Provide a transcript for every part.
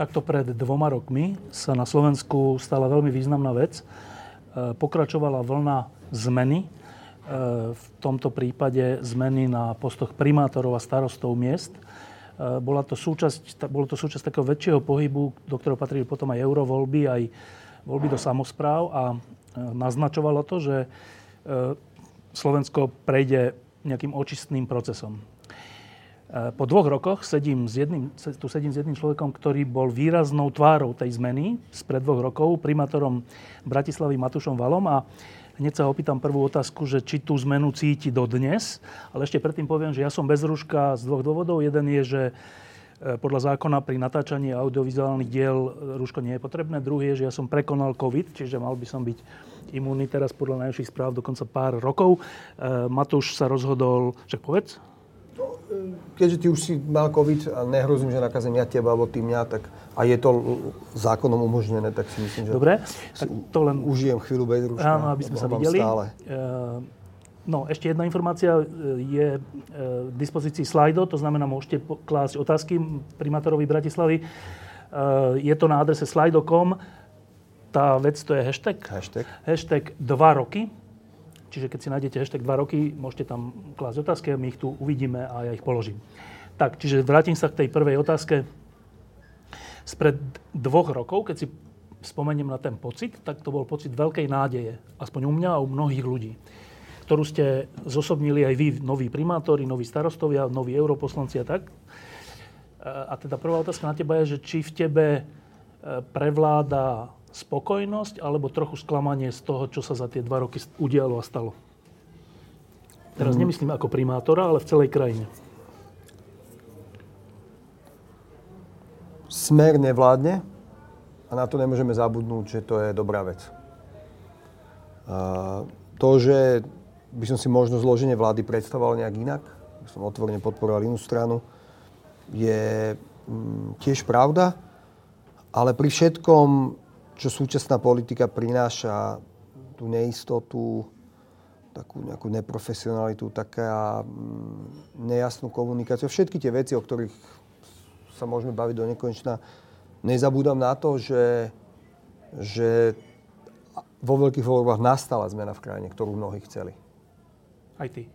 Takto pred dvoma rokmi sa na Slovensku stala veľmi významná vec. E, pokračovala vlna zmeny, e, v tomto prípade zmeny na postoch primátorov a starostov miest. E, bola to súčasť, bolo to súčasť takého väčšieho pohybu, do ktorého patrili potom aj eurovoľby, aj voľby do samozpráv a naznačovalo to, že Slovensko prejde nejakým očistným procesom. Eh, po dvoch rokoch sedím s jedným, tu sedím s jedným človekom, ktorý bol výraznou tvárou tej zmeny spred dvoch rokov, primátorom Bratislavy Matušom Valom a hneď sa opýtam prvú otázku, že či tú zmenu cíti dodnes, ale ešte predtým poviem, že ja som bez rúška z dvoch dôvodov. Jeden je, že eh, podľa zákona pri natáčaní audiovizuálnych diel rúško nie je potrebné. Druhý je, že ja som prekonal COVID, čiže mal by som byť imunný teraz podľa najvyšších správ dokonca pár rokov. Eh, Matúš sa rozhodol, však povedz, keďže ty už si mal COVID a nehrozím, že nakazím ja teba alebo ty mňa, tak a je to zákonom umožnené, tak si myslím, že Dobre, tak to len... užijem chvíľu bez ruška. Áno, aby sme sa videli. Stále. Eh, no, ešte jedna informácia. Eh, je eh, k dispozícii slajdo, to znamená, môžete klásť otázky primátorovi Bratislavy. Je to na adrese slido.com. Tá vec to je hashtag. Hashtag. Hashtag 2 roky Čiže keď si nájdete hashtag 2 roky, môžete tam klásť otázky my ich tu uvidíme a ja ich položím. Tak, čiže vrátim sa k tej prvej otázke. Spred dvoch rokov, keď si spomeniem na ten pocit, tak to bol pocit veľkej nádeje. Aspoň u mňa a u mnohých ľudí ktorú ste zosobnili aj vy, noví primátori, noví starostovia, noví europoslanci a tak. A teda prvá otázka na teba je, že či v tebe e, prevláda spokojnosť alebo trochu sklamanie z toho, čo sa za tie dva roky udialo a stalo? Teraz mm. nemyslím ako primátora, ale v celej krajine. Smer nevládne a na to nemôžeme zabudnúť, že to je dobrá vec. To, že by som si možno zloženie vlády predstavoval nejak inak, som otvorene podporoval inú stranu, je mm, tiež pravda, ale pri všetkom čo súčasná politika prináša tú neistotu, takú nejakú neprofesionalitu, taká mm, nejasnú komunikáciu. Všetky tie veci, o ktorých sa môžeme baviť do nekonečna, nezabúdam na to, že, že vo veľkých voľbách nastala zmena v krajine, ktorú mnohí chceli. Aj ty.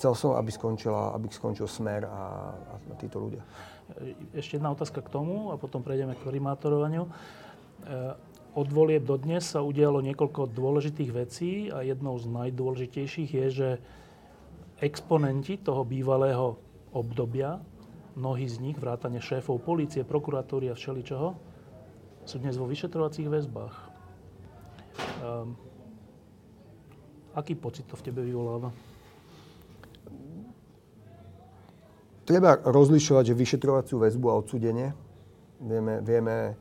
Chcel som, aby, skončila, aby skončil smer a, a títo ľudia. Ešte jedna otázka k tomu a potom prejdeme k primátorovaniu. Od volieb do dnes sa udialo niekoľko dôležitých vecí a jednou z najdôležitejších je, že exponenti toho bývalého obdobia, mnohí z nich, vrátane šéfov policie, prokuratúry a všeličoho, sú dnes vo vyšetrovacích väzbách. Um, aký pocit to v tebe vyvoláva? Treba rozlišovať, že vyšetrovaciu väzbu a odsudenie. Vieme, vieme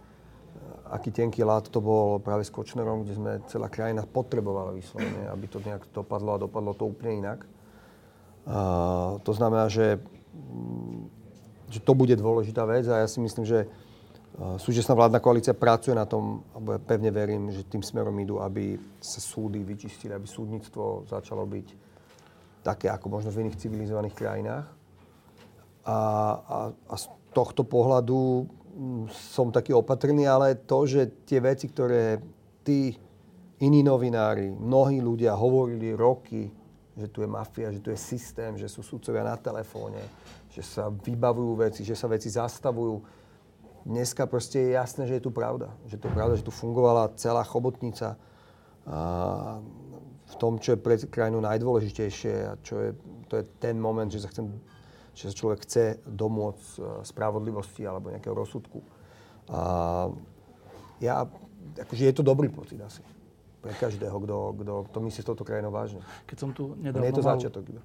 aký tenký lát to bol práve s Kočnerom, kde sme celá krajina potrebovala vyslovene, aby to nejak dopadlo a dopadlo to úplne inak. A, to znamená, že, mm, že to bude dôležitá vec a ja si myslím, že súčasná vládna koalícia pracuje na tom, alebo ja pevne verím, že tým smerom idú, aby sa súdy vyčistili, aby súdnictvo začalo byť také ako možno v iných civilizovaných krajinách. A, a, a z tohto pohľadu som taký opatrný, ale to, že tie veci, ktoré tí iní novinári, mnohí ľudia hovorili roky, že tu je mafia, že tu je systém, že sú sudcovia na telefóne, že sa vybavujú veci, že sa veci zastavujú. Dneska proste je jasné, že je tu pravda. Že to pravda, že tu fungovala celá chobotnica a v tom, čo je pre krajinu najdôležitejšie a čo je, to je ten moment, že sa chcem že sa človek chce domôcť e, spravodlivosti alebo nejakého rozsudku. A ja, akože je to dobrý pocit asi. Pre každého, kto, kto, kto myslí s touto krajinou vážne. Keď som tu nedávno Nie je to mal, začiatok iba.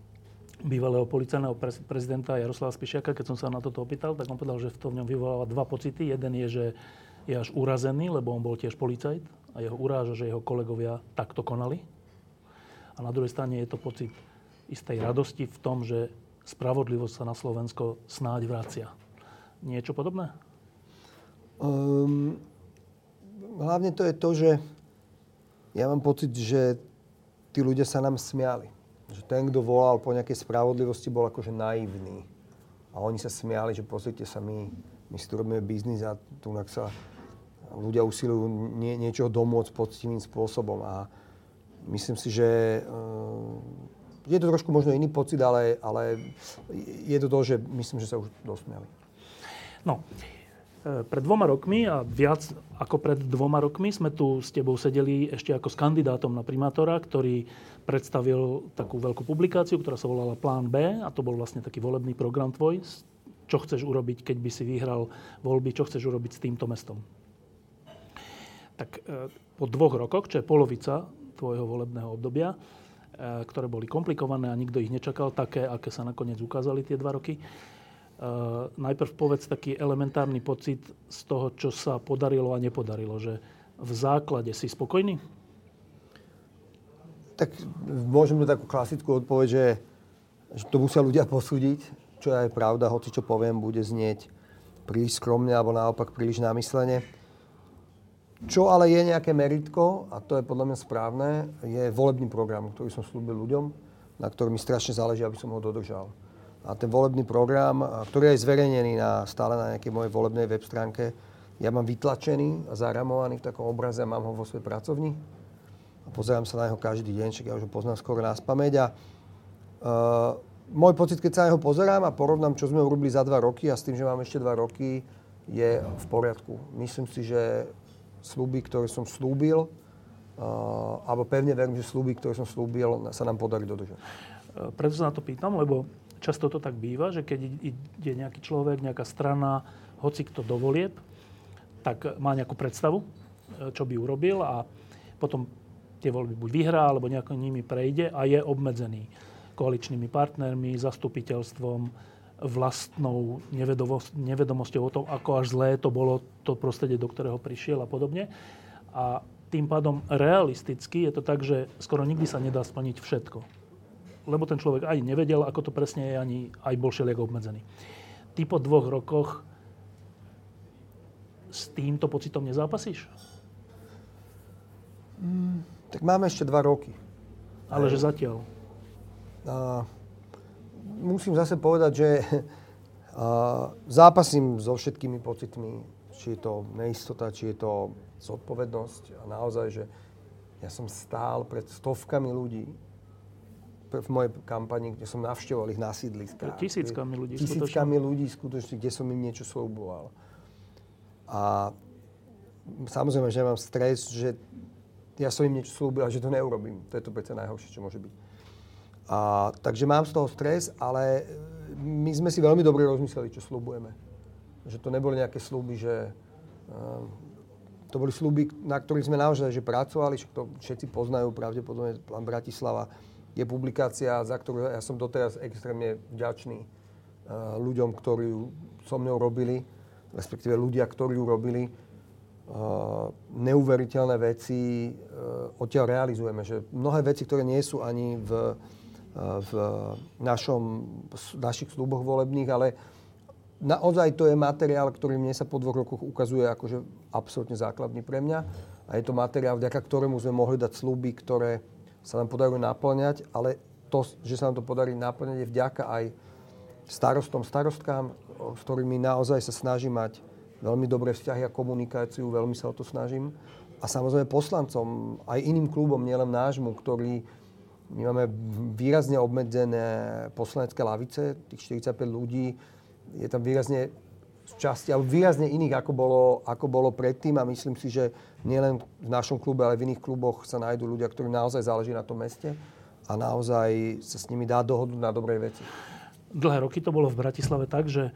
bývalého policajného prezidenta Jaroslava Spišiaka, keď som sa na toto opýtal, tak on povedal, že v tom ňom vyvoláva dva pocity. Jeden je, že je až urazený, lebo on bol tiež policajt a jeho uráža, že jeho kolegovia takto konali. A na druhej strane je to pocit istej radosti v tom, že spravodlivosť sa na Slovensko snáď vracia. Niečo podobné? Um, hlavne to je to, že ja mám pocit, že tí ľudia sa nám smiali. Že ten, kto volal po nejakej spravodlivosti, bol akože naivný. A oni sa smiali, že pozrite sa, my, my si tu robíme biznis a tu sa ľudia usilujú nie, niečoho domôcť poctivým spôsobom. A myslím si, že uh, je to trošku možno iný pocit, ale, ale je to to, že myslím, že sa už dosmiali. No, e, pred dvoma rokmi a viac ako pred dvoma rokmi sme tu s tebou sedeli ešte ako s kandidátom na primátora, ktorý predstavil takú veľkú publikáciu, ktorá sa volala Plán B a to bol vlastne taký volebný program tvoj, čo chceš urobiť, keď by si vyhral voľby, čo chceš urobiť s týmto mestom. Tak e, po dvoch rokoch, čo je polovica tvojho volebného obdobia, ktoré boli komplikované a nikto ich nečakal, také, aké sa nakoniec ukázali tie dva roky, Uh, najprv povedz taký elementárny pocit z toho, čo sa podarilo a nepodarilo, že v základe si spokojný? Tak môžem to takú klasickú odpoveď, že, že to musia ľudia posúdiť, čo je aj pravda, hoci čo poviem, bude znieť príliš skromne alebo naopak príliš namyslene. Čo ale je nejaké meritko, a to je podľa mňa správne, je volebný program, ktorý som slúbil ľuďom, na ktorý mi strašne záleží, aby som ho dodržal a ten volebný program, ktorý je zverejnený na, stále na nejakej mojej volebnej web stránke, ja mám vytlačený a zaramovaný v takom obraze a mám ho vo svojej pracovni. A pozerám sa na neho každý deň, však ja už ho poznám skoro na spameť. A uh, môj pocit, keď sa na neho pozerám a porovnám, čo sme urobili za dva roky a s tým, že mám ešte dva roky, je v poriadku. Myslím si, že slúby, ktoré som slúbil, alebo pevne verím, že slúby, ktoré som slúbil, sa nám podarí dodržať. Preto sa na to pýtam, lebo Často to tak býva, že keď ide nejaký človek, nejaká strana, hoci kto do tak má nejakú predstavu, e, čo by urobil a potom tie voľby buď vyhrá, alebo nejako nimi prejde a je obmedzený koaličnými partnermi, zastupiteľstvom, vlastnou nevedomosťou o tom, ako až zlé to bolo to prostredie, do ktorého prišiel a podobne. A tým pádom realisticky je to tak, že skoro nikdy sa nedá splniť všetko lebo ten človek aj nevedel, ako to presne je, ani aj bol všelijak obmedzený. Ty po dvoch rokoch s týmto pocitom nezápasíš? Mm, tak máme ešte dva roky. Ale že zatiaľ? A, musím zase povedať, že zápasím so všetkými pocitmi, či je to neistota, či je to zodpovednosť a naozaj, že ja som stál pred stovkami ľudí v mojej kampani, kde som navštevoval ich na sídliskách. Tisíckami ľudí. Tisíckami skutočne. ľudí skutočne, kde som im niečo slúboval. A samozrejme, že mám stres, že ja som im niečo slúbil a že to neurobím. To je to predsa najhoršie, čo môže byť. A, takže mám z toho stres, ale my sme si veľmi dobre rozmysleli, čo slúbujeme. Že to neboli nejaké slúby, že... Uh, to boli slúby, na ktorých sme naozaj že pracovali, že to všetci poznajú, pravdepodobne plán Bratislava je publikácia, za ktorú ja som doteraz extrémne vďačný eh, ľuďom, ktorí so mnou robili, respektíve ľudia, ktorí ju robili. Eh, neuveriteľné veci odtiaľ realizujeme. Že mnohé veci, ktoré nie sú ani v, v našom, našich sluboch volebných, ale naozaj to je materiál, ktorý mne sa po dvoch rokoch ukazuje akože absolútne základný pre mňa. A je to materiál, vďaka ktorému sme mohli dať sluby, ktoré sa nám podarí naplňať, ale to, že sa nám to podarí naplňať je vďaka aj starostom, starostkám, s ktorými naozaj sa snažím mať veľmi dobré vzťahy a komunikáciu, veľmi sa o to snažím. A samozrejme poslancom, aj iným klubom, nielen nášmu, ktorý my máme výrazne obmedzené poslanecké lavice, tých 45 ľudí, je tam výrazne časti, alebo výrazne iných, ako bolo, ako bolo predtým a myslím si, že nielen v našom klube, ale v iných kluboch sa nájdú ľudia, ktorí naozaj záleží na tom meste a naozaj sa s nimi dá dohodnúť na dobrej veci. Dlhé roky to bolo v Bratislave tak, že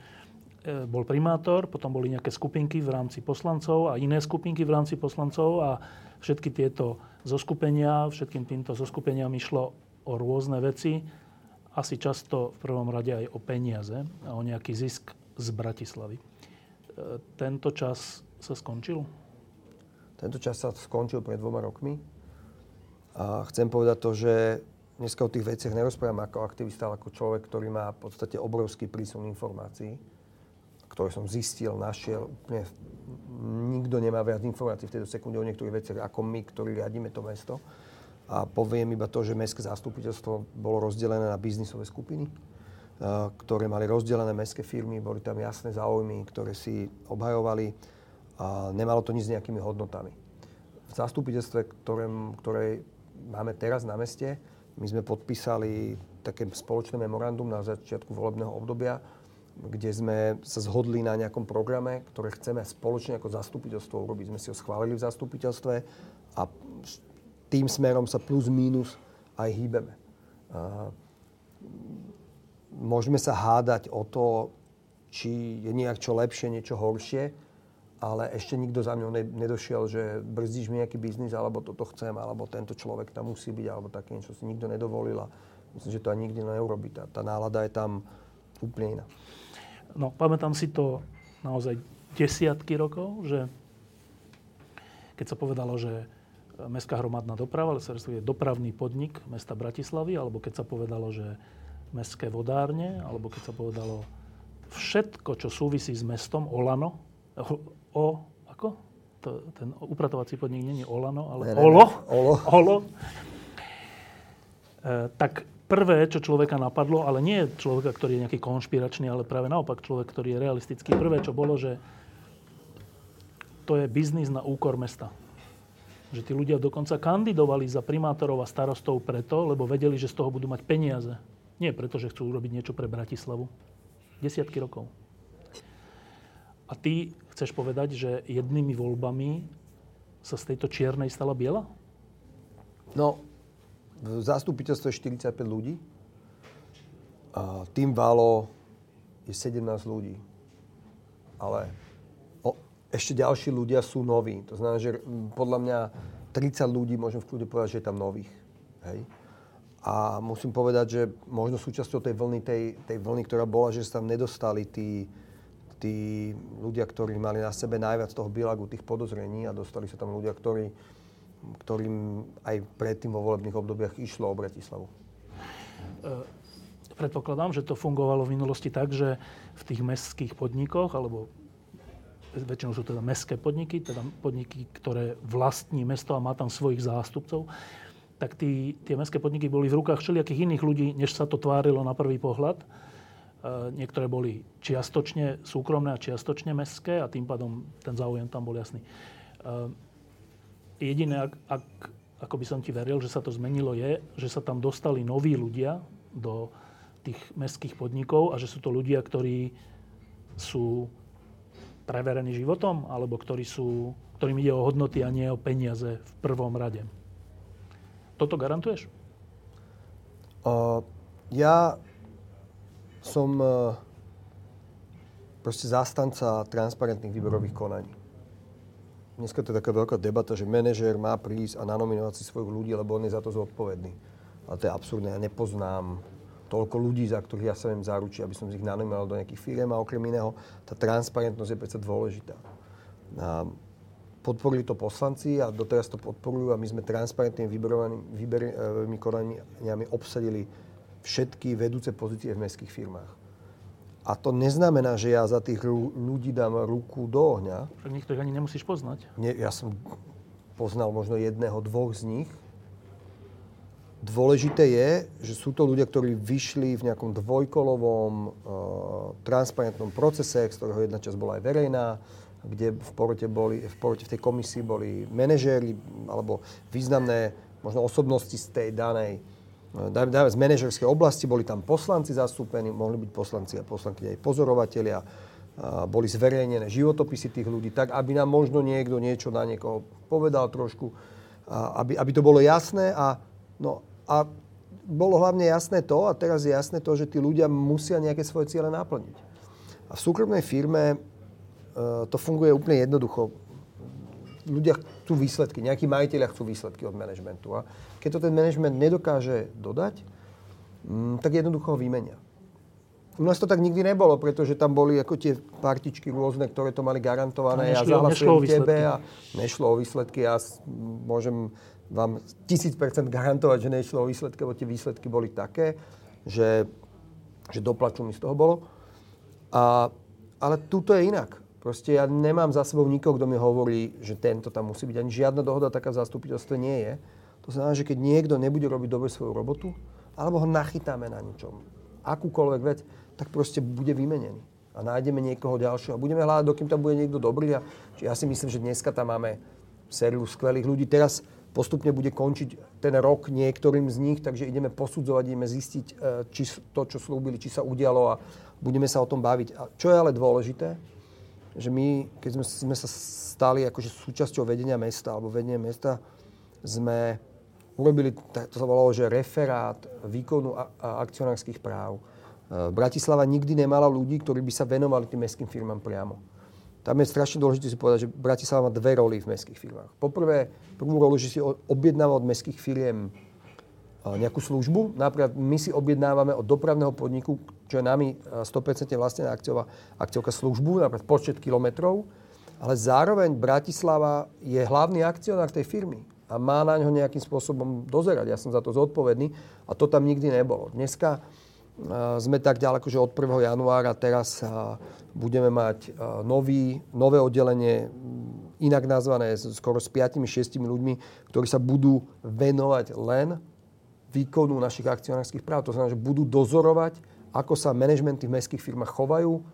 e, bol primátor, potom boli nejaké skupinky v rámci poslancov a iné skupinky v rámci poslancov a všetky tieto zoskupenia, všetkým týmto zoskupeniam išlo o rôzne veci asi často v prvom rade aj o peniaze a o nejaký zisk z Bratislavy. E, tento čas sa skončil? Tento čas sa skončil pred dvoma rokmi. A chcem povedať to, že dneska o tých veciach nerozprávam ako aktivista, ale ako človek, ktorý má v podstate obrovský prísun informácií, ktoré som zistil, našiel. Úplne nikto nemá viac informácií v tejto sekunde o niektorých veciach ako my, ktorí riadíme to mesto. A poviem iba to, že mestské zastupiteľstvo bolo rozdelené na biznisové skupiny, ktoré mali rozdelené mestské firmy, boli tam jasné záujmy, ktoré si obhajovali a nemalo to nič s nejakými hodnotami. V zastupiteľstve, ktoré, ktoré máme teraz na meste, my sme podpísali také spoločné memorandum na začiatku volebného obdobia, kde sme sa zhodli na nejakom programe, ktoré chceme spoločne ako zastupiteľstvo urobiť. Sme si ho schválili v zastupiteľstve a tým smerom sa plus minus aj hýbeme. Môžeme sa hádať o to, či je nejak čo lepšie, niečo horšie, ale ešte nikto za mňou nedošiel, že brzdíš mi nejaký biznis, alebo toto chcem, alebo tento človek tam musí byť, alebo také niečo si nikto nedovolil. A myslím, že to ani nikdy neurobi. Tá, tá nálada je tam úplne iná. No, pamätám si to naozaj desiatky rokov, že keď sa povedalo, že Mestská hromadná doprava, ale sa dopravný podnik mesta Bratislavy, alebo keď sa povedalo, že mestské vodárne, alebo keď sa povedalo všetko, čo súvisí s mestom, Olano, o, ako? To, ten upratovací podnik nie je Olano, ale ne, ne, Olo. Olo. Olo. E, tak prvé, čo človeka napadlo, ale nie človeka, ktorý je nejaký konšpiračný, ale práve naopak človek, ktorý je realistický. Prvé, čo bolo, že to je biznis na úkor mesta. Že tí ľudia dokonca kandidovali za primátorov a starostov preto, lebo vedeli, že z toho budú mať peniaze. Nie preto, že chcú urobiť niečo pre Bratislavu. Desiatky rokov. A ty chceš povedať, že jednými voľbami sa z tejto čiernej stala biela? No, v zastupiteľstve je 45 ľudí. A tým Válo je 17 ľudí. Ale ešte ďalší ľudia sú noví. To znamená, že podľa mňa 30 ľudí môžem v kľude povedať, že je tam nových. Hej? A musím povedať, že možno súčasťou tej vlny, tej, tej vlny, ktorá bola, že sa tam nedostali tí, tí ľudia, ktorí mali na sebe najviac toho bilagu, tých podozrení a dostali sa tam ľudia, ktorí, ktorým aj predtým vo volebných obdobiach išlo o Bratislavu. E, predpokladám, že to fungovalo v minulosti tak, že v tých mestských podnikoch alebo väčšinou sú teda mestské podniky, teda podniky, ktoré vlastní mesto a má tam svojich zástupcov, tak tí, tie mestské podniky boli v rukách všelijakých iných ľudí, než sa to tvárilo na prvý pohľad. E, niektoré boli čiastočne súkromné a čiastočne mestské a tým pádom ten záujem tam bol jasný. Jediné, ak, ak, ako by som ti veril, že sa to zmenilo, je, že sa tam dostali noví ľudia do tých mestských podnikov a že sú to ľudia, ktorí sú preverení životom, alebo ktorí sú, ktorým ide o hodnoty a nie o peniaze v prvom rade. Toto garantuješ? Uh, ja som uh, proste zástanca transparentných výberových konaní. Dneska to je taká veľká debata, že manažér má prísť a nanominovať si svojich ľudí, lebo on je za to zodpovedný. Ale to je absurdné. Ja nepoznám toľko ľudí, za ktorých ja sa viem zaručiť, aby som ich nanomenoval do nejakých firiem a okrem iného tá transparentnosť je predsa dôležitá. A podporili to poslanci a doteraz to podporujú a my sme transparentnými výberovými konaniami obsadili všetky vedúce pozície v mestských firmách. A to neznamená, že ja za tých ľudí dám ruku do ohňa. Však niektorých ani nemusíš poznať. Nie, ja som poznal možno jedného, dvoch z nich, Dôležité je, že sú to ľudia, ktorí vyšli v nejakom dvojkolovom uh, transparentnom procese, z ktorého jedna časť bola aj verejná, kde v porote, boli, v porote v tej komisii boli manažéri alebo významné možno osobnosti z tej danej uh, z manažerskej oblasti, boli tam poslanci zastúpení, mohli byť poslanci a poslanky aj pozorovatelia, boli zverejnené životopisy tých ľudí, tak aby nám možno niekto niečo na niekoho povedal trošku, aby, aby to bolo jasné a No a bolo hlavne jasné to, a teraz je jasné to, že tí ľudia musia nejaké svoje ciele naplniť. A v súkromnej firme e, to funguje úplne jednoducho. Ľudia chcú výsledky, nejakí majiteľia chcú výsledky od manažmentu. A keď to ten manažment nedokáže dodať, mm, tak jednoducho ho vymenia. U nás to tak nikdy nebolo, pretože tam boli ako tie partičky rôzne, ktoré to mali garantované. A ja zahlasujem tebe a nešlo o výsledky. Ja môžem vám tisíc percent garantovať, že nešlo o výsledky, lebo tie výsledky boli také, že, že doplaču mi z toho bolo. A, ale tuto je inak. Proste ja nemám za sebou nikoho, kto mi hovorí, že tento tam musí byť. Ani žiadna dohoda taká v zastupiteľstve nie je. To znamená, že keď niekto nebude robiť dobre svoju robotu, alebo ho nachytáme na ničom, akúkoľvek vec, tak proste bude vymenený. A nájdeme niekoho ďalšieho. A budeme hľadať, dokým tam bude niekto dobrý. A ja si myslím, že dneska tam máme sériu skvelých ľudí. Teraz postupne bude končiť ten rok niektorým z nich, takže ideme posudzovať, ideme zistiť, e, či to, čo slúbili, či sa udialo a budeme sa o tom baviť. A čo je ale dôležité, že my, keď sme, sme sa stali akože súčasťou vedenia mesta, alebo vedenia mesta, sme urobili, to sa volalo, že referát výkonu a, a akcionárskych práv. E, Bratislava nikdy nemala ľudí, ktorí by sa venovali tým mestským firmám priamo. Tam je strašne dôležité si povedať, že Bratislava má dve roly v mestských firmách. Poprvé, prvú rolu, že si objednáva od mestských firiem nejakú službu. Napríklad my si objednávame od dopravného podniku, čo je nami 100% vlastnená akciová, akciovka službu, napríklad počet kilometrov, ale zároveň Bratislava je hlavný akcionár tej firmy a má na ňo nejakým spôsobom dozerať. Ja som za to zodpovedný a to tam nikdy nebolo. Dneska sme tak ďaleko, že od 1. januára teraz budeme mať nový, nové oddelenie, inak nazvané skoro s 5-6 ľuďmi, ktorí sa budú venovať len výkonu našich akcionárskych práv. To znamená, že budú dozorovať, ako sa manažmenty v mestských firmách chovajú,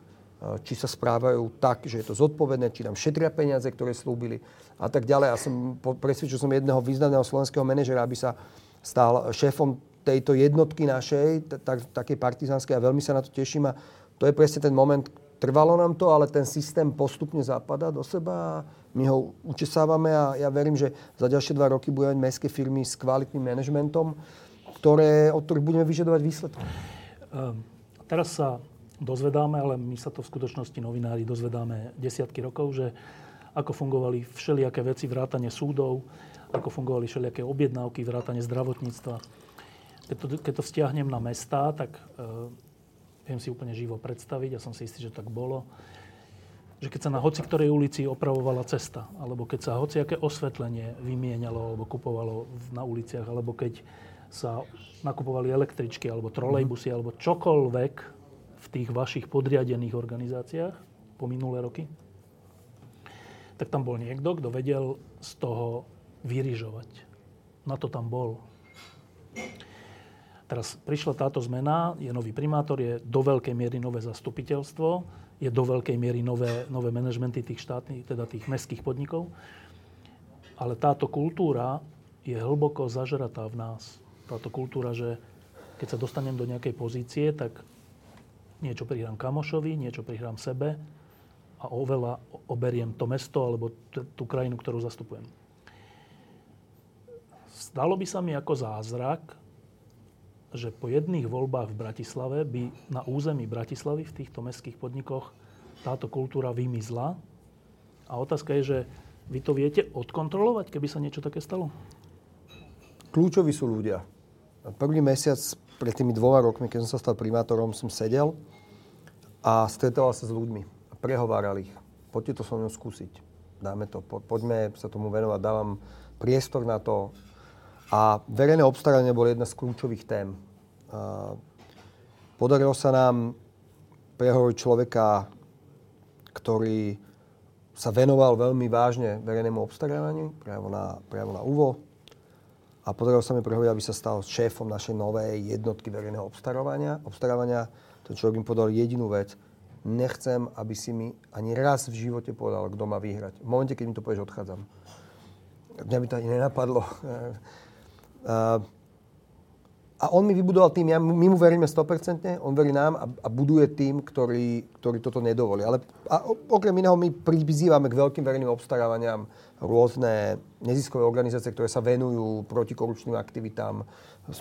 či sa správajú tak, že je to zodpovedné, či nám šetria peniaze, ktoré slúbili a tak ďalej. Ja som presvedčil som jedného významného slovenského manažera, aby sa stal šéfom tejto jednotky našej, tak, takej partizánskej a veľmi sa na to teším. A to je presne ten moment, trvalo nám to, ale ten systém postupne zapadá do seba a my ho učesávame a ja verím, že za ďalšie dva roky budeme mať mestské firmy s kvalitným manažmentom, ktoré, od ktorých budeme vyžadovať výsledky. Um, teraz sa dozvedáme, ale my sa to v skutočnosti novinári dozvedáme desiatky rokov, že ako fungovali všelijaké veci, vrátane súdov, ako fungovali všelijaké objednávky, vrátane zdravotníctva keď to, keď to vzťahnem na mesta, tak uh, viem si úplne živo predstaviť, a som si istý, že tak bolo, že keď sa na hoci ktorej ulici opravovala cesta, alebo keď sa hociaké osvetlenie vymienialo alebo kupovalo na uliciach, alebo keď sa nakupovali električky alebo trolejbusy, alebo čokoľvek v tých vašich podriadených organizáciách po minulé roky, tak tam bol niekto, kto vedel z toho vyrižovať. Na to tam bol. Teraz prišla táto zmena, je nový primátor, je do veľkej miery nové zastupiteľstvo, je do veľkej miery nové, nové manažmenty tých štátnych, teda tých mestských podnikov. Ale táto kultúra je hlboko zažratá v nás. Táto kultúra, že keď sa dostanem do nejakej pozície, tak niečo prihrám kamošovi, niečo prihrám sebe a oveľa oberiem to mesto alebo t- tú krajinu, ktorú zastupujem. Stalo by sa mi ako zázrak, že po jedných voľbách v Bratislave by na území Bratislavy v týchto mestských podnikoch táto kultúra vymizla. A otázka je, že vy to viete odkontrolovať, keby sa niečo také stalo? Kľúčoví sú ľudia. Prvý mesiac pred tými dvoma rokmi, keď som sa stal primátorom, som sedel a stretával sa s ľuďmi a prehováral ich. Poďte to so mnou skúsiť. Dáme to. Po, poďme sa tomu venovať. Dávam priestor na to. A verejné obstaranie bolo jedna z kľúčových tém. Podarilo sa nám prehovoriť človeka, ktorý sa venoval veľmi vážne verejnému obstarávaniu, priamo na, priamo na UVO. A podarilo sa mi prehovoriť, aby sa stal šéfom našej novej jednotky verejného obstarávania. obstarávania. Ten človek mi povedal jedinú vec. Nechcem, aby si mi ani raz v živote povedal, kto má vyhrať. V momente, keď mi to povieš, odchádzam. Mňa by to ani nenapadlo. A on mi vybudoval tým, ja, my mu veríme 100%, on verí nám a, a buduje tým, ktorý, ktorý toto nedovolí. Ale a okrem iného my prizývame k veľkým verejným obstarávaniam rôzne neziskové organizácie, ktoré sa venujú protikorupčným aktivitám,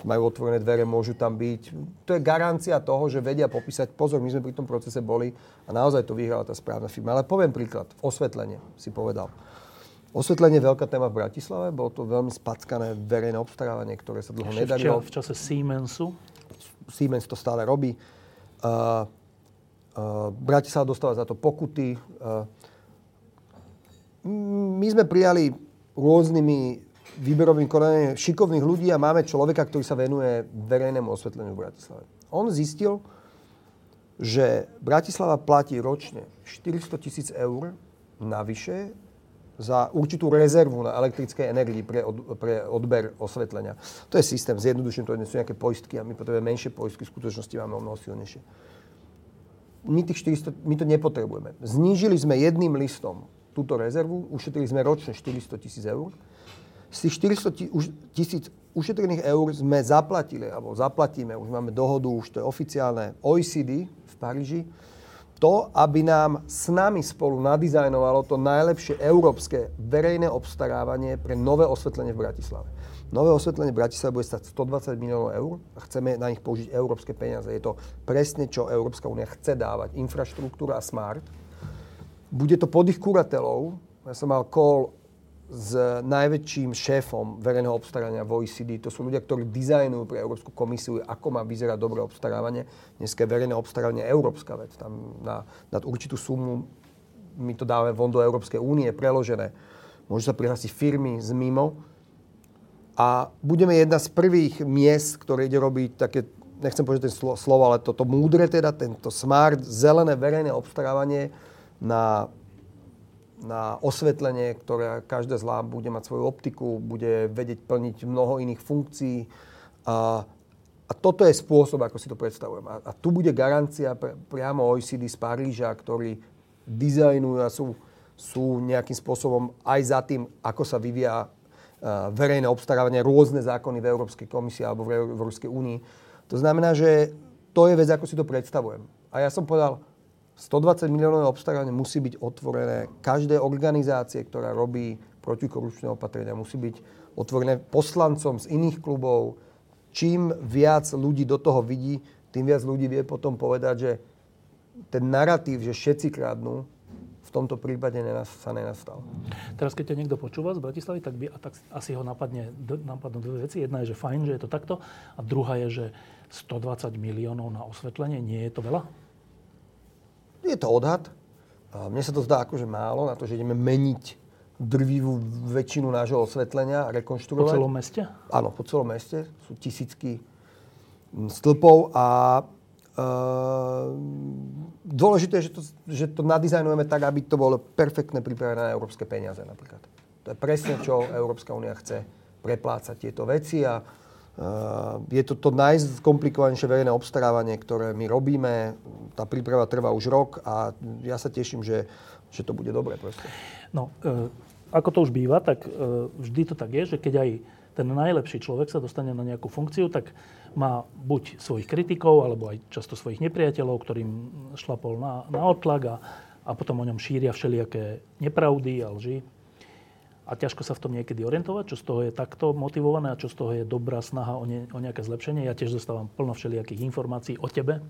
majú otvorené dvere, môžu tam byť. To je garancia toho, že vedia popísať, pozor, my sme pri tom procese boli a naozaj to vyhrala tá správna firma. Ale poviem príklad, osvetlenie si povedal. Osvetlenie je veľká téma v Bratislave, bolo to veľmi spackané verejné obstarávanie, ktoré sa dlho nedarilo. V čase Siemensu? Siemens to stále robí. Uh, uh, Bratislava dostáva za to pokuty. Uh, my sme prijali rôznymi výberovým konaním šikovných ľudí a máme človeka, ktorý sa venuje verejnému osvetleniu v Bratislave. On zistil, že Bratislava platí ročne 400 tisíc eur navyše za určitú rezervu na elektrickej energii pre, od, pre odber osvetlenia. To je systém, zjednoduším, to sú nejaké poistky a my potrebujeme menšie poistky, v skutočnosti máme o mnoho silnejšie. My, tých 400, my to nepotrebujeme. Znížili sme jedným listom túto rezervu, ušetrili sme ročne 400 tisíc eur. Z tých 400 tisíc ušetrených eur sme zaplatili, alebo zaplatíme, už máme dohodu, už to je oficiálne, OECD v Paríži, to, aby nám s nami spolu nadizajnovalo to najlepšie európske verejné obstarávanie pre nové osvetlenie v Bratislave. Nové osvetlenie v Bratislave bude stať 120 miliónov eur a chceme na nich použiť európske peniaze. Je to presne, čo Európska únia chce dávať. Infraštruktúra a smart. Bude to pod ich kuratelou. Ja som mal call s najväčším šéfom verejného obstarania v OECD. To sú ľudia, ktorí dizajnujú pre Európsku komisiu, ako má vyzerať dobré obstarávanie. Dneska je verejné obstarávanie európska vec. Tam na, na určitú sumu my to dáme von do Európskej únie preložené. Môžu sa prihlásiť firmy z mimo. A budeme jedna z prvých miest, ktoré ide robiť také, nechcem povedať ten slovo, ale toto múdre teda, tento smart, zelené verejné obstarávanie na na osvetlenie, ktoré každá z lám bude mať svoju optiku, bude vedieť plniť mnoho iných funkcií. A, a toto je spôsob, ako si to predstavujem. A, a tu bude garancia pre, priamo OECD z Paríža, ktorí dizajnujú a sú, sú nejakým spôsobom aj za tým, ako sa vyvíja uh, verejné obstarávanie, rôzne zákony v Európskej komisii alebo v Európskej únii. To znamená, že to je vec, ako si to predstavujem. A ja som povedal, 120 miliónové obstarávanie musí byť otvorené každej organizácie, ktorá robí protikorupčné opatrenia, musí byť otvorené poslancom z iných klubov. Čím viac ľudí do toho vidí, tým viac ľudí vie potom povedať, že ten narratív, že všetci kradnú, v tomto prípade sa nenastal. Teraz, keď ťa niekto počúva z Bratislavy, tak, by, tak asi ho napadne, napadnú dve veci. Jedna je, že fajn, že je to takto. A druhá je, že 120 miliónov na osvetlenie, nie je to veľa? Je to odhad. Mne sa to zdá akože málo na to, že ideme meniť drvivú väčšinu nášho osvetlenia a rekonštruovať. Po celom meste? Áno, po celom meste. Sú tisícky stĺpov a e, dôležité je, že to, že to nadizajnujeme tak, aby to bolo perfektne pripravené na európske peniaze napríklad. To je presne, čo Európska únia chce preplácať tieto veci a je to to najkomplikovanejšie verejné obstarávanie, ktoré my robíme. Tá príprava trvá už rok a ja sa teším, že, že to bude dobre. Proste. No, e, ako to už býva, tak e, vždy to tak je, že keď aj ten najlepší človek sa dostane na nejakú funkciu, tak má buď svojich kritikov, alebo aj často svojich nepriateľov, ktorým šlapol na, na otlak a, a potom o ňom šíria všelijaké nepravdy a lži a ťažko sa v tom niekedy orientovať, čo z toho je takto motivované a čo z toho je dobrá snaha o, ne, o nejaké zlepšenie. Ja tiež dostávam plno všelijakých informácií o tebe.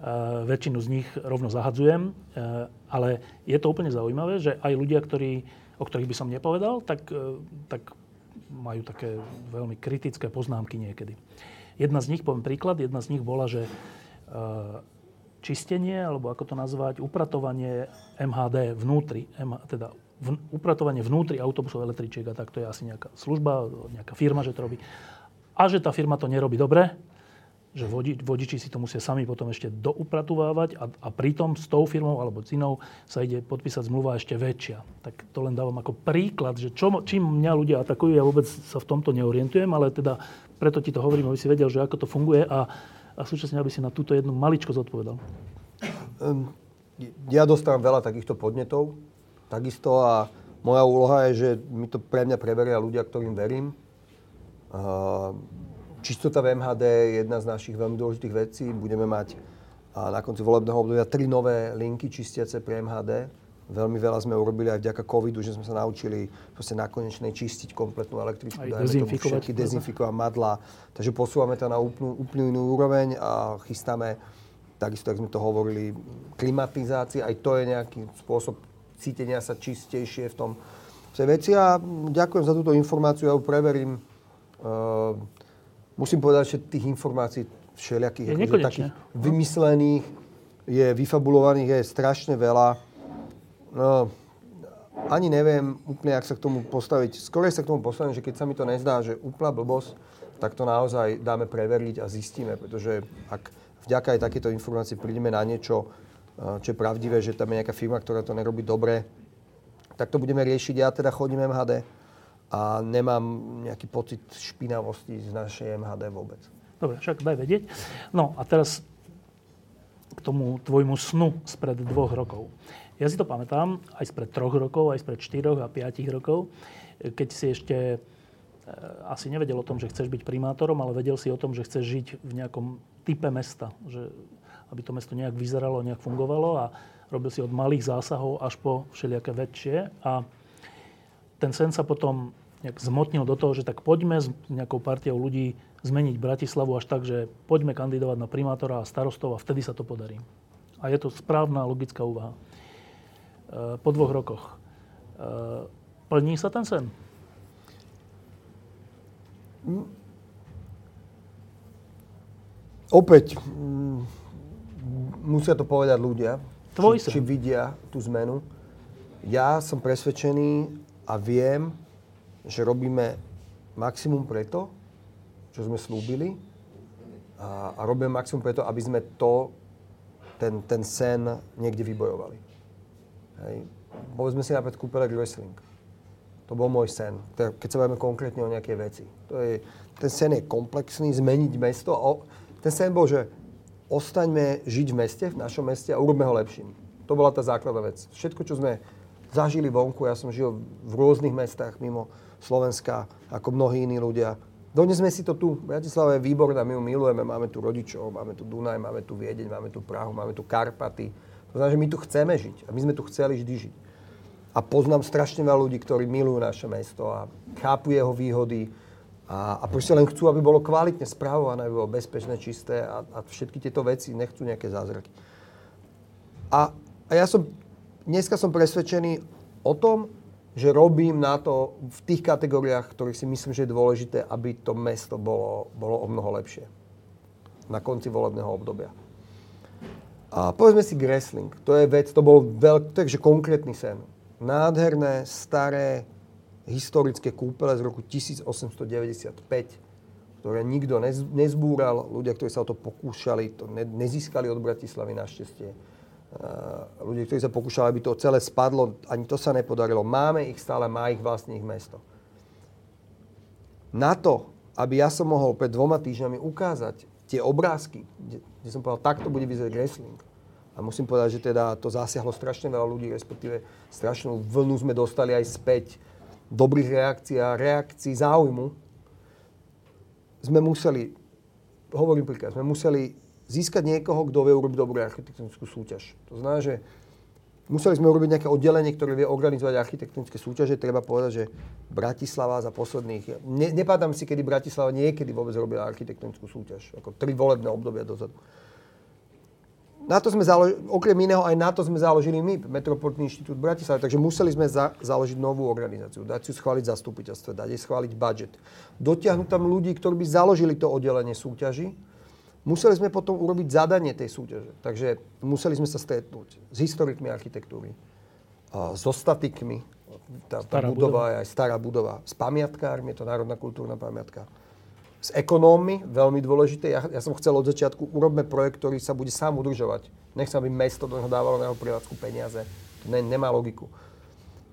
Uh, väčšinu z nich rovno zahadzujem, uh, ale je to úplne zaujímavé, že aj ľudia, ktorí, o ktorých by som nepovedal, tak, uh, tak majú také veľmi kritické poznámky niekedy. Jedna z nich, poviem príklad, jedna z nich bola, že čistenie, alebo ako to nazvať, upratovanie MHD vnútri, teda upratovanie vnútri autobusov električiek a tak to je asi nejaká služba, nejaká firma, že to robí. A že tá firma to nerobí dobre, že vodi, vodiči si to musia sami potom ešte doupratovávať a, a pritom s tou firmou alebo s inou sa ide podpísať zmluva ešte väčšia. Tak to len dávam ako príklad, že čo, čím mňa ľudia atakujú, ja vôbec sa v tomto neorientujem, ale teda preto ti to hovorím, aby si vedel, že ako to funguje a, a súčasne, aby si na túto jednu maličko zodpovedal. Um, ja dostávam veľa takýchto podnetov takisto a moja úloha je, že mi to pre mňa preveria ľudia, ktorým verím. Čistota v MHD je jedna z našich veľmi dôležitých vecí. Budeme mať na konci volebného obdobia tri nové linky čistiace pre MHD. Veľmi veľa sme urobili aj vďaka covidu, že sme sa naučili proste na konečnej čistiť kompletnú električku. Aj dezinfikovať. Všetky dezinfikovať madla. Takže posúvame to na úplnú, úplnú inú úroveň a chystáme, takisto, ako sme to hovorili, klimatizácia. Aj to je nejaký spôsob cítenia sa čistejšie v tom v tej veci a ďakujem za túto informáciu, ja ju preverím. Uh, musím povedať, že tých informácií všelijakých Je akože, takých vymyslených, je vyfabulovaných, je strašne veľa. No, ani neviem úplne, ak sa k tomu postaviť. Skôr sa k tomu postavím, že keď sa mi to nezdá, že úplná blbosť, tak to naozaj dáme preveriť a zistíme, pretože ak vďaka aj takéto informácie prídeme na niečo, čo je pravdivé, že tam je nejaká firma, ktorá to nerobí dobre, tak to budeme riešiť. Ja teda chodím MHD a nemám nejaký pocit špinavosti z našej MHD vôbec. Dobre, však daj vedieť. No a teraz k tomu tvojmu snu spred dvoch rokov. Ja si to pamätám aj spred troch rokov, aj spred štyroch a piatich rokov, keď si ešte e, asi nevedel o tom, že chceš byť primátorom, ale vedel si o tom, že chceš žiť v nejakom type mesta, že aby to mesto nejak vyzeralo, nejak fungovalo a robil si od malých zásahov až po všelijaké väčšie a ten sen sa potom nejak zmotnil do toho, že tak poďme s nejakou partiou ľudí zmeniť Bratislavu až tak, že poďme kandidovať na primátora a starostov a vtedy sa to podarí. A je to správna logická úvaha. E, po dvoch rokoch. E, plní sa ten sen? Opäť, mm, musia to povedať ľudia, Tvoj či, či vidia tú zmenu. Ja som presvedčený a viem, že robíme maximum preto, čo sme slúbili a, a robíme maximum preto, aby sme to, ten, ten sen niekde vybojovali. Hej. Povedzme si napríklad kúpele wrestling. To bol môj sen. Keď sa bavíme konkrétne o nejakej veci. To je, ten sen je komplexný, zmeniť mesto. O, ten sen bol, že ostaňme žiť v meste, v našom meste a urobme ho lepším. To bola tá základná vec. Všetko, čo sme zažili vonku, ja som žil v rôznych mestách mimo Slovenska, ako mnohí iní ľudia. Donesme si to tu. Bratislava je výborná, my ju milujeme, máme tu rodičov, máme tu Dunaj, máme tu Viedeň, máme tu Prahu, máme tu Karpaty. To znamená, že my tu chceme žiť a my sme tu chceli vždy žiť. A poznám strašne veľa ľudí, ktorí milujú naše mesto a chápu jeho výhody a, a proste len chcú, aby bolo kvalitne správované, aby bolo bezpečné, čisté a, a všetky tieto veci nechcú nejaké zázraky. A, a ja som, dneska som presvedčený o tom, že robím na to v tých kategóriách, ktorých si myslím, že je dôležité, aby to mesto bolo, bolo o mnoho lepšie. Na konci volebného obdobia. A povedzme si wrestling. To je vec, to bol veľký, takže konkrétny sen. Nádherné, staré, historické kúpele z roku 1895, ktoré nikto nezbúral. Ľudia, ktorí sa o to pokúšali, to nezískali od Bratislavy našťastie Eh, ľudí, ktorí sa pokúšali, aby to celé spadlo, ani to sa nepodarilo. Máme ich stále, má ich vlastných mesto. Na to, aby ja som mohol pred dvoma týždňami ukázať tie obrázky, kde, kde som povedal, takto bude vyzerať wrestling. A musím povedať, že teda to zasiahlo strašne veľa ľudí, respektíve strašnú vlnu sme dostali aj späť dobrých reakcií a reakcií záujmu. Sme museli, hovorím príklad, sme museli získať niekoho, kto vie urobiť dobrú architektonickú súťaž. To znamená, že museli sme urobiť nejaké oddelenie, ktoré vie organizovať architektonické súťaže. Treba povedať, že Bratislava za posledných... Ne, nepadám si, kedy Bratislava niekedy vôbec robila architektonickú súťaž. Ako tri volebné obdobia dozadu. Na to sme založili, okrem iného aj na to sme založili my, Metropolitný inštitút Bratislava, takže museli sme za, založiť novú organizáciu, dať si schváliť zastupiteľstvo, dať jej schváliť budget, dotiahnuť tam ľudí, ktorí by založili to oddelenie súťaži, Museli sme potom urobiť zadanie tej súťaže. Takže museli sme sa stretnúť s historikmi architektúry, so statikmi, tá, tá budova, budova. je aj stará budova, s pamiatkármi, je to Národná kultúrna pamiatka, s ekonómmi, veľmi dôležité. Ja, ja som chcel od začiatku, urobme projekt, ktorý sa bude sám udržovať. Nechcem, aby mesto do neho dávalo na jeho prevádzku peniaze. To ne, nemá logiku.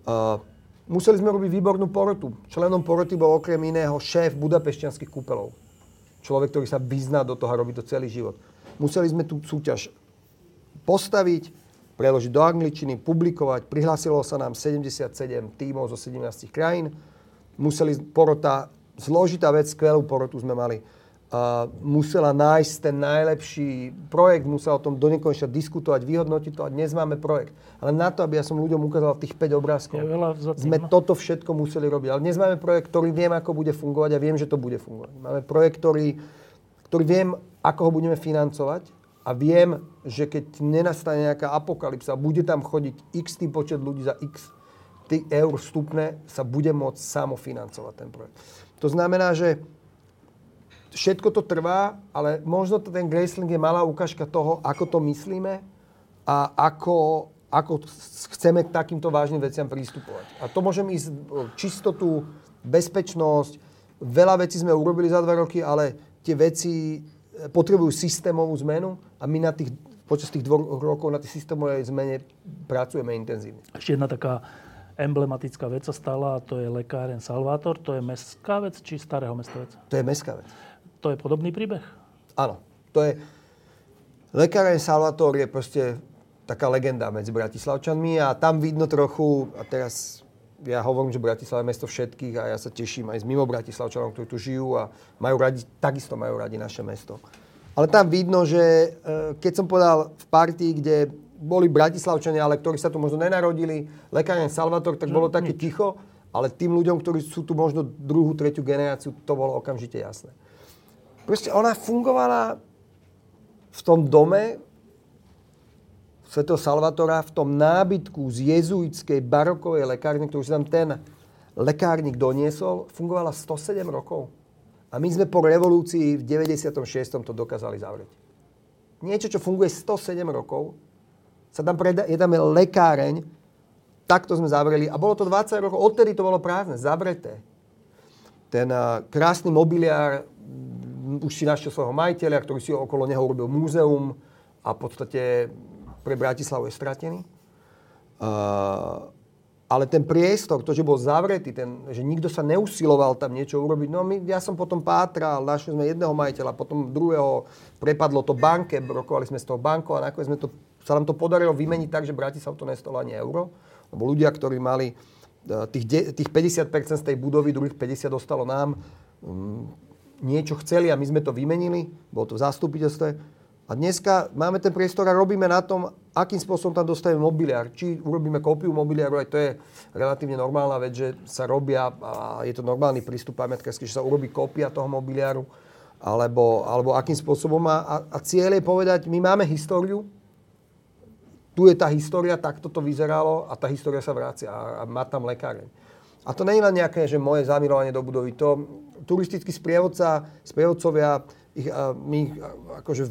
Uh, museli sme robiť výbornú porotu. Členom poroty bol okrem iného šéf budapešťanských kúpelov človek, ktorý sa vyzná do toho a robí to celý život. Museli sme tú súťaž postaviť, preložiť do angličtiny, publikovať. Prihlásilo sa nám 77 tímov zo 17 krajín. Museli porota, zložitá vec, skvelú porotu sme mali a musela nájsť ten najlepší projekt, musela o tom do nekonečna diskutovať, vyhodnotiť to a dnes máme projekt. Ale na to, aby ja som ľuďom ukázal tých 5 obrázkov, sme toto všetko museli robiť. Ale dnes máme projekt, ktorý viem, ako bude fungovať a viem, že to bude fungovať. Máme projekt, ktorý, ktorý viem, ako ho budeme financovať a viem, že keď nenastane nejaká apokalypsa, bude tam chodiť x tý počet ľudí za x eur vstupné, sa bude môcť samofinancovať ten projekt. To znamená, že všetko to trvá, ale možno to ten Graceling je malá ukážka toho, ako to myslíme a ako, ako chceme k takýmto vážnym veciam pristupovať. A to môžem ísť čistotu, bezpečnosť. Veľa vecí sme urobili za dva roky, ale tie veci e, potrebujú systémovú zmenu a my na tých, počas tých dvoch rokov na tej systémovej zmene pracujeme intenzívne. Ešte jedna taká emblematická vec sa stala a to je lekáren Salvátor. To je mestská vec či starého mesta vec? To je mestská vec. To je podobný príbeh? Áno. To je... Lekáren Salvátor je proste taká legenda medzi Bratislavčanmi a tam vidno trochu, a teraz ja hovorím, že Bratislava je mesto všetkých a ja sa teším aj z mimo Bratislavčanov, ktorí tu žijú a majú radi, takisto majú radi naše mesto. Ale tam vidno, že e, keď som povedal v partii, kde boli Bratislavčania, ale ktorí sa tu možno nenarodili, lekárne Salvator, tak bolo také ticho, ale tým ľuďom, ktorí sú tu možno druhú, tretiu generáciu, to bolo okamžite jasné. Proste ona fungovala v tom dome svetého Salvatora, v tom nábytku z jezuitskej barokovej lekárne, ktorú si tam ten lekárnik doniesol, fungovala 107 rokov. A my sme po revolúcii v 96. to dokázali zavrieť. Niečo, čo funguje 107 rokov, sa tam preda, je tam lekáreň, takto sme zavreli a bolo to 20 rokov, odtedy to bolo prázdne, zavreté. Ten uh, krásny mobiliár, už si našiel svojho majiteľa, ktorý si okolo neho urobil múzeum a v podstate pre Bratislavu je stratený. Uh, ale ten priestor, to, že bol zavretý, ten, že nikto sa neusiloval tam niečo urobiť, no my, ja som potom pátral, našli sme jedného majiteľa, potom druhého, prepadlo to banke, rokovali sme z toho banko a nakoniec sme to sa nám to podarilo vymeniť tak, že Bratislav to nestalo ani euro. Lebo ľudia, ktorí mali e, tých, tých 50% z tej budovy, druhých 50 dostalo nám, um, niečo chceli a my sme to vymenili, bolo to v zastupiteľstve. A dneska máme ten priestor a robíme na tom, akým spôsobom tam dostaneme mobiliár. Či urobíme kópiu mobiliáru, aj to je relatívne normálna vec, že sa robia, a je to normálny prístup pamiatkársky, že sa urobí kópia toho mobiliáru, alebo, alebo akým spôsobom. A, a cieľ je povedať, my máme históriu, tu je tá história, takto to vyzeralo a tá história sa vracia a, a má tam lekáreň. A to nie je len nejaké, že moje zamilovanie do budovy. To turistický sprievodca, sprievodcovia, ich, a, my ich, akože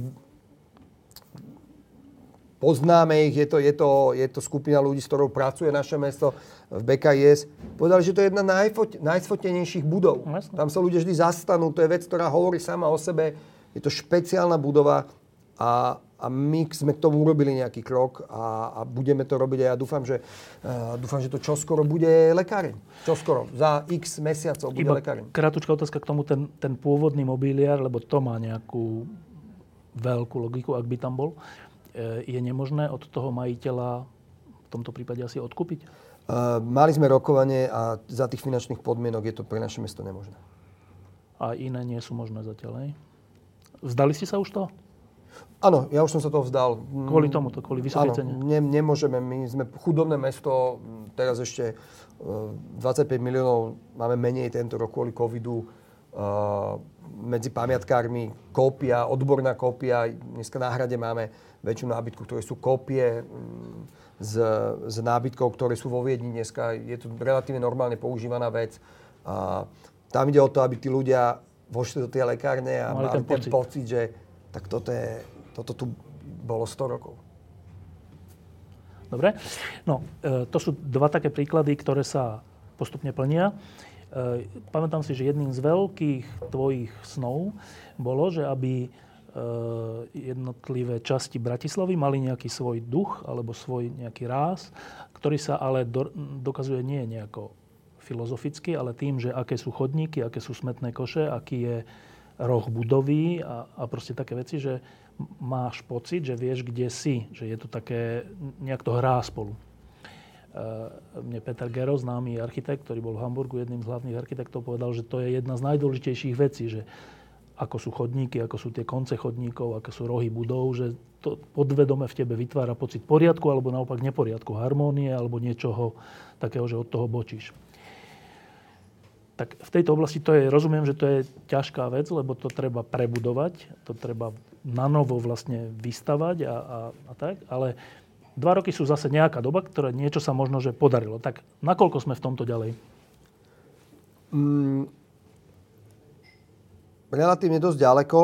poznáme ich, je to, je, to, je to skupina ľudí, s ktorou pracuje naše mesto v BKIS. Povedali, že to je jedna najfot, najsfotenejších budov. Jasne. Tam sa ľudia vždy zastanú, to je vec, ktorá hovorí sama o sebe. Je to špeciálna budova a, a my sme k tomu urobili nejaký krok a, a budeme to robiť a ja dúfam, že, uh, dúfam, že to čoskoro bude lekáreň. Čoskoro. Za x mesiacov bude Iba lekáreň. Krátučká otázka k tomu, ten, ten pôvodný mobiliár, lebo to má nejakú veľkú logiku, ak by tam bol. E, je nemožné od toho majiteľa v tomto prípade asi odkúpiť? Uh, mali sme rokovanie a za tých finančných podmienok je to pre naše mesto nemožné. A iné nie sú možné zatiaľ, hej? Vzdali ste sa už toho? Áno, ja už som sa toho vzdal. Kvôli tomuto, kvôli vysokej cene? Ne, nemôžeme. My sme chudobné mesto, teraz ešte 25 e, miliónov máme menej tento rok kvôli covidu. Uh, medzi pamiatkármi kópia, odborná kópia. Dneska na hrade máme väčšiu nábytku, ktoré sú kópie z, z nábytkov, ktoré sú vo Viedni dneska. Je to relatívne normálne používaná vec. A tam ide o to, aby tí ľudia vošli do tej lekárne a mali, mali ten, ten pocit. pocit, že tak toto, je, toto tu bolo 100 rokov. Dobre. No, e, to sú dva také príklady, ktoré sa postupne plnia. E, pamätám si, že jedným z veľkých tvojich snov bolo, že aby e, jednotlivé časti Bratislavy mali nejaký svoj duch alebo svoj nejaký ráz, ktorý sa ale do, dokazuje nie nejako filozoficky, ale tým, že aké sú chodníky, aké sú smetné koše, aký je roh budovy a, a proste také veci, že máš pocit, že vieš, kde si, že je to také, nejak to hrá spolu. Uh, mne Peter Gero, známy architekt, ktorý bol v Hamburgu jedným z hlavných architektov, povedal, že to je jedna z najdôležitejších vecí, že ako sú chodníky, ako sú tie konce chodníkov, ako sú rohy budov, že to podvedome v tebe vytvára pocit poriadku alebo naopak neporiadku, harmónie alebo niečoho takého, že od toho bočíš tak v tejto oblasti to je, rozumiem, že to je ťažká vec, lebo to treba prebudovať, to treba na novo vlastne vystavať a, a, a tak, ale dva roky sú zase nejaká doba, ktoré niečo sa možno, že podarilo. Tak nakoľko sme v tomto ďalej? Mm, relatívne dosť ďaleko.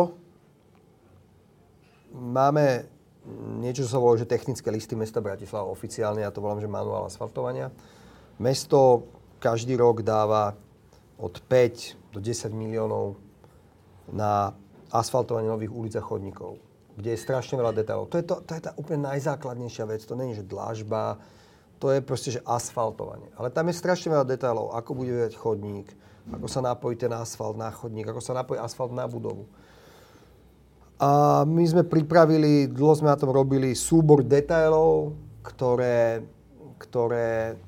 Máme niečo, čo sa volá, že technické listy mesta Bratislava oficiálne, ja to volám, že manuál asfaltovania. Mesto každý rok dáva od 5 do 10 miliónov na asfaltovanie nových ulic a chodníkov, kde je strašne veľa detailov. To je, to, to je tá úplne najzákladnejšia vec. To není, že dlážba, to je proste, že asfaltovanie. Ale tam je strašne veľa detailov, ako bude vyjať chodník, ako sa napojí ten asfalt na chodník, ako sa napojí asfalt na budovu. A my sme pripravili, dlho sme na tom robili súbor detailov, ktoré, ktoré,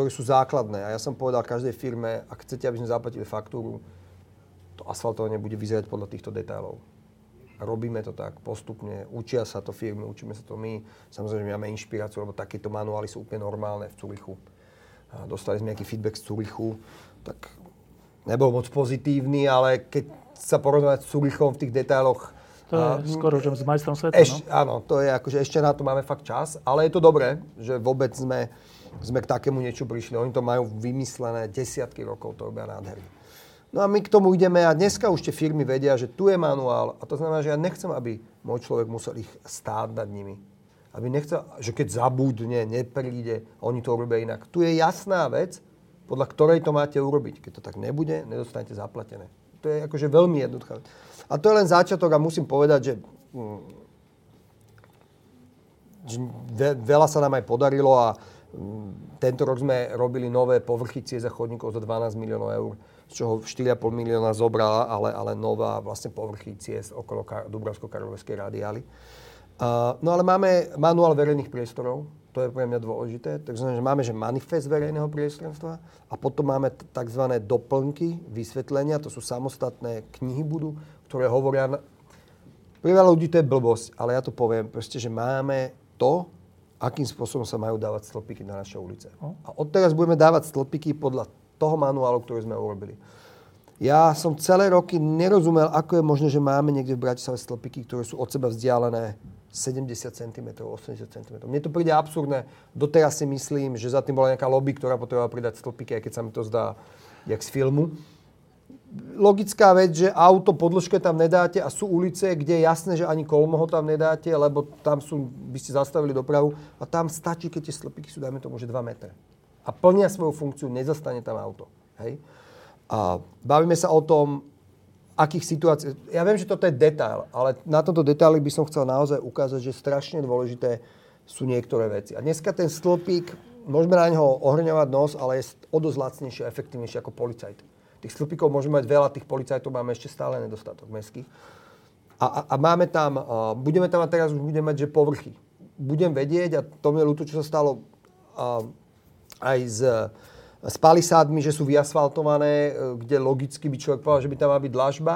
ktoré sú základné. A ja som povedal každej firme, ak chcete, aby sme zaplatili faktúru, to asfaltovanie bude vyzerať podľa týchto detailov. Robíme to tak postupne, učia sa to firmy, učíme sa to my. Samozrejme, máme inšpiráciu, lebo takéto manuály sú úplne normálne v Curychu. A dostali sme nejaký feedback z Curychu, tak nebol moc pozitívny, ale keď sa porovnať s Curychom v tých detailoch, to je a, skoro, že s majstrom sveta, eš, no? Áno, to je akože ešte na to máme fakt čas, ale je to dobré, že vôbec sme, sme k takému niečo prišli. Oni to majú vymyslené desiatky rokov, to robia nádherné. No a my k tomu ideme a dneska už tie firmy vedia, že tu je manuál a to znamená, že ja nechcem, aby môj človek musel ich stáť nad nimi. Aby nechcel, že keď zabudne, nepríde, oni to urobia inak. Tu je jasná vec, podľa ktorej to máte urobiť. Keď to tak nebude, nedostanete zaplatené. To je akože veľmi jednoduché. A to je len začiatok a musím povedať, že, mm, že veľa sa nám aj podarilo a tento rok sme robili nové povrchy ciest a chodníkov za 12 miliónov eur, z čoho 4,5 milióna zobrala, ale, ale nová vlastne povrchy ciest okolo Kar- Dubravsko-Karloveskej radiály. Uh, no ale máme manuál verejných priestorov, to je pre mňa dôležité. Takže že máme že manifest verejného priestranstva a potom máme tzv. doplnky, vysvetlenia, to sú samostatné knihy budú, ktoré hovoria... Pre veľa ľudí to je blbosť, ale ja to poviem, proste, že máme to, akým spôsobom sa majú dávať stĺpiky na naše ulice. A odteraz budeme dávať stĺpiky podľa toho manuálu, ktorý sme urobili. Ja som celé roky nerozumel, ako je možné, že máme niekde v Bratislave stĺpiky, ktoré sú od seba vzdialené 70 cm, 80 cm. Mne to príde absurdné. Doteraz si myslím, že za tým bola nejaká lobby, ktorá potrebovala pridať stĺpiky, aj keď sa mi to zdá jak z filmu logická vec, že auto podĺžke tam nedáte a sú ulice, kde je jasné, že ani kolmo ho tam nedáte, lebo tam sú, by ste zastavili dopravu a tam stačí, keď tie slepíky sú, dajme tomu, že 2 metre. A plnia svoju funkciu, nezastane tam auto. Hej? A bavíme sa o tom, akých situácií... Ja viem, že toto je detail, ale na tomto detaily by som chcel naozaj ukázať, že strašne dôležité sú niektoré veci. A dneska ten stĺpik, môžeme na neho ohrňovať nos, ale je o dosť lacnejší a efektívnejší ako policajt. Tých stĺpikov môžeme mať veľa, tých policajtov máme ešte stále nedostatok mestských. A, a, a máme tam, uh, budeme tam a teraz už budeme mať, že povrchy. Budem vedieť, a to mi je ľúto, čo sa stalo uh, aj s, s palisádmi, že sú vyasfaltované, uh, kde logicky by človek povedal, že by tam má byť dlažba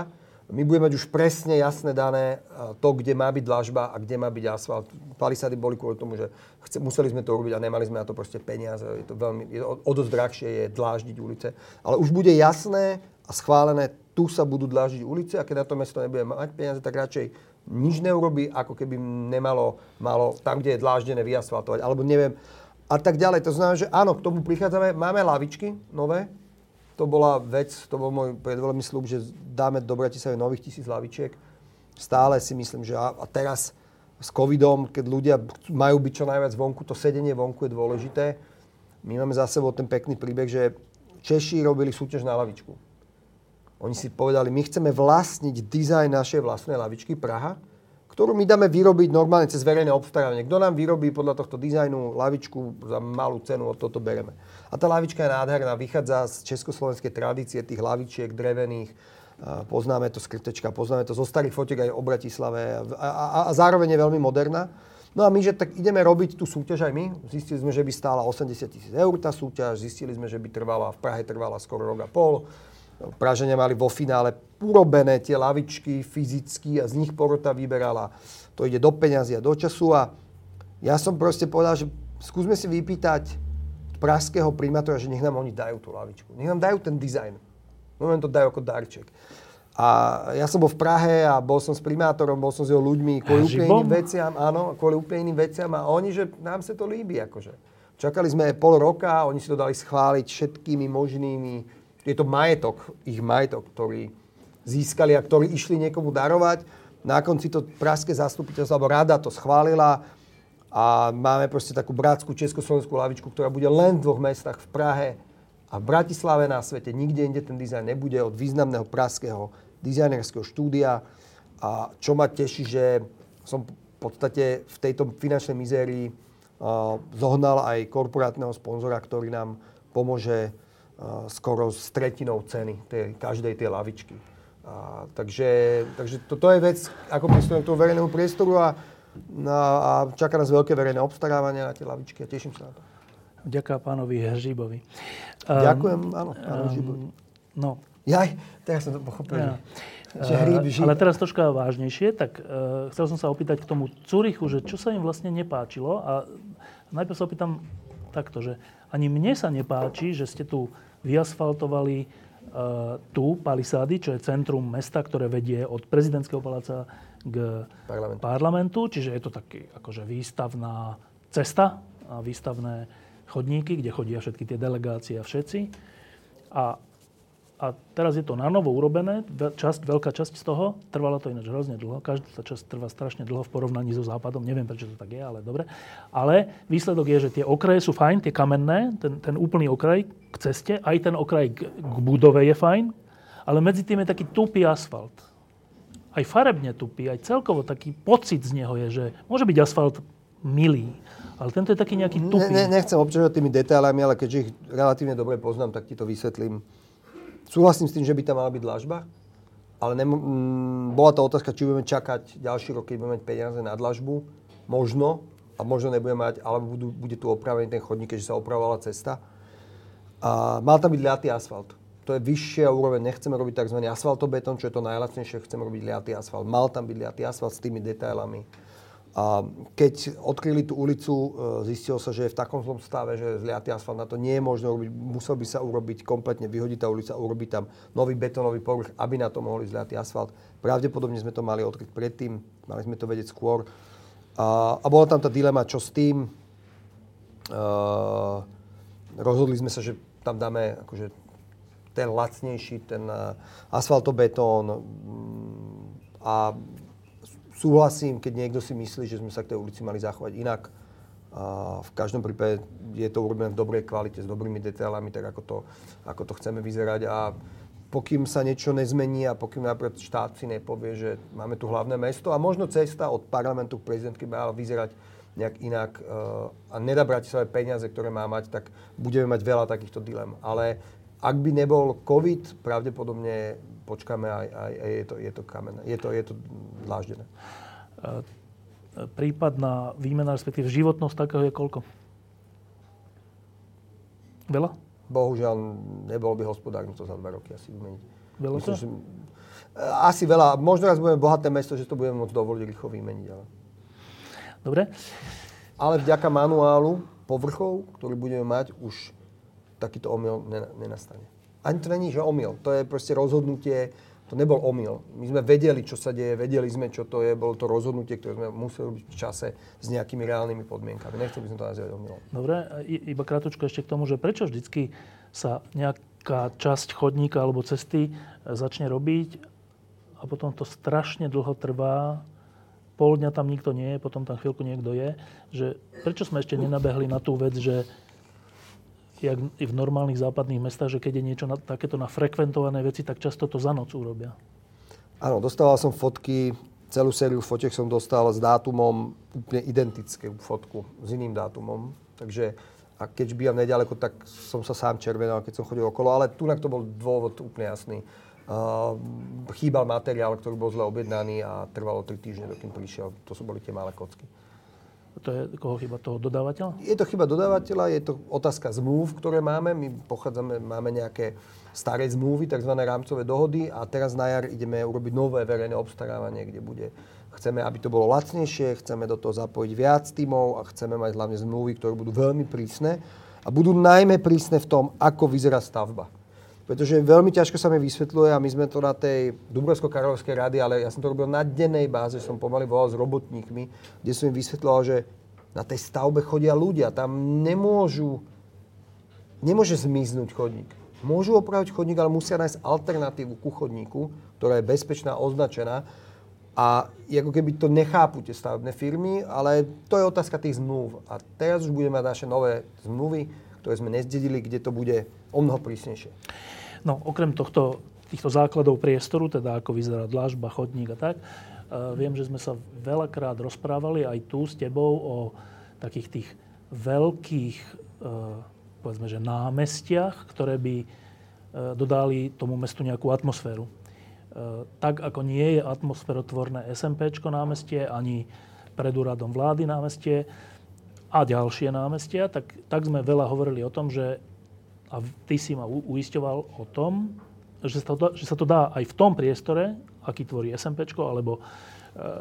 my budeme mať už presne jasné dané to, kde má byť dlažba a kde má byť asfalt. Palisady boli kvôli tomu, že chce, museli sme to urobiť a nemali sme na to proste peniaze. Je to veľmi, je, o, dosť drahšie je dláždiť ulice. Ale už bude jasné a schválené, tu sa budú dláždiť ulice a keď na to mesto nebude mať peniaze, tak radšej nič neurobi, ako keby nemalo malo tam, kde je dláždené, vyasfaltovať. Alebo neviem, a tak ďalej. To znamená, že áno, k tomu prichádzame. Máme lavičky nové, to bola vec, to bol môj predvolený slúb, že dáme do Bratislavy nových tisíc lavičiek. Stále si myslím, že a, a teraz s covidom, keď ľudia majú byť čo najviac vonku, to sedenie vonku je dôležité. My máme za sebou ten pekný príbeh, že Češi robili súťaž na lavičku. Oni si povedali, my chceme vlastniť dizajn našej vlastnej lavičky Praha, ktorú my dáme vyrobiť normálne cez verejné obstarávanie. Kto nám vyrobí podľa tohto dizajnu lavičku za malú cenu, od toto bereme. A tá lavička je nádherná, vychádza z československej tradície tých lavičiek drevených, poznáme to z krtečka, poznáme to zo starých fotiek aj o Bratislave a, a, a zároveň je veľmi moderná. No a my, že tak ideme robiť tú súťaž aj my. Zistili sme, že by stála 80 tisíc eur tá súťaž, zistili sme, že by trvala, v Prahe trvala skoro rok a pol. Pražania mali vo finále urobené tie lavičky fyzicky a z nich porota vyberala. To ide do peňazí a do času a ja som proste povedal, že skúsme si vypýtať pražského primátora, že nech nám oni dajú tú lavičku. Nech nám dajú ten dizajn. No to dajú ako darček. A ja som bol v Prahe a bol som s primátorom, bol som s jeho ľuďmi kvôli úplne iným veciam, áno, kvôli úplne iným veciam a oni, že nám sa to líbi, akože. Čakali sme pol roka, oni si to dali schváliť všetkými možnými je to majetok, ich majetok, ktorý, získali a ktorí išli niekomu darovať. Na konci to pražské zastupiteľstvo, alebo rada to schválila a máme proste takú bratskú československú lavičku, ktorá bude len v dvoch mestách, v Prahe a v Bratislave na svete. Nikde inde ten dizajn nebude od významného pražského dizajnerského štúdia. A čo ma teší, že som v podstate v tejto finančnej mizérii zohnal aj korporátneho sponzora, ktorý nám pomôže skoro s tretinou ceny tej, každej tej lavičky. Uh, takže takže toto je vec, ako pristúpim k tomu verejnému priestoru a No a čaká nás veľké verejné obstarávanie na tie lavičky a teším sa na to. Ďakujem pánovi Heržíbovi. Ďakujem, um, áno, pánu Heržíbovi. No. Jaj, teraz som to pochopil. Ja. Že hríb, žíb. Ale teraz troška vážnejšie, tak uh, chcel som sa opýtať k tomu Curichu, že čo sa im vlastne nepáčilo a najprv sa opýtam takto, že ani mne sa nepáči, že ste tu vyasfaltovali uh, tu palisády, čo je centrum mesta, ktoré vedie od prezidentského paláca k parlamentu. parlamentu, čiže je to taký akože výstavná cesta a výstavné chodníky, kde chodia všetky tie delegácie a všetci. A, a teraz je to na novo urobené, časť, veľká časť z toho, trvalo to ináč hrozne dlho, každá tá časť trvá strašne dlho v porovnaní so západom, neviem prečo to tak je, ale dobre. Ale výsledok je, že tie okraje sú fajn, tie kamenné, ten, ten úplný okraj k ceste, aj ten okraj k, k budove je fajn, ale medzi tým je taký tupý asfalt aj farebne tupý, aj celkovo taký pocit z neho je, že môže byť asfalt milý, ale tento je taký nejaký tupý. Ne, ne, nechcem obťažovať tými detailami, ale keďže ich relatívne dobre poznám, tak ti to vysvetlím. Súhlasím s tým, že by tam mala byť dlažba, ale nemo, m, bola to otázka, či budeme čakať ďalší rok, keď budeme mať peniaze na dlažbu. Možno, a možno nebudeme mať, alebo budú, bude tu opravený ten chodník, keďže sa opravovala cesta. A mal tam byť ľatý asfalt to je vyššia úroveň, nechceme robiť tzv. asfaltobetón, čo je to najlacnejšie, chceme robiť liatý asfalt. Mal tam byť liatý asfalt s tými detailami. A keď odkryli tú ulicu, e, zistilo sa, že je v takom zlom stave, že zliatý asfalt na to nie je možné urobiť. Musel by sa urobiť kompletne, vyhodiť tá ulica, urobiť tam nový betónový povrch, aby na to mohli zliatý asfalt. Pravdepodobne sme to mali odkryť predtým, mali sme to vedieť skôr. A, a bola tam tá dilema, čo s tým. Uh, rozhodli sme sa, že tam dáme akože ten lacnejší, ten eh, asfaltobetón mm, a súhlasím, keď niekto si myslí, že sme sa k tej ulici mali zachovať inak. A v každom prípade je to urobené v dobrej kvalite, s dobrými detailami, tak ako to, ako to chceme vyzerať. A pokým sa niečo nezmení a pokým napríklad štát si nepovie, že máme tu hlavné mesto a možno cesta od parlamentu k prezidentke by mala vyzerať nejak inak uh, a nedá Bratislave peniaze, ktoré má mať, tak budeme mať veľa takýchto dilem. Ale ak by nebol COVID, pravdepodobne počkáme aj, aj, aj je, to, je to kamenné. Je to, je to dláždené. Prípadná výmena, respektíve životnosť takého je koľko? Veľa? Bohužiaľ, nebolo by hospodárne to za dva roky asi vymeniť. Veľa Myslím, že, asi veľa. Možno raz budeme bohaté mesto, že to budeme môcť dovoliť rýchlo vymeniť. Ale... Dobre. Ale vďaka manuálu povrchov, ktorý budeme mať, už takýto omyl nenastane. Ani to není, že omyl. To je proste rozhodnutie, to nebol omyl. My sme vedeli, čo sa deje, vedeli sme, čo to je, bolo to rozhodnutie, ktoré sme museli robiť v čase s nejakými reálnymi podmienkami. Nechcel by som to nazývať omylom. Dobre, iba krátko ešte k tomu, že prečo vždycky sa nejaká časť chodníka alebo cesty e, začne robiť a potom to strašne dlho trvá, pol dňa tam nikto nie je, potom tam chvíľku niekto je, že prečo sme ešte nenabehli na tú vec, že jak v normálnych západných mestách, že keď je niečo na, takéto na frekventované veci, tak často to za noc urobia. Áno, dostával som fotky, celú sériu fotiek som dostal s dátumom úplne identickú fotku, s iným dátumom. Takže a keď bývam nedaleko, tak som sa sám červenal, keď som chodil okolo, ale tu to bol dôvod úplne jasný. Uh, chýbal materiál, ktorý bol zle objednaný a trvalo 3 týždne, dokým prišiel. To sú boli tie malé kocky. To je koho chyba? Toho dodávateľa? Je to chyba dodávateľa, je to otázka zmluv, ktoré máme. My pochádzame, máme nejaké staré zmluvy, tzv. rámcové dohody a teraz na jar ideme urobiť nové verejné obstarávanie, kde bude Chceme, aby to bolo lacnejšie, chceme do toho zapojiť viac tímov a chceme mať hlavne zmluvy, ktoré budú veľmi prísne a budú najmä prísne v tom, ako vyzerá stavba. Pretože veľmi ťažko sa mi vysvetľuje a my sme to na tej Dubrovsko-Karlovskej rady, ale ja som to robil na dennej báze, som pomaly volal s robotníkmi, kde som im vysvetľoval, že na tej stavbe chodia ľudia, tam nemôžu, nemôže zmiznúť chodník. Môžu opraviť chodník, ale musia nájsť alternatívu ku chodníku, ktorá je bezpečná, označená. A ako keby to nechápu tie stavebné firmy, ale to je otázka tých zmluv. A teraz už budeme mať naše nové zmluvy, ktoré sme nezdedili, kde to bude o mnoho prísnejšie. No, okrem tohto, týchto základov priestoru, teda ako vyzerá dlažba, chodník a tak, uh, viem, že sme sa veľakrát rozprávali aj tu s tebou o takých tých veľkých uh, povedzme, že námestiach, ktoré by e, dodali tomu mestu nejakú atmosféru. E, tak ako nie je atmosférotvorné SMP námestie, ani pred úradom vlády námestie a ďalšie námestia, tak, tak sme veľa hovorili o tom, že a ty si ma uisťoval o tom, že sa, to, že sa to dá aj v tom priestore, aký tvorí SMP, alebo e,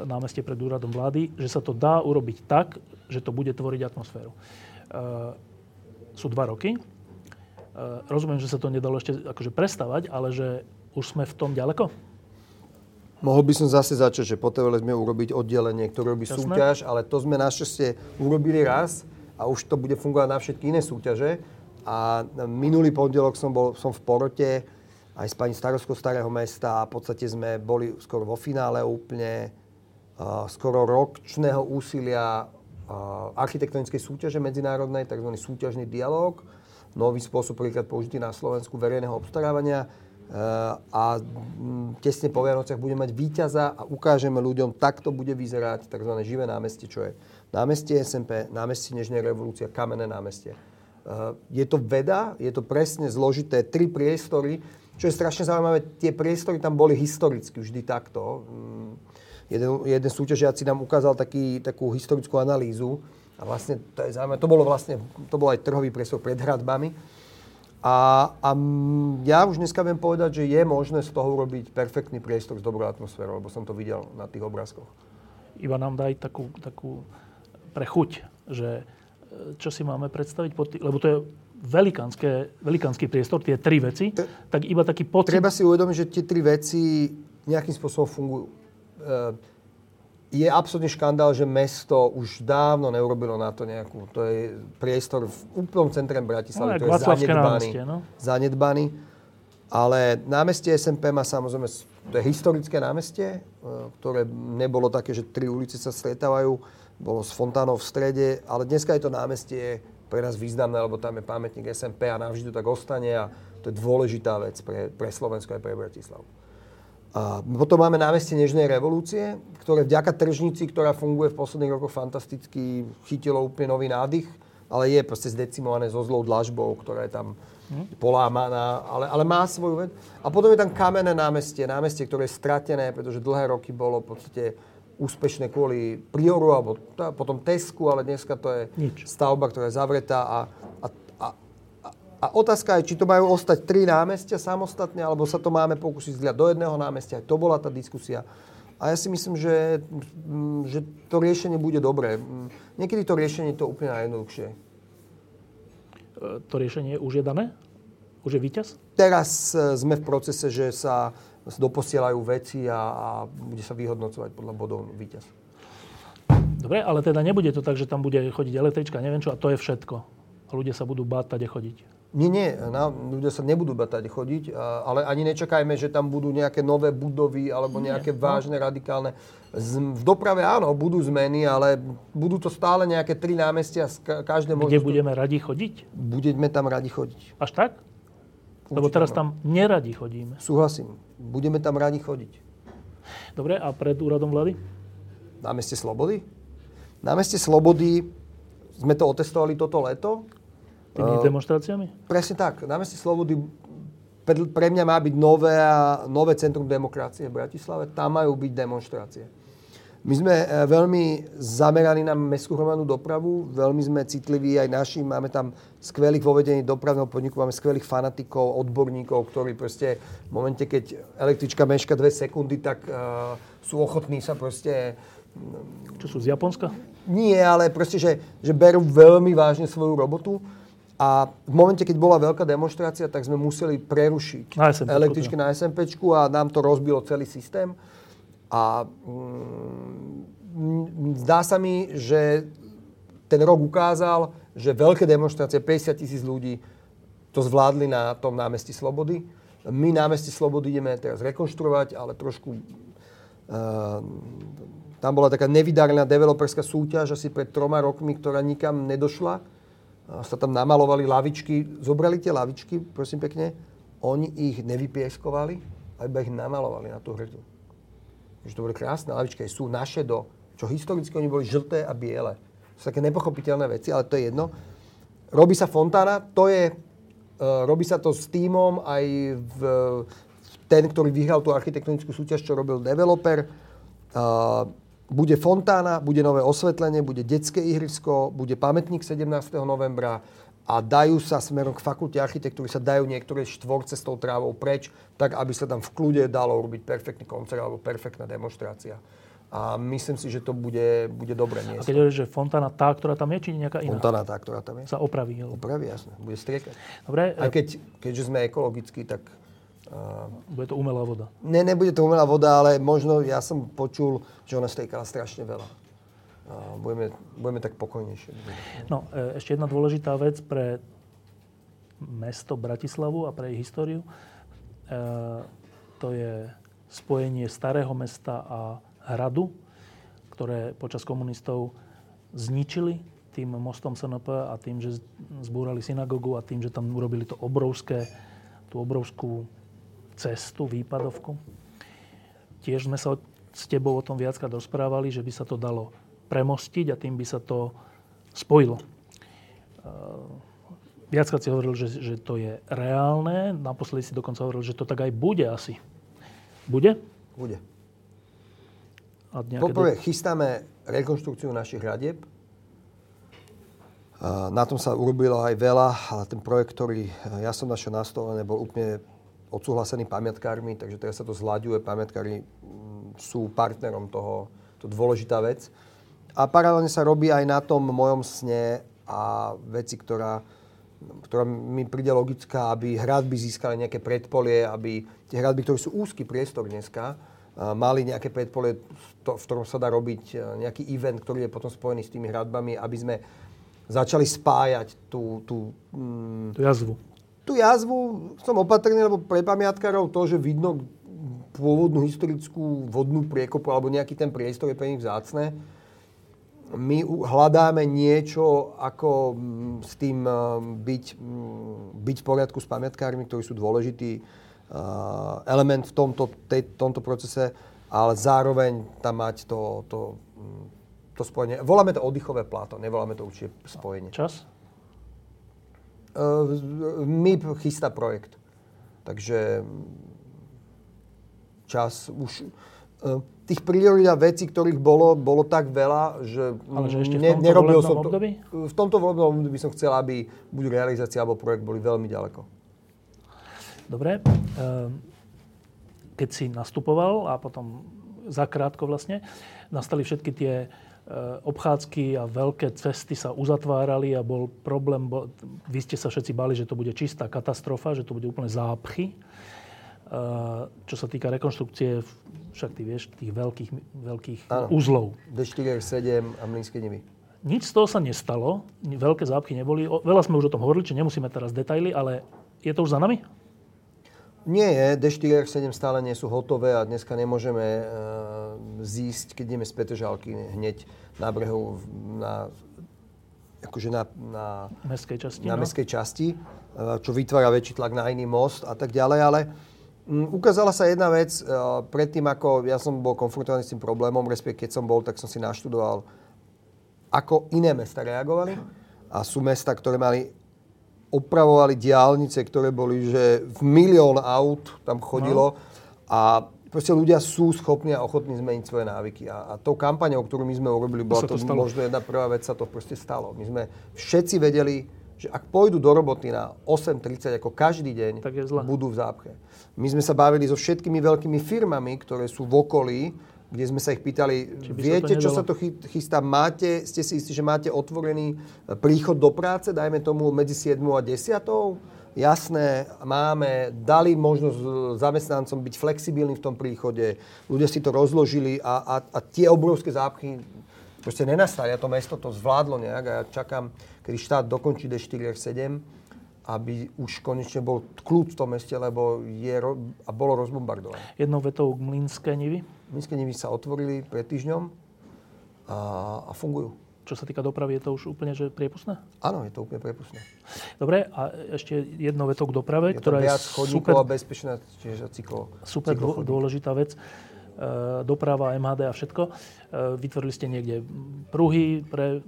námestie pred úradom vlády, že sa to dá urobiť tak, že to bude tvoriť atmosféru sú dva roky. E, rozumiem, že sa to nedalo ešte akože prestavať, ale že už sme v tom ďaleko? Mohol by som zase začať, že potrebovali sme urobiť oddelenie, ktoré robí Jasné. súťaž, ale to sme našťastie urobili raz a už to bude fungovať na všetky iné súťaže. A minulý pondelok som bol som v porote aj s pani starostkou Starého mesta a v podstate sme boli skoro vo finále úplne uh, skoro ročného úsilia architektonickej súťaže medzinárodnej, tzv. súťažný dialog, nový spôsob prvýkrát použitý na Slovensku verejného obstarávania a tesne po Vianociach budeme mať víťaza a ukážeme ľuďom, takto bude vyzerať tzv. živé námestie, čo je námestie SMP, námestie Nežnej revolúcia, kamenné námestie. E, je to veda, je to presne zložité, tri priestory, čo je strašne zaujímavé, tie priestory tam boli historicky vždy takto jeden, jeden súťažiaci nám ukázal taký, takú historickú analýzu a vlastne to je zaujímavé, to bolo vlastne, to bol aj trhový priestor pred hradbami. A, a ja už dneska viem povedať, že je možné z toho urobiť perfektný priestor s dobrou atmosférou, lebo som to videl na tých obrázkoch. Iba nám daj takú, takú prechuť, že e, čo si máme predstaviť, pod tý, lebo to je velikánsky priestor, tie tri veci, T- tak iba taký pocit... Treba si uvedomiť, že tie tri veci nejakým spôsobom fungujú. Eh, je absolútny škandál, že mesto už dávno neurobilo na to nejakú... To je priestor v úplnom centre Bratislavy, no, to je zanedbaný, námestie, no? zanedbaný. Ale námestie SMP má samozrejme, to je historické námestie, eh, ktoré nebolo také, že tri ulice sa stretávajú, bolo s fontánov v strede, ale dneska je to námestie pre nás významné, lebo tam je pamätník SMP a navždy to tak ostane a to je dôležitá vec pre, pre Slovensko aj pre Bratislavu. A potom máme námestie Nežnej revolúcie, ktoré vďaka tržnici, ktorá funguje v posledných rokoch fantasticky, chytilo úplne nový nádych, ale je proste zdecimované so zlou dlažbou, ktorá je tam hm? polámaná, ale, ale má svoju vec. A potom je tam kamenné námestie, námestie, ktoré je stratené, pretože dlhé roky bolo v podstate úspešné kvôli Prioru alebo potom Tesku, ale dneska to je Nič. stavba, ktorá je zavretá a, a otázka je, či to majú ostať tri námestia samostatne, alebo sa to máme pokúsiť zliať do jedného námestia. To bola tá diskusia. A ja si myslím, že, mm, že to riešenie bude dobré. Mm, niekedy to riešenie je to úplne najjednoduchšie. E, to riešenie už je dané? Už je víťaz? Teraz e, sme v procese, že sa doposielajú veci a, a bude sa vyhodnocovať podľa bodov víťaz. Dobre, ale teda nebude to tak, že tam bude chodiť električka, neviem čo, a to je všetko. A ľudia sa budú báť tade chodiť. Nie, nie, na, ľudia sa nebudú batať chodiť, ale ani nečakajme, že tam budú nejaké nové budovy alebo nejaké nie, no. vážne, radikálne. Z, v doprave áno, budú zmeny, ale budú to stále nejaké tri námestia. Každé Kde budeme to... radi chodiť? Budeme tam radi chodiť. Až tak? Určite Lebo teraz tam neradi chodíme. Súhlasím. Budeme tam radi chodiť. Dobre, a pred úradom vlády? Námestie Slobody? Námestie Slobody sme to otestovali toto leto Tými uh, demonstráciami? Presne tak. Na meste Slobody pre mňa má byť nové, nové centrum demokracie v Bratislave. Tam majú byť demonstrácie. My sme e, veľmi zameraní na mestskú hromadnú dopravu, veľmi sme citliví aj naši, máme tam skvelých vo vedení dopravného podniku, máme skvelých fanatikov, odborníkov, ktorí proste v momente, keď električka meška dve sekundy, tak uh, sú ochotní sa proste... Čo sú z Japonska? Nie, ale proste, že, že berú veľmi vážne svoju robotu a v momente, keď bola veľká demonstrácia, tak sme museli prerušiť na SMP, električky na SMP a nám to rozbilo celý systém. A mm, zdá sa mi, že ten rok ukázal, že veľké demonstrácie, 50 tisíc ľudí, to zvládli na tom námestí Slobody. My námestí Slobody ideme teraz rekonštruovať, ale trošku... Uh, tam bola taká nevydarená developerská súťaž asi pred troma rokmi, ktorá nikam nedošla. Sa tam namalovali lavičky. Zobrali tie lavičky, prosím pekne. Oni ich nevypieskovali, a iba ich namalovali na tú hrdu. Že to boli krásne lavičky, sú naše do, čo historicky oni boli žlté a biele. To sú také nepochopiteľné veci, ale to je jedno. Robí sa fontána, to je, uh, robí sa to s týmom aj v, ten, ktorý vyhral tú architektonickú súťaž, čo robil developer. Bude fontána, bude nové osvetlenie, bude detské ihrisko, bude pamätník 17. novembra a dajú sa smerom k fakulte architektúry, sa dajú niektoré štvorce s tou trávou preč, tak aby sa tam v kľude dalo robiť perfektný koncert alebo perfektná demonstrácia. A myslím si, že to bude, bude dobré miesto. A keď hovoríš, že fontána tá, ktorá tam je, či nejaká iná? Fontána tá, ktorá tam je. Sa opraví. Opraví, jasne. Bude striekať. Dobre. Aj keď, keďže sme ekologickí, tak bude to umelá voda. Ne, nebude to umelá voda, ale možno ja som počul, že ona striekala strašne veľa. Uh, budeme, budeme tak pokojnejšie. No, e, ešte jedna dôležitá vec pre mesto Bratislavu a pre jej históriu. E, to je spojenie starého mesta a hradu, ktoré počas komunistov zničili tým mostom SNP a tým, že zbúrali synagogu a tým, že tam urobili to obrovské, tú obrovskú cestu, výpadovku. Tiež sme sa s tebou o tom viackrát rozprávali, že by sa to dalo premostiť a tým by sa to spojilo. Viackrát si hovoril, že, že to je reálne. Naposledy si dokonca hovoril, že to tak aj bude asi. Bude? Bude. Poprvé, chystáme rekonštrukciu našich hradieb. Na tom sa urobilo aj veľa, ale ten projekt, ktorý ja som našiel na stole, nebol úplne odsúhlasený pamiatkármi, takže teraz sa to zľaďuje. Pamiatkári mm, sú partnerom toho, to dôležitá vec. A paralelne sa robí aj na tom mojom sne a veci, ktorá, ktorá mi príde logická, aby hradby získali nejaké predpolie, aby tie hradby, ktoré sú úzky priestor dneska, mali nejaké predpolie, v ktorom sa dá robiť nejaký event, ktorý je potom spojený s tými hradbami, aby sme začali spájať tú... tú, mm, tú jazvu tú jazvu som opatrný, lebo pre pamiatkárov to, že vidno pôvodnú historickú vodnú priekopu alebo nejaký ten priestor je pre nich vzácne. My hľadáme niečo, ako mm, s tým mm, byť, mm, byť v poriadku s pamiatkármi, ktorí sú dôležitý element v tomto, tej, tomto procese, ale zároveň tam mať to, to, to spojenie. Voláme to oddychové pláto, nevoláme to určite spojenie. Čas? MIP chystá projekt. Takže čas už... E, tých priorít a vecí, ktorých bolo, bolo tak veľa, že, Ale že ešte v tomto nerobil som to. Období? V tomto volebnom období som chcel, aby buď realizácia alebo projekt boli veľmi ďaleko. Dobre. Keď si nastupoval a potom zakrátko vlastne, nastali všetky tie obchádzky a veľké cesty sa uzatvárali a bol problém, bo, vy ste sa všetci bali, že to bude čistá katastrofa, že to bude úplne zápchy. Eh, čo sa týka rekonštrukcie, však ty vieš, tých veľkých, veľkých ano. uzlov. D4, 7 a Mlínske nivy. Nič z toho sa nestalo, veľké zápchy neboli. Veľa sme už o tom hovorili, či nemusíme teraz detaily, ale je to už za nami? Nie je, D4 R7 stále nie sú hotové a dneska nemôžeme uh, zísť, keď ideme z Petržalky hneď na brehu na, akože na, na mestskej časti, na no? mestskej časti uh, čo vytvára väčší tlak na iný most a tak ďalej, ale um, ukázala sa jedna vec, uh, predtým ako ja som bol konfrontovaný s tým problémom, respektíve keď som bol, tak som si naštudoval, ako iné mesta reagovali a sú mesta, ktoré mali opravovali diálnice, ktoré boli, že v milión aut tam chodilo no. a proste ľudia sú schopní a ochotní zmeniť svoje návyky. A, a tou kampaňou, ktorú my sme urobili, bola to, to možno jedna prvá vec, sa to proste stalo. My sme všetci vedeli, že ak pôjdu do roboty na 8.30 ako každý deň, tak budú v zápche. My sme sa bavili so všetkými veľkými firmami, ktoré sú v okolí, kde sme sa ich pýtali, viete, čo sa to chystá, máte, ste si istí, že máte otvorený príchod do práce, dajme tomu medzi 7 a 10? Jasné, máme, dali možnosť e, zamestnancom byť flexibilní v tom príchode, ľudia si to rozložili a, a, a tie obrovské zápchy proste nenastali a to mesto to zvládlo nejak a ja čakám, kedy štát dokončí D4 7 aby už konečne bol kľud v tom meste, lebo je a bolo rozbombardované. Jednou vetou Mlínske nivy? Mlínske nivy sa otvorili pred týždňom a, a fungujú. Čo sa týka dopravy, je to už úplne že priepustné? Áno, je to úplne priepustné. Dobre, a ešte jednou vetou k doprave, je ktorá je super, a bezpečná, čiže cyklo, super cyklo dôležitá vec. E, doprava, MHD a všetko. E, vytvorili ste niekde pruhy pre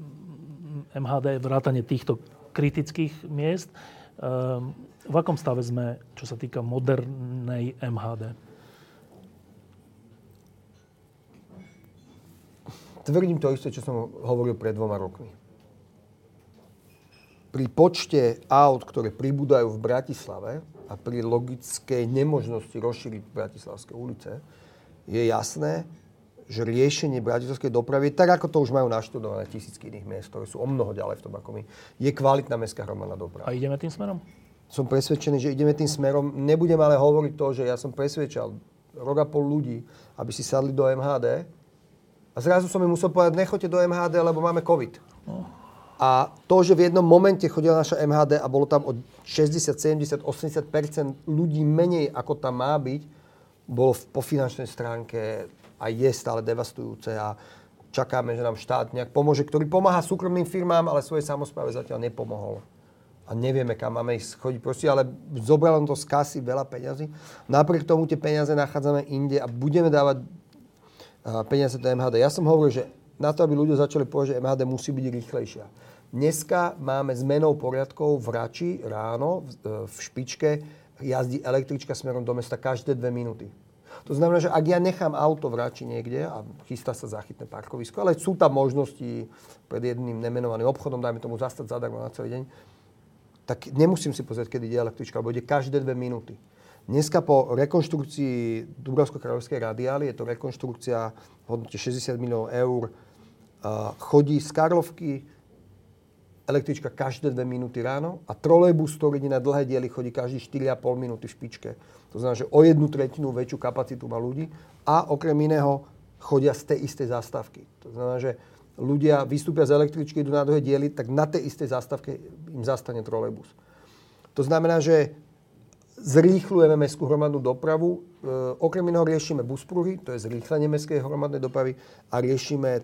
MHD, vrátanie týchto kritických miest. E, v akom stave sme, čo sa týka modernej MHD? Tvrdím to isté, čo som hovoril pred dvoma rokmi. Pri počte aut, ktoré pribúdajú v Bratislave a pri logickej nemožnosti rozšíriť Bratislavské ulice, je jasné, že riešenie bratislavskej dopravy, tak ako to už majú naštudované tisícky iných miest, ktoré sú o mnoho ďalej v tom ako my, je kvalitná mestská hromadná doprava. A ideme tým smerom? Som presvedčený, že ideme tým smerom. Nebudem ale hovoriť to, že ja som presvedčal rok a pol ľudí, aby si sadli do MHD a zrazu som im musel povedať, nechoďte do MHD, lebo máme COVID. No. A to, že v jednom momente chodila naša MHD a bolo tam od 60, 70, 80% ľudí menej, ako tam má byť, bolo po finančnej stránke a je stále devastujúce a čakáme, že nám štát nejak pomôže, ktorý pomáha súkromným firmám, ale svojej samozpráve zatiaľ nepomohol. A nevieme, kam máme ísť chodiť. Proste, ale zobralo to z kasy veľa peňazí. Napriek tomu tie peniaze nachádzame inde a budeme dávať peniaze do MHD. Ja som hovoril, že na to, aby ľudia začali povedať, že MHD musí byť rýchlejšia. Dneska máme zmenou poriadkov v Rači ráno v e, špičke jazdí električka smerom do mesta každé dve minúty. To znamená, že ak ja nechám auto v Rači niekde a chystá sa záchytné parkovisko, ale sú tam možnosti pred jedným nemenovaným obchodom, dajme tomu zastať zadarmo na celý deň, tak nemusím si pozrieť, kedy ide električka, lebo ide každé dve minúty. Dneska po rekonštrukcii Dubravsko-Kráľovskej radiály, je to rekonštrukcia v hodnote 60 miliónov eur, chodí z Karlovky električka každé 2 minúty ráno a trolejbus, ktorý ide na dlhé diely, chodí každý 4,5 minúty v špičke. To znamená, že o jednu tretinu väčšiu kapacitu má ľudí a okrem iného chodia z tej istej zástavky. To znamená, že ľudia vystúpia z električky, idú na dlhé diely, tak na tej istej zástavke im zastane trolejbus. To znamená, že zrýchlujeme mestskú hromadnú dopravu. E, okrem iného riešime buspruhy, to je zrýchlenie mestskej hromadnej dopravy a riešime e,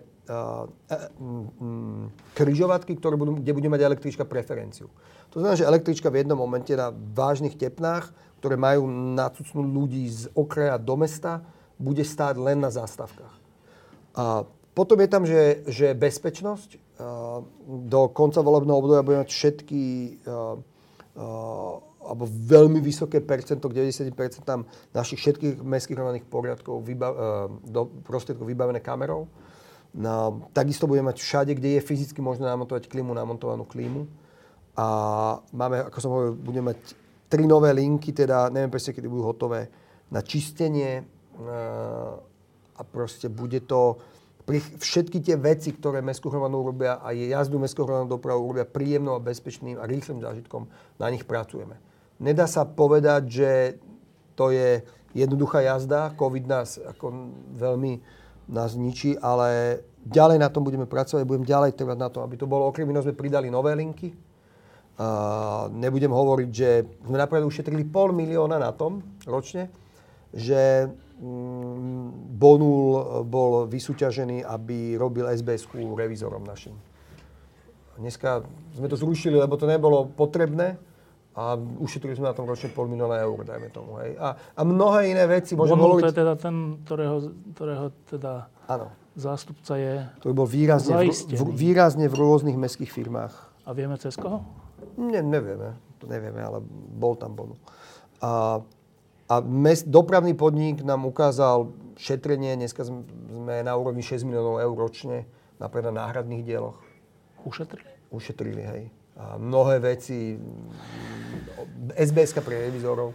križovatky, ktoré budú, kde bude mať električka preferenciu. To znamená, že električka v jednom momente na vážnych tepnách, ktoré majú nacucnúť ľudí z okraja do mesta, bude stáť len na zástavkách. A potom je tam, že, že bezpečnosť. Do konca volebného obdobia budeme mať všetky alebo veľmi vysoké percento, k 90% tam našich všetkých mestských hromadných poriadkov vybav, e, do prostriedkov vybavené kamerou. No, takisto budeme mať všade, kde je fyzicky možné namontovať klímu, namontovanú klímu. A máme, ako som hovoril, budeme mať tri nové linky, teda neviem presne, kedy budú hotové, na čistenie e, a proste bude to pri všetky tie veci, ktoré mestskú hromadnú robia a jazdu mestskú hromadnú dopravu robia príjemnou a bezpečným a rýchlym zážitkom, na nich pracujeme. Nedá sa povedať, že to je jednoduchá jazda. COVID nás ako veľmi nás ničí, ale ďalej na tom budeme pracovať, budem ďalej trvať na tom, aby to bolo. Okrem iného sme pridali nové linky. Uh, nebudem hovoriť, že sme napríklad ušetrili pol milióna na tom ročne, že um, Bonul bol vysúťažený, aby robil SBS-ku revizorom našim. Dneska sme to zrušili, lebo to nebolo potrebné a ušetrili sme na tom ročne pol milióna eur, dajme tomu. Hej. A, a mnohé iné veci môžem hovoriť... to je teda ten, ktorého, ktorého teda ano. zástupca je Ktorý bol výrazne v, v, výrazne v rôznych mestských firmách. A vieme cez koho? Ne, nevieme, to nevieme, ale bol tam Bonu. A, a mest, dopravný podnik nám ukázal šetrenie, dneska sme na úrovni 6 miliónov eur ročne, na náhradných dieloch. Ušetrili? Ušetrili, hej mnohé veci, SBS pre revizorov,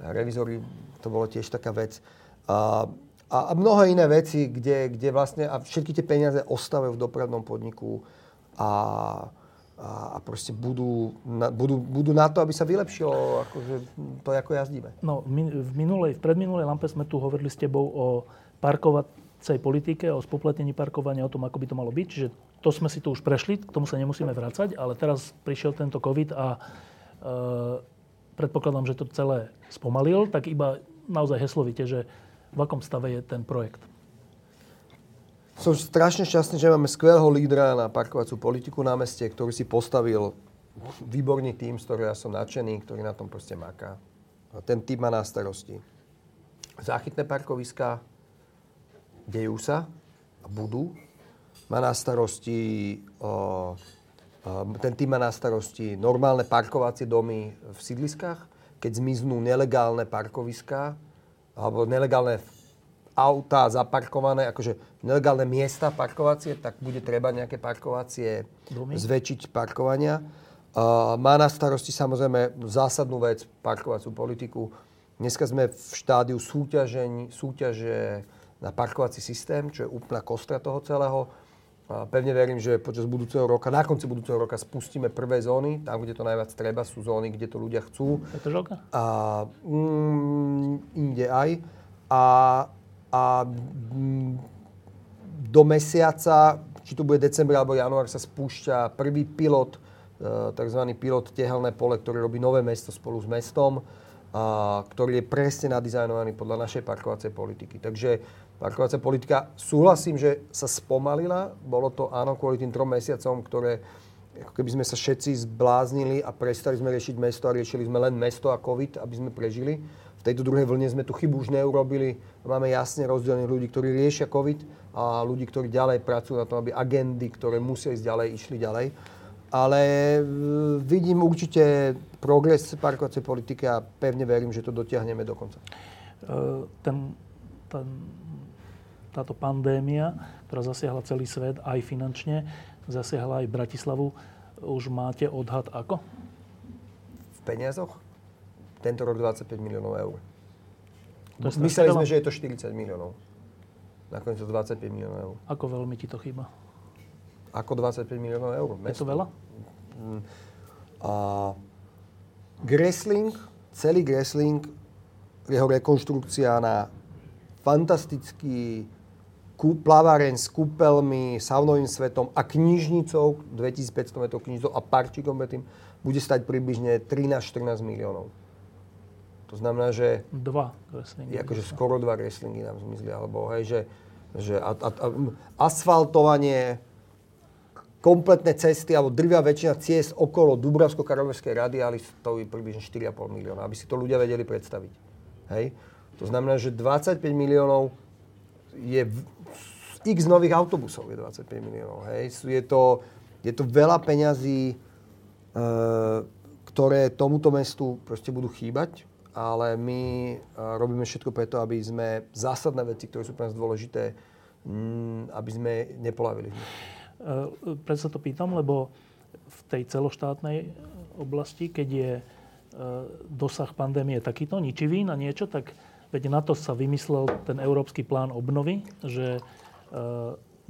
revizory, to bolo tiež taká vec. A, a, a mnohé iné veci, kde, kde vlastne, a všetky tie peniaze ostávajú v dopravnom podniku a, a, a proste budú na, budú, budú na to, aby sa vylepšilo akože, to, ako jazdíme. No, v minulej, v predminulej lampe sme tu hovorili s tebou o parkovacej politike, o spopletnení parkovania, o tom, ako by to malo byť. Čiže to sme si tu už prešli, k tomu sa nemusíme vrácať, ale teraz prišiel tento COVID a predpokladám, že to celé spomalil, tak iba naozaj heslovite, že v akom stave je ten projekt? Som strašne šťastný, že máme skvelého lídra na parkovacú politiku na meste, ktorý si postavil výborný tým, z ktorého ja som nadšený, ktorý na tom proste maká. Ten tým má na starosti záchytné parkoviska, dejú sa a budú. Má na starosti, o, o, ten tým má na starosti normálne parkovacie domy v sídliskách, keď zmiznú nelegálne parkoviská alebo nelegálne autá zaparkované, akože nelegálne miesta parkovacie, tak bude treba nejaké parkovacie Domy. zväčšiť parkovania. Uh, má na starosti samozrejme zásadnú vec, parkovaciu politiku. Dneska sme v štádiu súťažeň, súťaže na parkovací systém, čo je úplná kostra toho celého. A pevne verím, že počas budúceho roka, na konci budúceho roka spustíme prvé zóny, tam, kde to najviac treba, sú zóny, kde to ľudia chcú. Petržalka? A mm, inde aj. A a mm, do mesiaca, či to bude december alebo január, sa spúšťa prvý pilot, e, tzv. pilot Tehelné pole, ktorý robí nové mesto spolu s mestom, a, ktorý je presne nadizajnovaný podľa našej parkovacej politiky. Takže parkovacia politika, súhlasím, že sa spomalila. Bolo to áno kvôli tým trom mesiacom, ktoré ako keby sme sa všetci zbláznili a prestali sme riešiť mesto a riešili sme len mesto a COVID, aby sme prežili tejto druhej vlne sme tú chybu už neurobili. Máme jasne rozdelených ľudí, ktorí riešia COVID a ľudí, ktorí ďalej pracujú na tom, aby agendy, ktoré musia ísť ďalej, išli ďalej. Ale e, vidím určite progres parkovacej politiky a pevne verím, že to dotiahneme do konca. E, ten, ten, táto pandémia, ktorá zasiahla celý svet aj finančne, zasiahla aj Bratislavu, už máte odhad ako? V peniazoch? Tento rok 25 miliónov eur. To Mysleli sme, že je to 40 miliónov. Nakoniec to 25 miliónov eur. Ako veľmi ti to chýba? Ako 25 miliónov eur? Mesto. Je to veľa? Mm. A Gressling, celý Gressling, jeho rekonštrukcia na fantastický plaváren s kúpeľmi, saunovým svetom a knižnicou, 2500 metrov knižnicou a parčíkom tým, bude stať približne 13-14 miliónov. To znamená, že... Dva wrestlingy. Akože skoro dva wrestlingy nám zmizli, alebo hej, že, že a, a, a, asfaltovanie, kompletné cesty, alebo drvia väčšina ciest okolo Dubravsko-Karlovskej radiály stojí približne 4,5 milióna, aby si to ľudia vedeli predstaviť. Hej? To znamená, že 25 miliónov je x nových autobusov je 25 miliónov. Hej? Je, to, je to veľa peňazí, e, ktoré tomuto mestu proste budú chýbať ale my eh, robíme všetko preto, aby sme zásadné veci, ktoré sú pre nás dôležité, mm, aby sme nepolavili. Eh, Preto sa to pýtam, lebo v tej celoštátnej oblasti, keď je eh, dosah pandémie takýto, ničivý na niečo, tak veď na to sa vymyslel ten európsky plán obnovy, že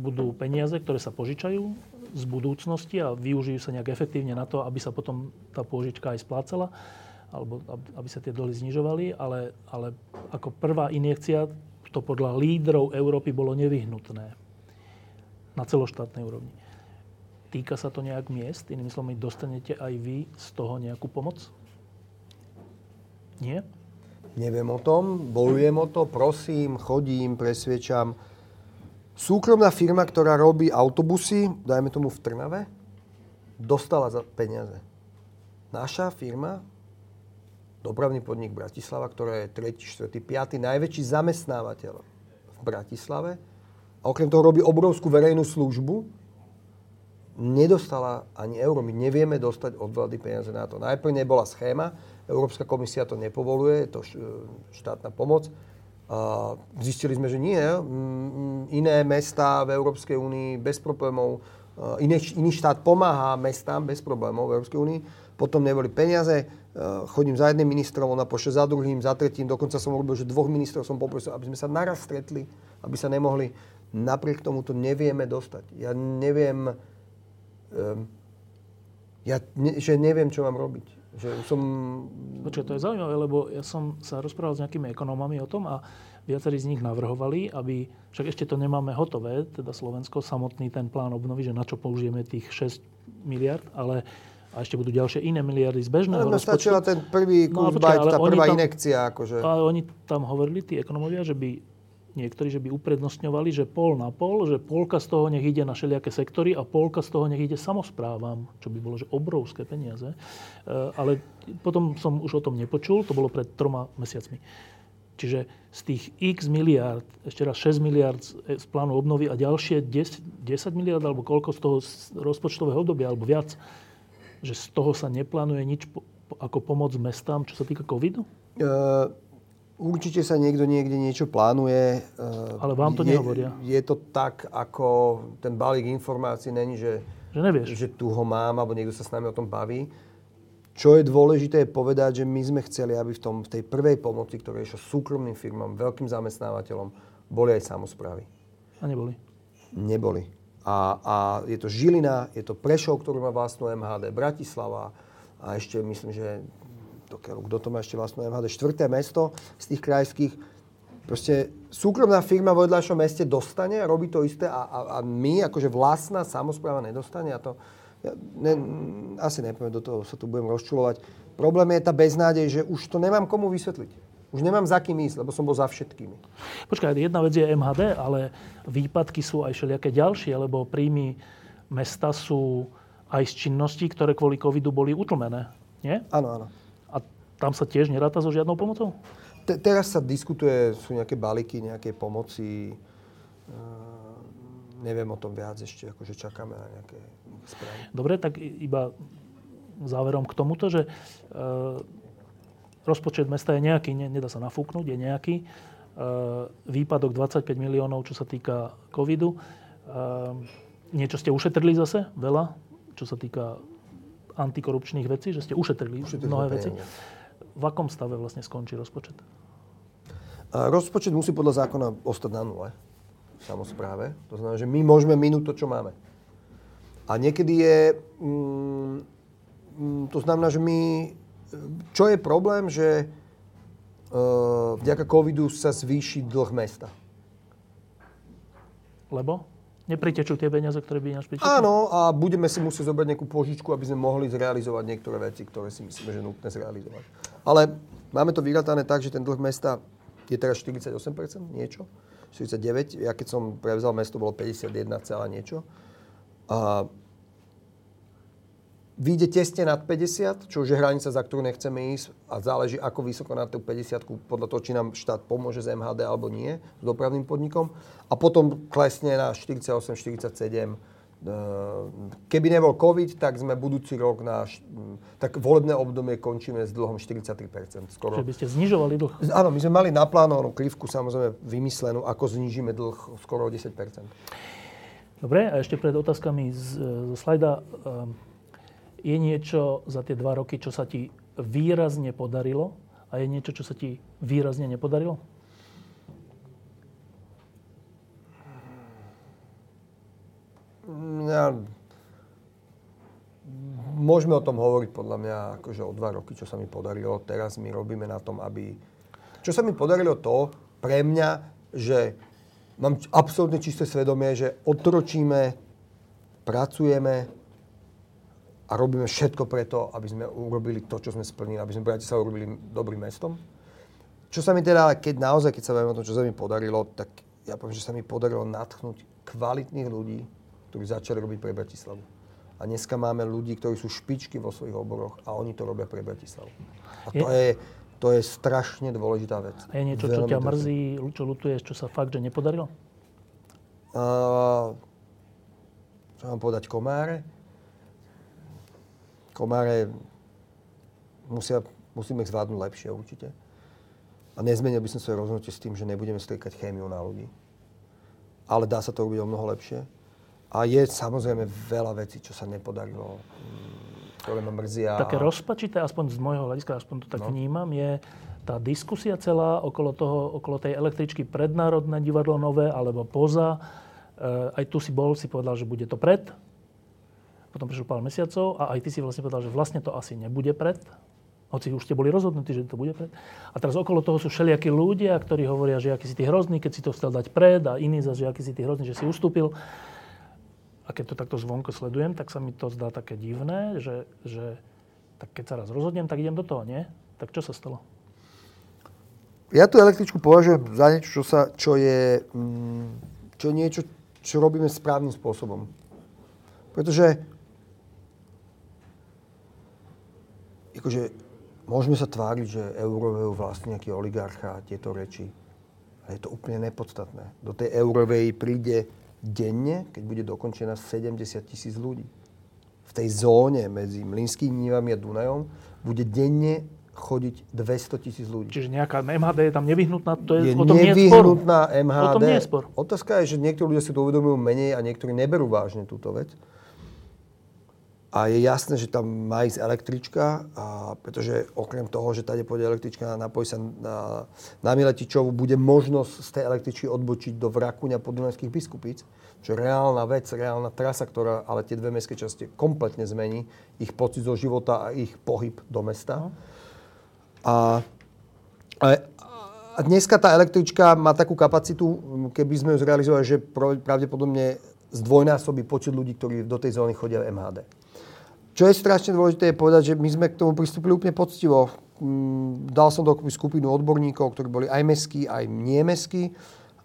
budú peniaze, ktoré sa požičajú z budúcnosti a využijú sa nejak efektívne na to, aby sa potom tá pôžička aj splácala alebo aby sa tie doly znižovali, ale, ale ako prvá injekcia to podľa lídrov Európy bolo nevyhnutné na celoštátnej úrovni. Týka sa to nejak miest? Inými slovami, dostanete aj vy z toho nejakú pomoc? Nie? Neviem o tom, bojujem o to, prosím, chodím, presviečam. Súkromná firma, ktorá robí autobusy, dajme tomu v Trnave, dostala za peniaze. Naša firma dopravný podnik Bratislava, ktorá je 3., 4., 5. najväčší zamestnávateľ v Bratislave. A okrem toho robí obrovskú verejnú službu. Nedostala ani euro. My nevieme dostať od vlády peniaze na to. Najprv nebola schéma, Európska komisia to nepovoluje, je to štátna pomoc. Zistili sme, že nie. Iné mesta v Európskej únii bez problémov, iný, iný štát pomáha mestám bez problémov v Európskej únii. Potom neboli peniaze, Eh, chodím za jedným ministrom, ona pošle za druhým, za tretím. Dokonca som robil, že dvoch ministrov som poprosil, aby sme sa naraz stretli, aby sa nemohli. Napriek tomu to nevieme dostať. Ja neviem, ja ne, že neviem, čo mám robiť. Že som... Počkaj, to je zaujímavé, lebo ja som sa rozprával s nejakými ekonomami o tom a viacerí z nich navrhovali, aby, však ešte to nemáme hotové, teda Slovensko, samotný ten plán obnovy, že na čo použijeme tých 6 miliard, ale a ešte budú ďalšie iné miliardy z bežného no, rozpočtu. stačila ten prvý No, kus počkaj, bajt, tá prvá tam- inekcia. Akože. Ale oni tam hovorili, tí ekonomovia, že by niektorí, že by uprednostňovali, že pol na pol, že polka z toho nech ide na všelijaké sektory a polka z toho nech ide samozprávam, čo by bolo že obrovské peniaze. E, Ale potom som už o tom nepočul, to bolo pred troma mesiacmi. Čiže z tých x miliard, ešte raz 6 miliard z z plánu obnovy a ďalšie 10, 10 miliard alebo koľko z toho rozpočtového obdobia alebo viac, že z toho sa neplánuje nič po- ako pomoc mestám, čo sa týka covidu? Uh, určite sa niekto niekde niečo plánuje. Uh, Ale vám to je, nehovoria. Je to tak, ako ten balík informácií není, že, Že nevieš. že tu ho mám, alebo niekto sa s nami o tom baví. Čo je dôležité je povedať, že my sme chceli, aby v, tom, v tej prvej pomoci, ktorá je išla súkromným firmám, veľkým zamestnávateľom, boli aj samozprávy. A neboli. Neboli. A, a je to Žilina, je to Prešov, ktorý má vlastnú MHD, Bratislava a ešte myslím, že to, kto to má ešte vlastnú MHD, štvrté mesto z tých krajských. Proste súkromná firma vo vedľajšom meste dostane robí to isté a, a, a my, akože vlastná samozpráva nedostane a to... Ja ne, asi nepoviem, do toho sa tu budem rozčulovať. Problém je tá beznádej, že už to nemám komu vysvetliť. Už nemám za kým ísť, lebo som bol za všetkými. Počkaj, jedna vec je MHD, ale výpadky sú aj všelijaké ďalšie, lebo príjmy mesta sú aj z činností, ktoré kvôli covidu boli utlmené. Nie? Áno, áno. Tam sa tiež neráta so žiadnou pomocou? Te, teraz sa diskutuje, sú nejaké balíky, nejaké pomoci. Uh, neviem o tom viac ešte, akože čakáme na nejaké správy. Dobre, tak iba záverom k tomuto, že e, rozpočet mesta je nejaký, ne, nedá sa nafúknuť, je nejaký. E, výpadok 25 miliónov, čo sa týka covidu. E, niečo ste ušetrili zase, veľa, čo sa týka antikorupčných vecí, že ste ušetrili, Ušetrili mnohé sme veci. V akom stave vlastne skončí rozpočet? A rozpočet musí podľa zákona ostať na nule samozpráve. To znamená, že my môžeme minúť to, čo máme. A niekedy je... Mm, mm, to znamená, že my... Čo je problém, že uh, vďaka covidu sa zvýši dlh mesta. Lebo? Nepritečú tie peniaze, ktoré by ináč pritekli? Áno, a budeme si musieť zobrať nejakú požičku, aby sme mohli zrealizovať niektoré veci, ktoré si myslíme, že je nutné zrealizovať. Ale máme to vyratané tak, že ten dlh mesta je teraz 48%, niečo. 49. Ja keď som prevzal mesto, bolo 51, celá niečo. A vyjde tesne nad 50, čo už je hranica, za ktorú nechceme ísť a záleží, ako vysoko na tú 50, podľa toho, či nám štát pomôže z MHD alebo nie, s dopravným podnikom. A potom klesne na 48, 47. Keby nebol COVID, tak sme budúci rok na... Tak volebné obdobie končíme s dlhom 43%. Skoro. Že by ste znižovali dlh? Áno, my sme mali naplánovanú krivku, samozrejme vymyslenú, ako znížime dlh skoro o 10%. Dobre, a ešte pred otázkami z, zo slajda. ehm, Je niečo za tie dva roky, čo sa ti výrazne podarilo a je niečo, čo sa ti výrazne nepodarilo? Ja, môžeme o tom hovoriť podľa mňa akože o dva roky, čo sa mi podarilo. Teraz my robíme na tom, aby... Čo sa mi podarilo to pre mňa, že mám absolútne čisté svedomie, že otročíme, pracujeme a robíme všetko preto, aby sme urobili to, čo sme splnili, aby sme Bratislavu urobili dobrým mestom. Čo sa mi teda, keď naozaj, keď sa bavíme o tom, čo sa mi podarilo, tak ja poviem, že sa mi podarilo natchnúť kvalitných ľudí, ktorí začali robiť pre Bratislavu. A dneska máme ľudí, ktorí sú špičky vo svojich oboroch a oni to robia pre Bratislavu. A to je, to je strašne dôležitá vec. A je niečo, čo Veľmi ťa to- mrzí, čo lutuješ, čo sa fakt, že nepodarilo? Uh, čo mám povedať, komáre? Komáre musia, musíme ich zvládnuť lepšie určite. A nezmenil by som svoje rozhodnutie s tým, že nebudeme striekať chémiu na ľudí. Ale dá sa to robiť o mnoho lepšie. A je samozrejme veľa vecí, čo sa nepodarilo, mm, ktoré ma mrzia. Také rozpačité, aspoň z môjho hľadiska, aspoň to tak No. vnímam, je tá diskusia celá okolo, toho, okolo tej električky prednárodné divadlo nové alebo poza. E, aj tu si bol, si povedal, že bude to pred. Potom prišlo pár mesiacov a aj ty si vlastne povedal, že vlastne to asi nebude pred. Hoci už ste boli rozhodnutí, že to bude pred. A teraz okolo toho sú všelijakí ľudia, ktorí hovoria, že aký si ty hrozný, keď si to chcel dať pred a iní zase, že aký si ty hrozný, že si ustúpil. A keď to takto zvonko sledujem, tak sa mi to zdá také divné, že, že tak keď sa raz rozhodnem, tak idem do toho, nie? Tak čo sa stalo? Ja tú električku považujem za niečo, čo, sa, čo je mm, čo je niečo, čo robíme správnym spôsobom. Pretože akože, môžeme sa tváriť, že Eurovej vlastne nejaký oligarcha a tieto reči. Ale je to úplne nepodstatné. Do tej Eurovej príde denne, keď bude dokončená 70 tisíc ľudí. V tej zóne medzi Mlinskými nivami a Dunajom bude denne chodiť 200 tisíc ľudí. Čiže nejaká MHD je tam nevyhnutná? To je, je o tom nevyhnutná nie je MHD. O tom nie je spor. Otázka je, že niektorí ľudia si to uvedomujú menej a niektorí neberú vážne túto vec. A je jasné, že tam má ísť električka, a pretože okrem toho, že tady pôjde električka, napojí sa na, na Miletičovu, bude možnosť z tej električky odbočiť do Vrakuňa podunajských biskupíc, čo je reálna vec, reálna trasa, ktorá ale tie dve mestské časti kompletne zmení ich pocit zo života a ich pohyb do mesta. A, a, a dneska tá električka má takú kapacitu, keby sme ju zrealizovali, že pravdepodobne zdvojnásobí počet ľudí, ktorí do tej zóny chodia v MHD. Čo je strašne dôležité je povedať, že my sme k tomu pristúpili úplne poctivo. Mm, dal som dokopy skupinu odborníkov, ktorí boli aj meskí, aj nie meskí.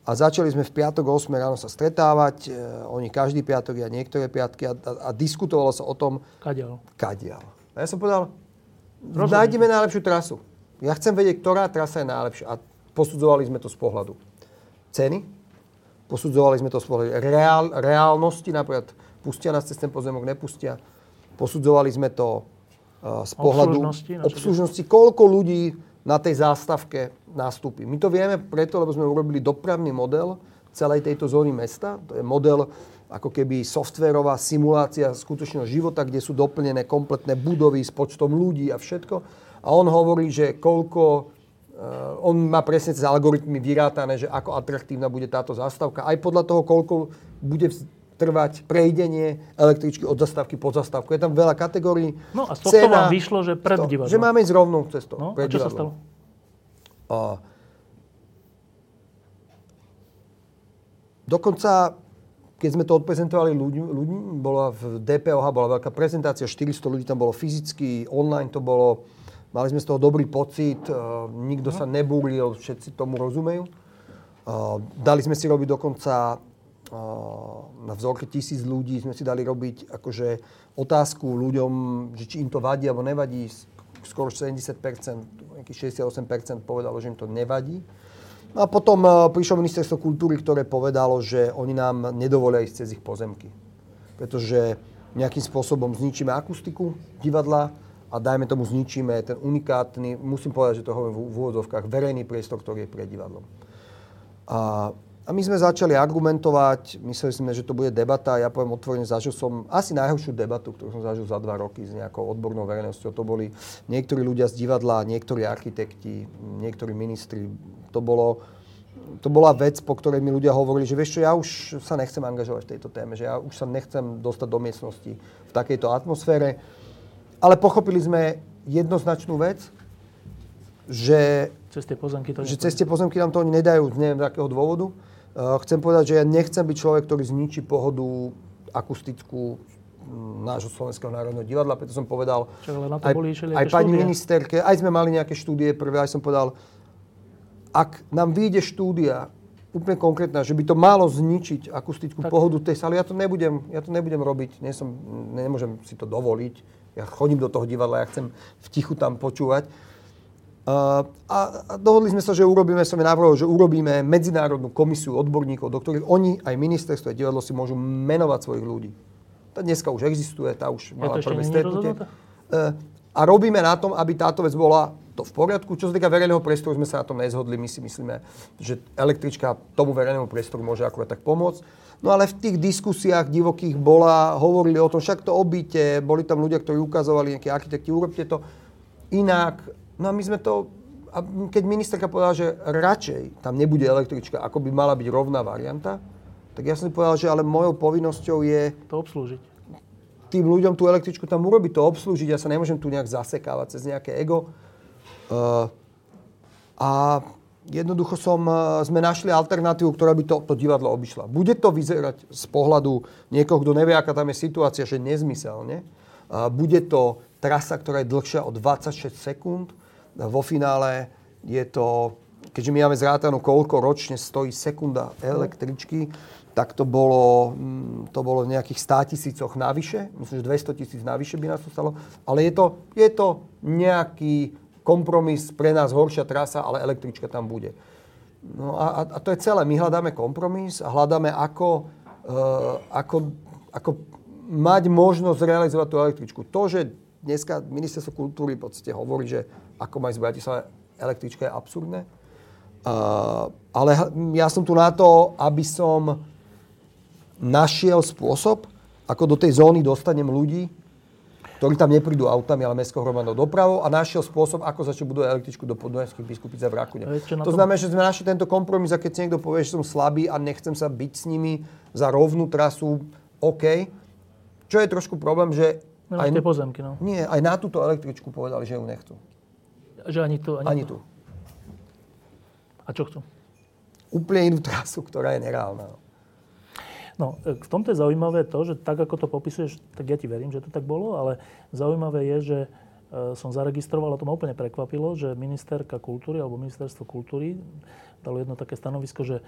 A začali sme v piatok o 8 ráno sa stretávať, e, oni každý piatok a niektoré piatky a, a, a diskutovalo sa o tom... Kadiaľ. Kadiaľ. A ja som povedal, Rozumiem. nájdeme najlepšiu trasu. Ja chcem vedieť, ktorá trasa je najlepšia. A posudzovali sme to z pohľadu ceny, posudzovali sme to z pohľadu reál, reálnosti, napríklad pustia nás cez ten pozemok, nepustia Posudzovali sme to uh, z pohľadu obslužnosti, obslužnosti, koľko ľudí na tej zástavke nastúpi. My to vieme preto, lebo sme urobili dopravný model celej tejto zóny mesta. To je model ako keby softverová simulácia skutočného života, kde sú doplnené kompletné budovy s počtom ľudí a všetko. A on hovorí, že koľko Uh, on má presne cez algoritmy vyrátané, že ako atraktívna bude táto zástavka. Aj podľa toho, koľko bude trvať prejdenie električky od zastávky po zastávku. Je tam veľa kategórií. No a z tohto vám vyšlo, že pred divadlom. Že máme ísť rovnou cestou. No, a čo sa stalo? A, dokonca, keď sme to odprezentovali ľuďmi, ľuďmi, bola v DPOH bola veľká prezentácia, 400 ľudí tam bolo fyzicky, online to bolo, mali sme z toho dobrý pocit, uh, nikto sa nebúril, všetci tomu rozumejú. Uh, dali sme si robiť dokonca na vzorke tisíc ľudí sme si dali robiť akože otázku ľuďom, že či im to vadí alebo nevadí. Skoro 70%, nejakých 68% povedalo, že im to nevadí. A potom prišlo ministerstvo kultúry, ktoré povedalo, že oni nám nedovolia ísť cez ich pozemky. Pretože nejakým spôsobom zničíme akustiku divadla a dajme tomu zničíme ten unikátny, musím povedať, že to hovorím v úvodzovkách, verejný priestor, ktorý je pred divadlom. A a my sme začali argumentovať, mysleli sme, že to bude debata. Ja poviem otvorene, zažil som asi najhoršiu debatu, ktorú som zažil za dva roky s nejakou odbornou verejnosťou. To boli niektorí ľudia z divadla, niektorí architekti, niektorí ministri. To, bolo, to bola vec, po ktorej mi ľudia hovorili, že vieš čo, ja už sa nechcem angažovať v tejto téme, že ja už sa nechcem dostať do miestnosti v takejto atmosfére. Ale pochopili sme jednoznačnú vec, že cez tie pozemky, to že cez tie pozemky nám to oni nedajú, neviem z akého dôvodu. Eh, chcem povedať, že ja nechcem byť človek, ktorý zničí pohodu akustickú mm, nášho Slovenského národného divadla, preto som povedal, Čo, ale na to aj, boli aj pani štúdie. ministerke, aj sme mali nejaké štúdie prvé, aj som povedal, ak nám vyjde štúdia úplne konkrétna, že by to malo zničiť akustickú tak. pohodu tej sály, ja to nebudem, ja to nebudem robiť, Nie som, nemôžem si to dovoliť, ja chodím do toho divadla, ja chcem v tichu tam počúvať. A, dohodli sme sa, že urobíme, som navrhol, že urobíme medzinárodnú komisiu odborníkov, do ktorých oni, aj ministerstvo, aj divadlo si môžu menovať svojich ľudí. Tá dneska už existuje, tá už mala ja prvé stretnutie. Uh, a robíme na tom, aby táto vec bola to v poriadku. Čo sa týka verejného priestoru, sme sa na tom nezhodli. My si myslíme, že električka tomu verejnému priestoru môže akurát tak pomôcť. No ale v tých diskusiách divokých bola, hovorili o tom, však to obíte, boli tam ľudia, ktorí ukazovali, nejakí architekti, urobte to inak, No a my sme to, a keď ministerka povedala, že radšej tam nebude električka, ako by mala byť rovná varianta, tak ja som si povedal, že ale mojou povinnosťou je... To obslúžiť. Tým ľuďom tú električku tam urobiť, to obslúžiť. Ja sa nemôžem tu nejak zasekávať cez nejaké ego. Uh, a jednoducho som, e, sme našli alternatívu, ktorá by to, to divadlo obišla. Bude to vyzerať z pohľadu niekoho, kto nevie, aká tam je situácia, že nezmyselne. Bude to trasa, ktorá je dlhšia o 26 sekúnd. Vo finále je to, keďže my máme zrátanú, koľko ročne stojí sekunda električky, tak to bolo, mm, to bolo v nejakých 100 tisícoch navyše. Myslím, že 200 tisíc navyše by nás to stalo. Ale je to, je to nejaký kompromis, pre nás horšia trasa, ale električka tam bude. No a, a to je celé. My hľadáme kompromis a hľadáme, ako, uh, ako, ako mať možnosť realizovať tú električku. To, že dneska ministerstvo kultúry v podstate hovorí, že ako majú z Bratislava električka je absurdné. Uh, ale ja som tu na to, aby som našiel spôsob, ako do tej zóny dostanem ľudí, ktorí tam neprídu autami, ale mestskou hromadnou dopravou a našiel spôsob, ako začať budovať električku do podunajských biskupice v Rakune. To znamená, že sme našli tento kompromis a keď si niekto povie, že som slabý a nechcem sa byť s nimi za rovnú trasu, OK. Čo je trošku problém, že... No, aj, tie pozemky, no. Nie, aj na túto električku povedali, že ju nechcú. Že ani tu? Ani, ani tu. A čo chcú? Úplne inú trasu, ktorá je nereálna. No. E, v tomto je zaujímavé to, že tak, ako to popisuješ, tak ja ti verím, že to tak bolo, ale zaujímavé je, že e, som zaregistroval, a to ma úplne prekvapilo, že ministerka kultúry alebo ministerstvo kultúry dalo jedno také stanovisko, že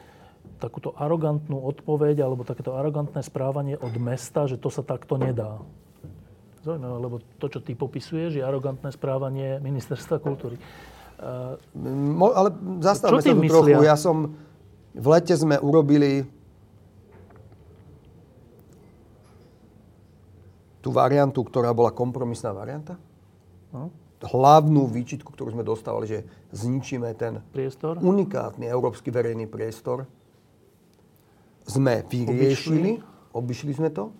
takúto arogantnú odpoveď alebo takéto arogantné správanie od mesta, že to sa takto nedá. Zaujímavé, lebo to, čo ty popisuješ, je arogantné správanie ministerstva kultúry. Mo, ale zastavme sa tu trochu. Ja som, v lete sme urobili tú variantu, ktorá bola kompromisná varianta. No. Hlavnú výčitku, ktorú sme dostávali, že zničíme ten priestor? unikátny európsky verejný priestor, sme vyriešili, obišli, obišli sme to.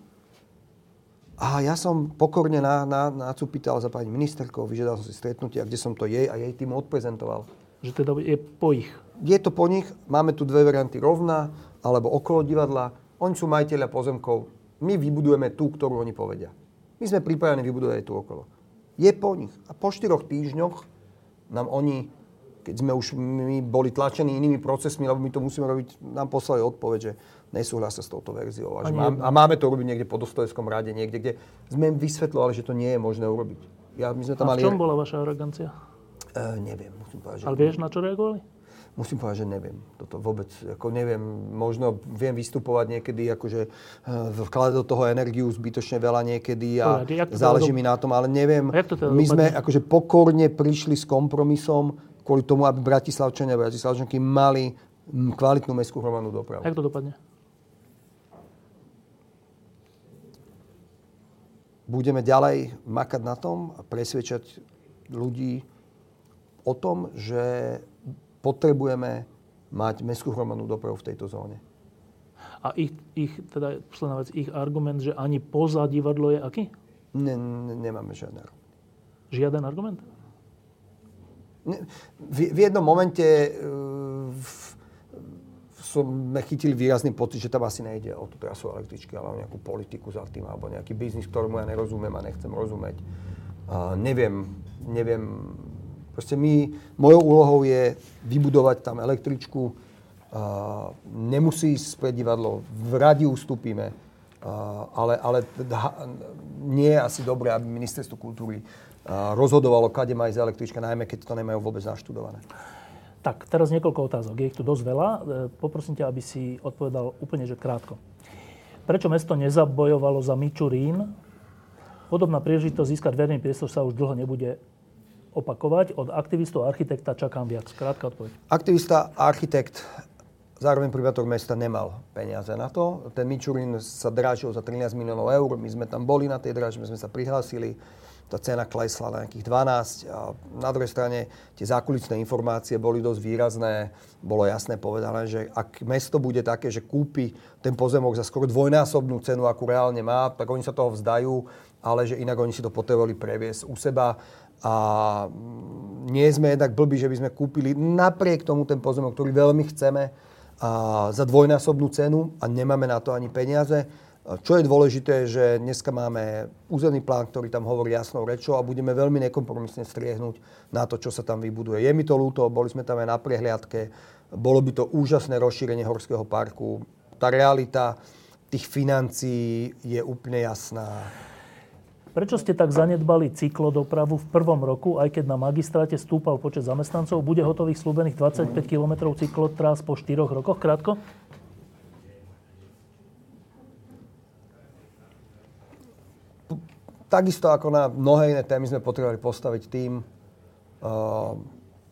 A ja som pokorne na, na, nacupítal za pani ministerkou, vyžiadal som si stretnutie, kde som to jej a jej tým odprezentoval. Že teda je po ich? Je to po nich. Máme tu dve varianty rovná, alebo okolo divadla. Oni sú majiteľia pozemkov my vybudujeme tú, ktorú oni povedia. My sme pripravení vybudovať aj tú okolo. Je po nich. A po štyroch týždňoch nám oni, keď sme už my boli tlačení inými procesmi, lebo my to musíme robiť, nám poslali odpoveď, že nesúhlasia s touto verziou. A, že mám, a máme to robiť niekde po Dostojevskom rade, niekde, kde sme im vysvetľovali, že to nie je možné urobiť. Ja, my sme tam a v čom mali... bola vaša arogancia? Uh, neviem, musím povedať. Že... Ale vieš, na čo reagovali? Musím povedať, že neviem. Toto vôbec, ako neviem, možno viem vystupovať niekedy, akože eh, vkladať do toho energiu zbytočne veľa niekedy a Dobre, záleží teda mi na tom, ale neviem. teda my sme akože pokorne prišli s kompromisom kvôli tomu, aby Bratislavčania a Bratislavčanky mali kvalitnú mestskú hromadnú dopravu. Jak to dopadne? Budeme ďalej makať na tom a presvedčať ľudí o tom, že potrebujeme mať mestskú hromadnú dopravu v tejto zóne. A ich, ich teda posledná vec, ich argument, že ani poza divadlo je aký? Ne, ne, nemáme žiaden argument. Žiaden argument? Ne, v, v jednom momente uh, v, sme chytili výrazný pocit, že tam asi nejde o tú trasu električky, ale o nejakú politiku za tým, alebo nejaký biznis, ktorému ja nerozumiem a nechcem rozumieť. Uh, neviem, neviem Proste my, mojou úlohou je vybudovať tam električku. Uh, nemusí ísť pred divadlo, v radi ustúpime. Uh, ale, ale nie je asi dobré, aby ministerstvo kultúry rozhodovalo, kade má ísť električka, najmä keď to nemajú vôbec naštudované. Tak, teraz niekoľko otázok. Je ich tu dosť veľa. E, poprosím ťa, aby si odpovedal úplne že krátko. Prečo mesto nezabojovalo za Mičurín? Podobná príležitosť získať verejný priestor sa už dlho nebude opakovať. Od aktivistov a architekta čakám viac. Krátka odpoveď. Aktivista a architekt, zároveň privátor mesta nemal peniaze na to. Ten Mičurín sa drážil za 13 miliónov eur. My sme tam boli na tej drážbe, sme sa prihlásili. Tá cena klesla na nejakých 12. A na druhej strane tie zákulisné informácie boli dosť výrazné. Bolo jasné povedané, že ak mesto bude také, že kúpi ten pozemok za skoro dvojnásobnú cenu, akú reálne má, tak oni sa toho vzdajú, ale že inak oni si to potrebovali previesť u seba a nie sme jednak blbí, že by sme kúpili napriek tomu ten pozemok, ktorý veľmi chceme a za dvojnásobnú cenu a nemáme na to ani peniaze. Čo je dôležité, že dneska máme územný plán, ktorý tam hovorí jasnou rečou a budeme veľmi nekompromisne striehnúť na to, čo sa tam vybuduje. Je mi to ľúto, boli sme tam aj na prehliadke, bolo by to úžasné rozšírenie Horského parku. Tá realita tých financií je úplne jasná. Prečo ste tak zanedbali cyklodopravu v prvom roku, aj keď na magistráte stúpal počet zamestnancov? Bude hotových slúbených 25 km cyklotrás po 4 rokoch? Krátko? Takisto ako na mnohé iné témy sme potrebovali postaviť tým. Uh,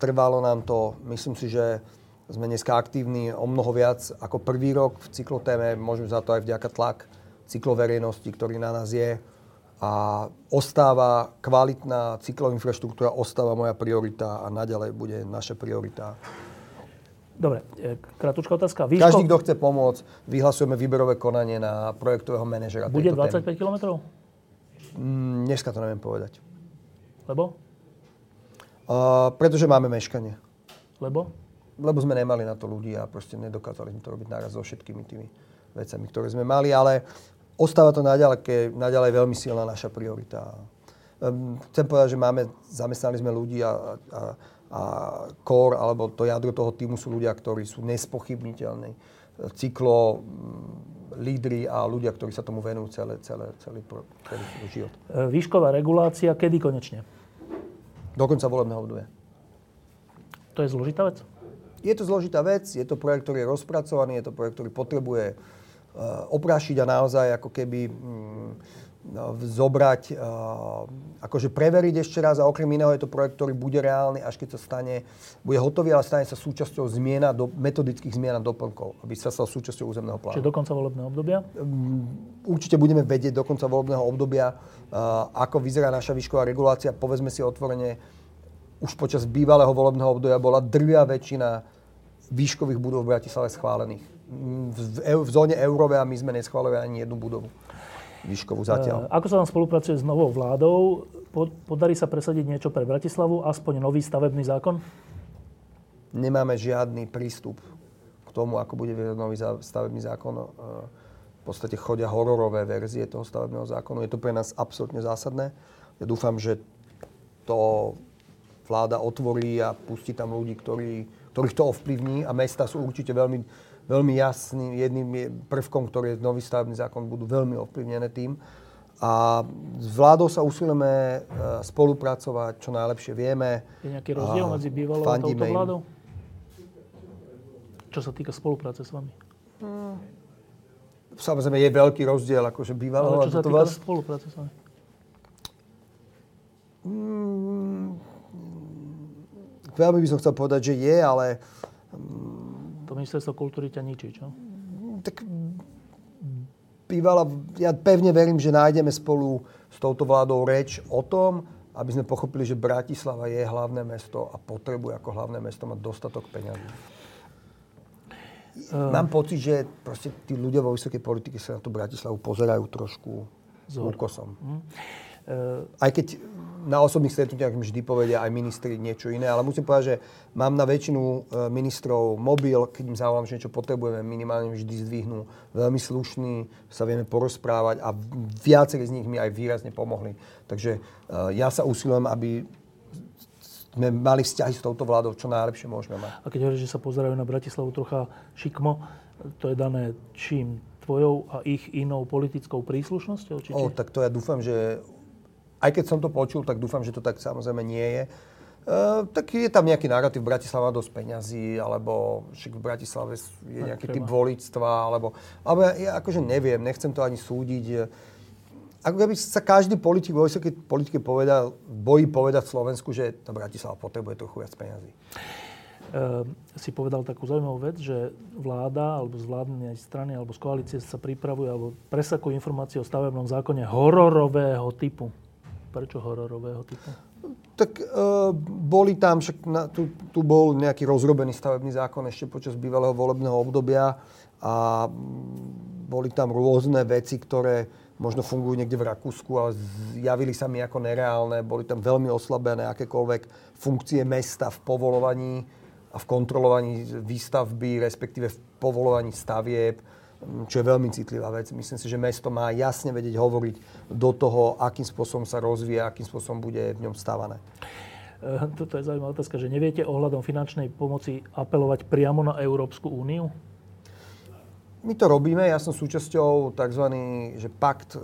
trvalo nám to, myslím si, že sme dneska aktívni o mnoho viac ako prvý rok v cyklotéme. Môžeme za to aj vďaka tlak cykloverejnosti, ktorý na nás je. A ostáva kvalitná cykloinfraštruktúra, ostáva moja priorita a naďalej bude naša priorita. Dobre, e, krátka otázka. Výško... Každý, kto chce pomôcť, vyhlasujeme výberové konanie na projektového manažera. Bude 25 km? Mm, dneska to neviem povedať. Lebo? Uh, pretože máme meškanie. Lebo? Lebo sme nemali na to ľudí a proste nedokázali sme to robiť naraz so všetkými tými vecami, ktoré sme mali, ale ostáva to naďalej, naďalej veľmi silná naša priorita. Um, chcem povedať, že máme, zamestnali sme ľudí a, a, a core, alebo to jadro toho týmu sú ľudia, ktorí sú nespochybniteľní. Cyklo, lídry a ľudia, ktorí sa tomu venujú celé, celé, celý, celý život. E, výšková regulácia, kedy konečne? Do konca volebného obdobia. To je zložitá vec? Je to zložitá vec, je to projekt, ktorý je rozpracovaný, je to projekt, ktorý potrebuje uh, oprášiť a naozaj ako keby No, zobrať, akože preveriť ešte raz a okrem iného je to projekt, ktorý bude reálny, až keď sa stane, bude hotový, ale stane sa súčasťou zmiena, do, metodických zmien a doplnkov, aby sa stal súčasťou územného plánu. Čiže do konca volebného obdobia? Mm, určite budeme vedieť do konca volebného obdobia, ako vyzerá naša výšková regulácia. Povedzme si otvorene, už počas bývalého volebného obdobia bola drvia väčšina výškových budov v Bratislave schválených. Mm, v, v, v zóne eurové a my sme neschválili ani jednu budovu výškovú zatiaľ. E, ako sa vám spolupracuje s novou vládou? Podarí sa presadiť niečo pre Bratislavu, aspoň nový stavebný zákon? Nemáme žiadny prístup k tomu, ako bude vyzerať nový stavebný zákon. E, v podstate chodia hororové verzie toho stavebného zákonu. Je to pre nás absolútne zásadné. Ja dúfam, že to vláda otvorí a pustí tam ľudí, ktorí, ktorých to ovplyvní a mesta sú určite veľmi veľmi jasný, jedným prvkom, ktorý je nový stavebný zákon, budú veľmi ovplyvnené tým. A s vládou sa usilujeme e, spolupracovať, čo najlepšie vieme. Je nejaký rozdiel medzi bývalou a touto vládou? Čo sa týka spolupráce s vami? Hmm. Samozrejme je veľký rozdiel, akože bývalou Ale čo sa týka vláda... spolupráce s vami? Hmm, veľmi by som chcel povedať, že je, ale ministerstvo kultúry ťa ničí, čo? Tak bývala, ja pevne verím, že nájdeme spolu s touto vládou reč o tom, aby sme pochopili, že Bratislava je hlavné mesto a potrebuje ako hlavné mesto mať dostatok peňazí. Uh, Mám pocit, že proste tí ľudia vo vysokej politike sa na tú Bratislavu pozerajú trošku s úkosom. Uh, Aj keď na osobných stretnutiach mi vždy povedia aj ministri niečo iné, ale musím povedať, že mám na väčšinu e, ministrov mobil, keď im zavolám, že niečo potrebujeme, minimálne vždy zdvihnú. Veľmi slušní, sa vieme porozprávať a viacerí z nich mi aj výrazne pomohli. Takže e, ja sa usilujem, aby sme mali vzťahy s touto vládou, čo najlepšie môžeme mať. A keď hovoríš, že sa pozerajú na Bratislavu trocha šikmo, to je dané čím? Tvojou a ich inou politickou príslušnosťou? Či o, tak to ja dúfam, že aj keď som to počul, tak dúfam, že to tak samozrejme nie je. Uh, tak je tam nejaký narratív, Bratislava dosť peňazí, alebo však v Bratislave je nejaký typ volictva, alebo, alebo ja, ja akože neviem, nechcem to ani súdiť. Ako keby sa každý politik vo vysokej politike povedal, bojí povedať v Slovensku, že tá Bratislava potrebuje trochu viac peňazí. Uh, si povedal takú zaujímavú vec, že vláda alebo z vládnej strany alebo z koalície sa pripravuje alebo presakujú informácie o stavebnom zákone hororového typu. Prečo hororového typu? Tak e, boli tam, však na, tu, tu bol nejaký rozrobený stavebný zákon ešte počas bývalého volebného obdobia a boli tam rôzne veci, ktoré možno fungujú niekde v Rakúsku, ale javili sa mi ako nereálne. Boli tam veľmi oslabené akékoľvek funkcie mesta v povolovaní a v kontrolovaní výstavby, respektíve v povolovaní stavieb. Čo je veľmi citlivá vec. Myslím si, že mesto má jasne vedieť hovoriť do toho, akým spôsobom sa rozvíja, akým spôsobom bude v ňom stávané. Eh, toto je zaujímavá otázka, že neviete ohľadom finančnej pomoci apelovať priamo na Európsku úniu? My to robíme, ja som súčasťou tzv. Že pakt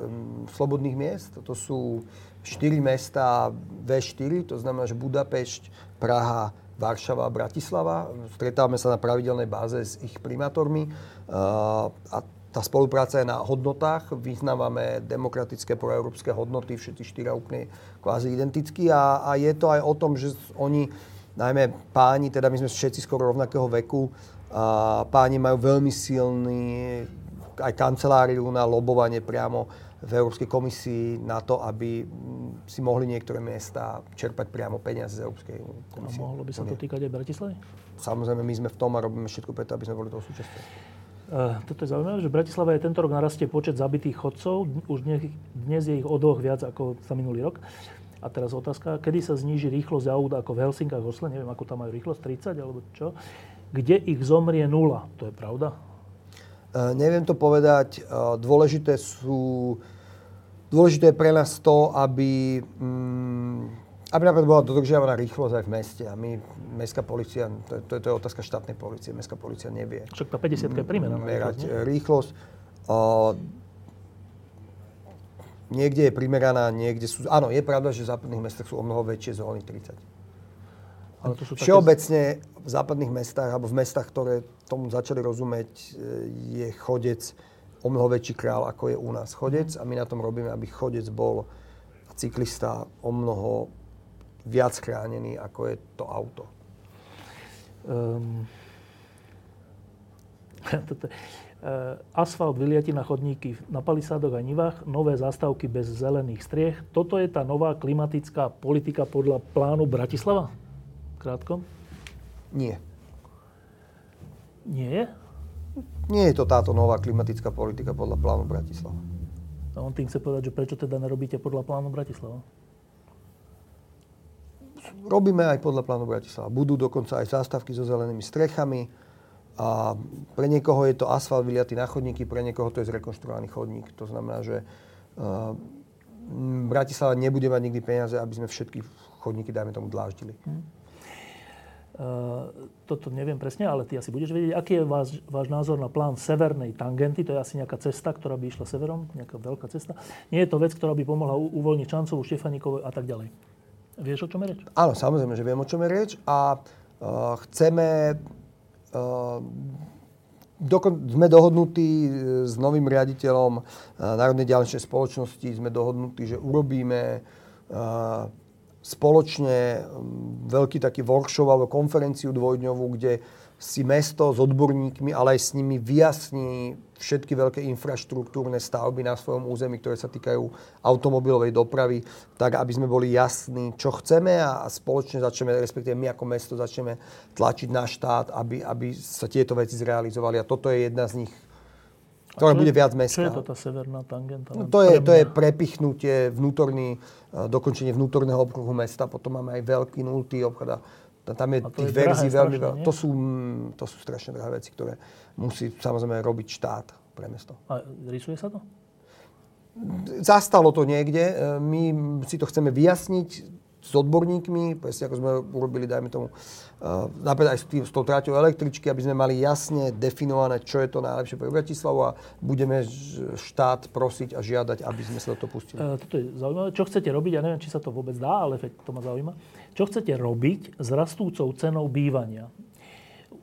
slobodných miest. To sú štyri mesta V4, to znamená, že Budapešť, Praha, Varšava a Bratislava. Stretávame sa na pravidelnej báze s ich primátormi a tá spolupráca je na hodnotách. Vyznávame demokratické proeurópske hodnoty, všetci štyria úplne kvázi identicky a, a je to aj o tom, že oni, najmä páni, teda my sme všetci skoro rovnakého veku, a páni majú veľmi silný aj kanceláriu na lobovanie priamo v Európskej komisii na to, aby mm, si mohli niektoré miesta čerpať priamo peniaze z Európskej komisie. A mohlo by sa to týkať aj Bratislavy? Samozrejme, my sme v tom a robíme všetko preto, aby sme boli toho súčasťou. Uh, toto je zaujímavé, že v Bratislave je tento rok narastie počet zabitých chodcov. Už dnes, dnes je ich o dvoch viac ako za minulý rok. A teraz otázka, kedy sa zníži rýchlosť aut ako v Helsinkách, Osle, neviem, ako tam majú rýchlosť, 30 alebo čo, kde ich zomrie nula. To je pravda? Uh, neviem to povedať. Uh, dôležité sú Dôležité je pre nás to, aby, mm, aby napríklad bola dodržiavaná rýchlosť aj v meste. A my, mestská policia, to, to, to je otázka štátnej policie, mestská policia nevie. Však tá 50 je primeraná. Merať rýchlosť. O, niekde je primeraná, niekde sú... Áno, je pravda, že v západných mestách sú o mnoho väčšie zóny 30. Ale to sú Všeobecne také... v západných mestách, alebo v mestách, ktoré tomu začali rozumieť, e, je chodec o mnoho väčší král, ako je u nás chodec a my na tom robíme, aby chodec bol cyklista o mnoho viac chránený, ako je to auto. Um, toto, uh, asfalt vyliati na chodníky na palisádoch a nivách, nové zástavky bez zelených striech. Toto je tá nová klimatická politika podľa plánu Bratislava? Krátko. Nie. Nie? Nie je to táto nová klimatická politika podľa plánu Bratislava. A on tým chce povedať, že prečo teda nerobíte podľa plánu Bratislava? Robíme aj podľa plánu Bratislava. Budú dokonca aj zástavky so zelenými strechami. A pre niekoho je to asfalt vyliatý na chodníky, pre niekoho to je zrekonštruovaný chodník. To znamená, že uh, Bratislava nebude mať nikdy peniaze, aby sme všetky chodníky, dajme tomu, dláždili. Hmm. Uh, toto neviem presne, ale ty asi budeš vedieť. Aký je váš, váš názor na plán severnej tangenty? To je asi nejaká cesta, ktorá by išla severom, nejaká veľká cesta. Nie je to vec, ktorá by pomohla uvoľniť Čancovú, Štefaníkovú a tak ďalej. Vieš, o čom je reč? Áno, samozrejme, že viem, o čom je reč. A uh, chceme... Uh, dokon, sme dohodnutí s novým riaditeľom Národnej ďalšej spoločnosti, sme dohodnutí, že urobíme uh, spoločne mm, veľký taký workshop alebo konferenciu dvojdňovú, kde si mesto s odborníkmi, ale aj s nimi vyjasní všetky veľké infraštruktúrne stavby na svojom území, ktoré sa týkajú automobilovej dopravy, tak aby sme boli jasní, čo chceme a spoločne začneme, respektíve my ako mesto začneme tlačiť na štát, aby, aby sa tieto veci zrealizovali. A toto je jedna z nich ktorá bude viac mestská. Čo je to tá severná tangenta? No, to, je, to je prepichnutie vnútorný, dokončenie vnútorného okruhu mesta, potom máme aj veľký nultý obchod a tam je tých je verzií veľmi veľa. To sú, to sú strašne drahé veci, ktoré musí samozrejme robiť štát pre mesto. A rysuje sa to? Zastalo to niekde. E, my si to chceme vyjasniť s odborníkmi, presne ako sme urobili, dajme tomu, uh, napríklad aj s, tým, s tou tráťou električky, aby sme mali jasne definované, čo je to najlepšie pre Bratislavu a budeme štát prosiť a žiadať, aby sme sa do toho pustili. Uh, toto je zaujímavé. Čo chcete robiť, ja neviem, či sa to vôbec dá, ale to ma zaujíma. Čo chcete robiť s rastúcou cenou bývania?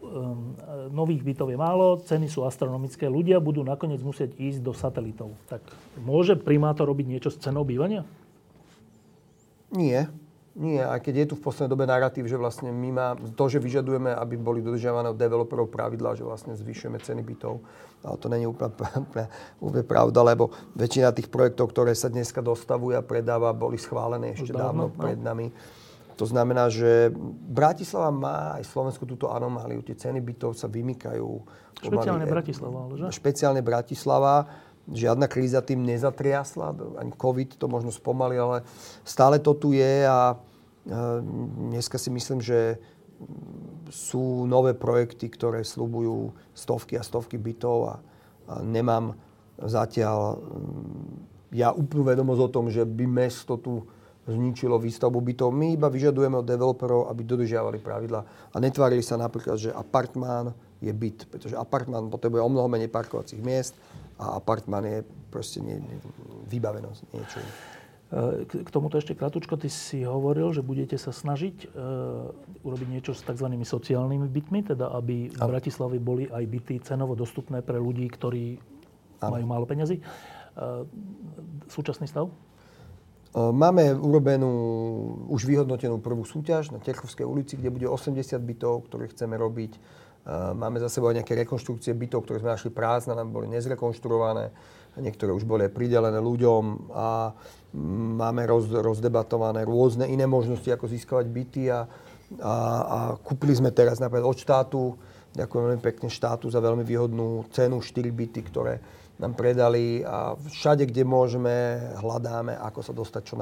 Um, nových bytov je málo, ceny sú astronomické, ľudia budú nakoniec musieť ísť do satelitov. Tak môže primátor robiť niečo s cenou bývania? Nie. Nie, aj keď je tu v poslednej dobe narratív, že vlastne my má, to, že vyžadujeme, aby boli dodržiavané od developerov pravidlá, že vlastne zvyšujeme ceny bytov, ale to není úplne, úplne, úplne pravda, lebo väčšina tých projektov, ktoré sa dneska dostavujú a predáva, boli schválené ešte dávno, dávno no. pred nami. To znamená, že Bratislava má aj Slovensku túto anomáliu. Tie ceny bytov sa vymykajú. Špeciálne Bratislava, ale že? Špeciálne Bratislava žiadna kríza tým nezatriasla, ani COVID to možno spomalil, ale stále to tu je a dneska si myslím, že sú nové projekty, ktoré slubujú stovky a stovky bytov a nemám zatiaľ mm, ja úplnú vedomosť o tom, že by mesto tu zničilo výstavbu bytov. My iba vyžadujeme od developerov, aby dodržiavali pravidla a netvárili sa napríklad, že apartmán je byt, pretože apartmán potrebuje o mnoho menej parkovacích miest a apartmán je proste nie, nie, vybavenosť, niečo iné. K tomuto ešte krátko, ty si hovoril, že budete sa snažiť uh, urobiť niečo s tzv. sociálnymi bytmi, teda aby v Bratislave boli aj byty cenovo dostupné pre ľudí, ktorí ano. majú málo peňazí. Uh, súčasný stav? Uh, máme urobenú, už vyhodnotenú prvú súťaž na Techovskej ulici, kde bude 80 bytov, ktoré chceme robiť. Uh, máme za sebou aj nejaké rekonštrukcie bytov, ktoré sme našli prázdne, nám boli nezrekonštruované. Niektoré už boli pridelené ľuďom a máme roz, rozdebatované rôzne iné možnosti, ako získavať byty a, a, a kúpili sme teraz napríklad od štátu, ďakujem veľmi pekne štátu za veľmi výhodnú cenu 4 byty, ktoré nám predali a všade, kde môžeme, hľadáme, ako sa dostať čo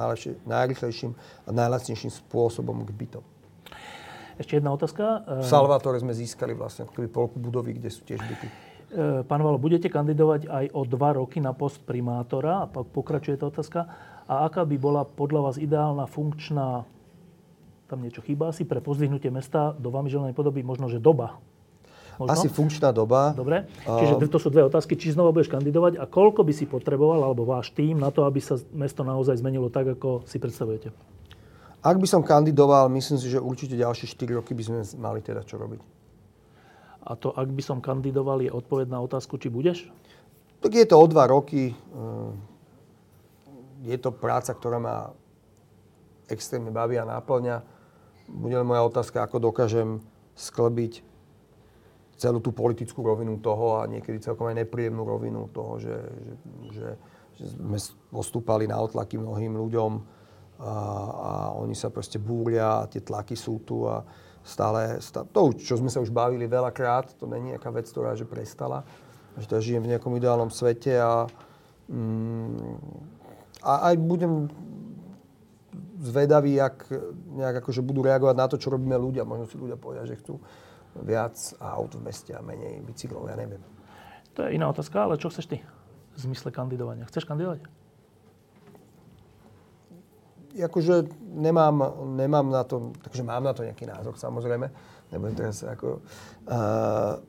najrychlejším a najlacnejším spôsobom k bytom. Ešte jedna otázka. V Salvatore sme získali vlastne polku budovy, kde sú tiež byty. Pán Valo, budete kandidovať aj o dva roky na post primátora? A pokračuje tá otázka a aká by bola podľa vás ideálna funkčná, tam niečo chýba asi, pre pozdvihnutie mesta do vami želenej podoby, možno, že doba? Možno? Asi funkčná doba. Dobre, čiže to sú dve otázky. Či znova budeš kandidovať a koľko by si potreboval, alebo váš tým, na to, aby sa mesto naozaj zmenilo tak, ako si predstavujete? Ak by som kandidoval, myslím si, že určite ďalšie 4 roky by sme mali teda čo robiť. A to, ak by som kandidoval, je odpoveď na otázku, či budeš? Tak je to o dva roky. Ehm, je to práca, ktorá ma extrémne baví a náplňa. Bude moja otázka, ako dokážem sklbiť celú tú politickú rovinu toho a niekedy celkom aj nepríjemnú rovinu toho, že, že, že, že sme postúpali na otlaky mnohým ľuďom a, a oni sa proste búria a tie tlaky sú tu a stále, stále to, čo sme sa už bavili veľakrát, to není nejaká vec, ktorá že prestala. Že teda žijem v nejakom ideálnom svete a mm, a aj budem zvedavý, jak nejak akože budú reagovať na to, čo robíme ľudia. Možno si ľudia povedia, že chcú viac aut v meste a menej bicyklov, ja neviem. To je iná otázka, ale čo chceš ty v zmysle kandidovania? Chceš kandidovať? Akože nemám, nemám na to, takže mám na to nejaký názor samozrejme. Nebudem teraz ako... Uh,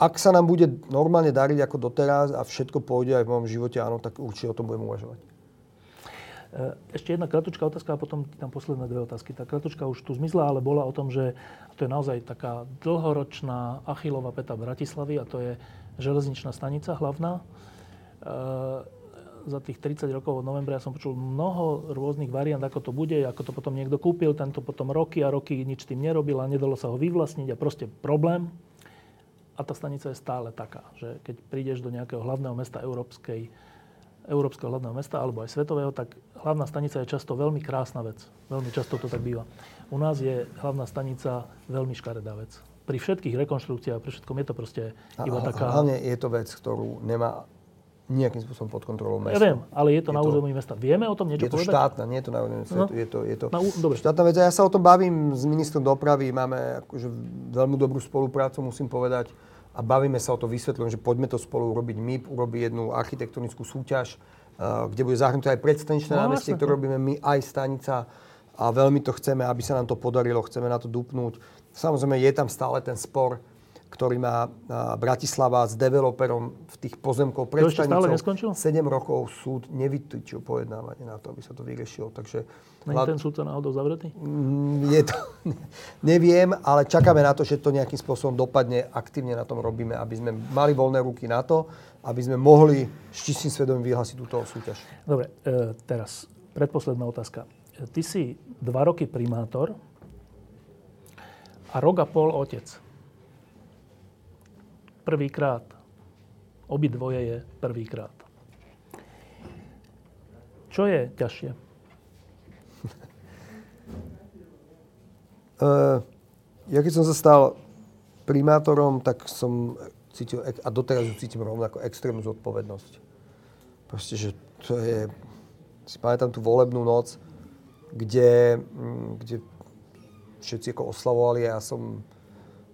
ak sa nám bude normálne dariť ako doteraz a všetko pôjde aj v mojom živote, áno, tak určite o tom budem uvažovať. E, ešte jedna kratučká otázka a potom tam posledné dve otázky. Tá kratučka už tu zmizla, ale bola o tom, že to je naozaj taká dlhoročná achilová peta Bratislavy a to je železničná stanica hlavná. E, za tých 30 rokov od novembra ja som počul mnoho rôznych variant, ako to bude, ako to potom niekto kúpil, tento potom roky a roky nič tým nerobil a nedalo sa ho vyvlastniť a proste problém. A tá stanica je stále taká, že keď prídeš do nejakého hlavného mesta európskej európskeho hlavného mesta alebo aj svetového, tak hlavná stanica je často veľmi krásna vec. Veľmi často to tak býva. U nás je hlavná stanica veľmi škaredá vec. Pri všetkých rekonštrukciách, pri všetkom je to proste iba a, taká... Hlavne je to vec, ktorú nemá nejakým spôsobom pod kontrolou mesta. Ja viem, ale je to je na území mesta. Vieme o tom niečo povedať? Je to štátna, nie je to na území mesta. No. Je to, je to na, dobre. štátna vec. Ja sa o tom bavím s ministrom dopravy. Máme akože veľmi dobrú spoluprácu, musím povedať a bavíme sa o to, vysvetľujem, že poďme to spolu urobiť. MIP urobí jednu architektonickú súťaž, eh, kde bude zahrnuté aj predstaničné no, námestie, ktoré robíme my, aj stanica a veľmi to chceme, aby sa nám to podarilo, chceme na to dupnúť. Samozrejme, je tam stále ten spor, ktorý má Bratislava s developerom v tých pozemkov pred neskončil? 7 rokov súd nevytýčil pojednávanie na to, aby sa to vyriešilo. Takže Není ten súd náhodou zavretý? Mm, je to, neviem, ale čakáme na to, že to nejakým spôsobom dopadne. Aktívne na tom robíme, aby sme mali voľné ruky na to, aby sme mohli s čistým svedomím vyhlásiť túto súťaž. Dobre, e, teraz predposledná otázka. Ty si dva roky primátor a rok a pol otec prvýkrát. Obidvoje je prvýkrát. Čo je ťažšie? Uh, ja keď som sa stal primátorom, tak som cítil, a doteraz ju cítim rovnako, extrémnu zodpovednosť. Proste, že to je, si pamätám tú volebnú noc, kde, mm, kde všetci ako oslavovali a ja som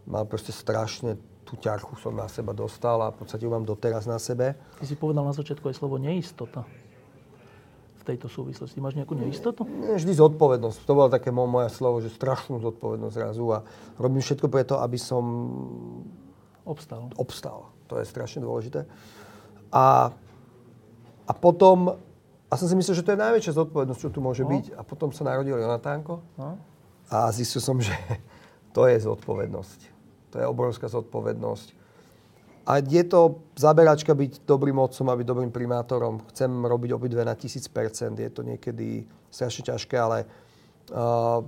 mal proste strašne tú ťarchu som na seba dostal a v podstate ju mám doteraz na sebe. Ty si povedal na začiatku aj slovo neistota v tejto súvislosti. Máš nejakú neistotu? Vždy zodpovednosť. To bolo také moje slovo, že strašnú zodpovednosť zrazu a robím všetko preto, aby som obstal. obstal. To je strašne dôležité. A, a potom, a som si myslel, že to je najväčšia zodpovednosť, čo tu môže no. byť. A potom sa narodil Jonatánko no. a zistil som, že to je zodpovednosť. To je obrovská zodpovednosť. A je to zaberačka byť dobrým otcom a byť dobrým primátorom. Chcem robiť obidve na tisíc percent. Je to niekedy strašne ťažké, ale uh,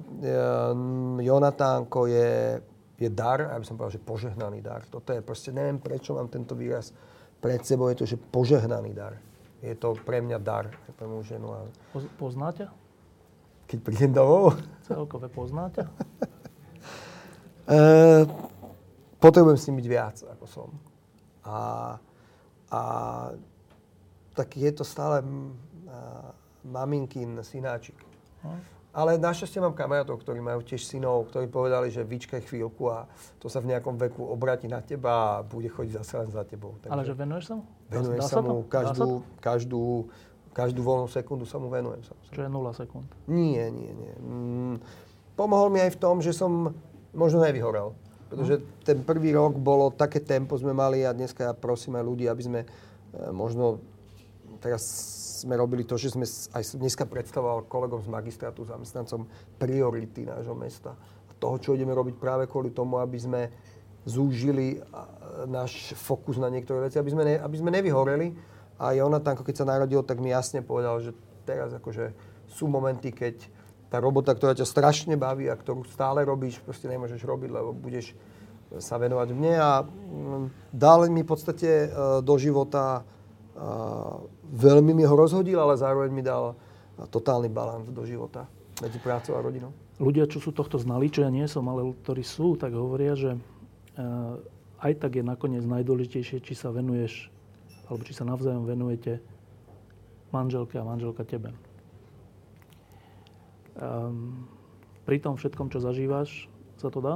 Jonatánko je, je dar, ja by som povedal, že požehnaný dar. Toto je proste, neviem prečo mám tento výraz pred sebou, je to, že požehnaný dar. Je to pre mňa dar, pre moju ženu. A... Poznáte? Keď prídem domov? Celkové poznáte? uh, potrebujem s ním byť viac, ako som. A, a tak je to stále uh, maminkin synáčik. Hm. Ale našťastie mám kamarátov, ktorí majú tiež synov, ktorí povedali, že vyčkaj chvíľku a to sa v nejakom veku obráti na teba a bude chodiť zase len za tebou. Takže Ale že venuješ sa mu? Venujem sa mu každú, každú, každú voľnú sekundu sa mu venujem. Samozrejme. Čo je 0 sekúnd? Nie, nie, nie. Mm, pomohol mi aj v tom, že som možno nevyhorel. Pretože ten prvý rok bolo, také tempo sme mali a dneska ja prosím aj ľudí, aby sme e, možno teraz sme robili to, že sme aj dneska predstavoval kolegom z magistrátu, zamestnancom priority nášho mesta. A toho, čo ideme robiť práve kvôli tomu, aby sme zúžili náš fokus na niektoré veci, aby sme, ne, aby sme nevyhoreli. A Jonathan, keď sa narodil, tak mi jasne povedal, že teraz akože sú momenty, keď tá robota, ktorá ťa strašne baví a ktorú stále robíš, proste nemôžeš robiť, lebo budeš sa venovať mne a mm, dal mi v podstate e, do života e, veľmi mi ho rozhodil, ale zároveň mi dal totálny balans do života medzi prácou a rodinou. Ľudia, čo sú tohto znali, čo ja nie som, ale ktorí sú, tak hovoria, že e, aj tak je nakoniec najdôležitejšie, či sa venuješ, alebo či sa navzájom venujete manželke a manželka tebe. Um, pri tom všetkom, čo zažívaš, sa to dá?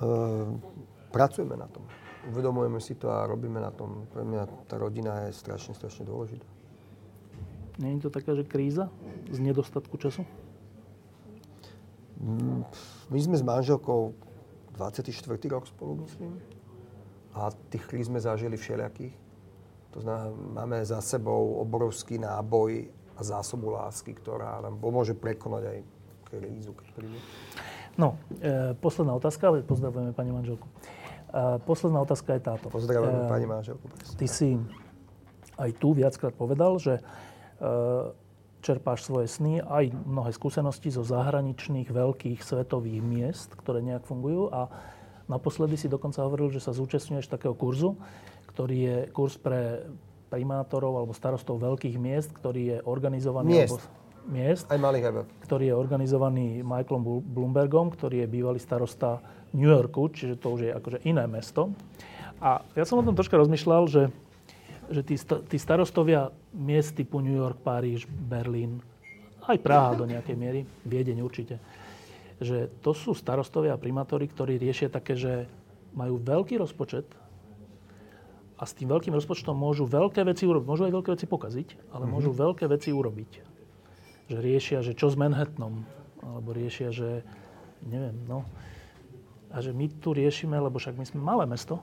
Uh, pracujeme na tom. Uvedomujeme si to a robíme na tom. Pre mňa tá rodina je strašne, strašne dôležitá. Nie je to taká, že kríza z nedostatku času? Mm, my sme s manželkou 24. rok spolu, myslím. A tých kríz sme zažili všelijakých. To znamená, máme za sebou obrovský náboj a zásobu lásky, ktorá nám pomôže prekonať aj krízu, keď príde. No, e, posledná otázka, pozdravujeme pani manželku. E, posledná otázka je táto. Pozdravujeme e, pani manželku. Ty si aj tu viackrát povedal, že e, čerpáš svoje sny, aj mnohé skúsenosti zo zahraničných veľkých svetových miest, ktoré nejak fungujú a naposledy si dokonca hovoril, že sa zúčastňuješ takého kurzu, ktorý je kurz pre primátorov alebo starostov veľkých miest, ktorý je organizovaný... Miest. Alebo, miest. Aj malých aj Ktorý je organizovaný Michaelom Bloombergom, ktorý je bývalý starosta New Yorku, čiže to už je akože iné mesto. A ja som o tom troška rozmýšľal, že, že tí, tí starostovia miest typu New York, Paríž, Berlín, aj Praha do nejakej miery, Viedeň určite, že to sú starostovia a primátori, ktorí riešia také, že majú veľký rozpočet, a s tým veľkým rozpočtom môžu veľké veci urobiť. Môžu aj veľké veci pokaziť, ale mm-hmm. môžu veľké veci urobiť. Že riešia, že čo s Manhattanom, alebo riešia, že neviem, no. A že my tu riešime, lebo však my sme malé mesto,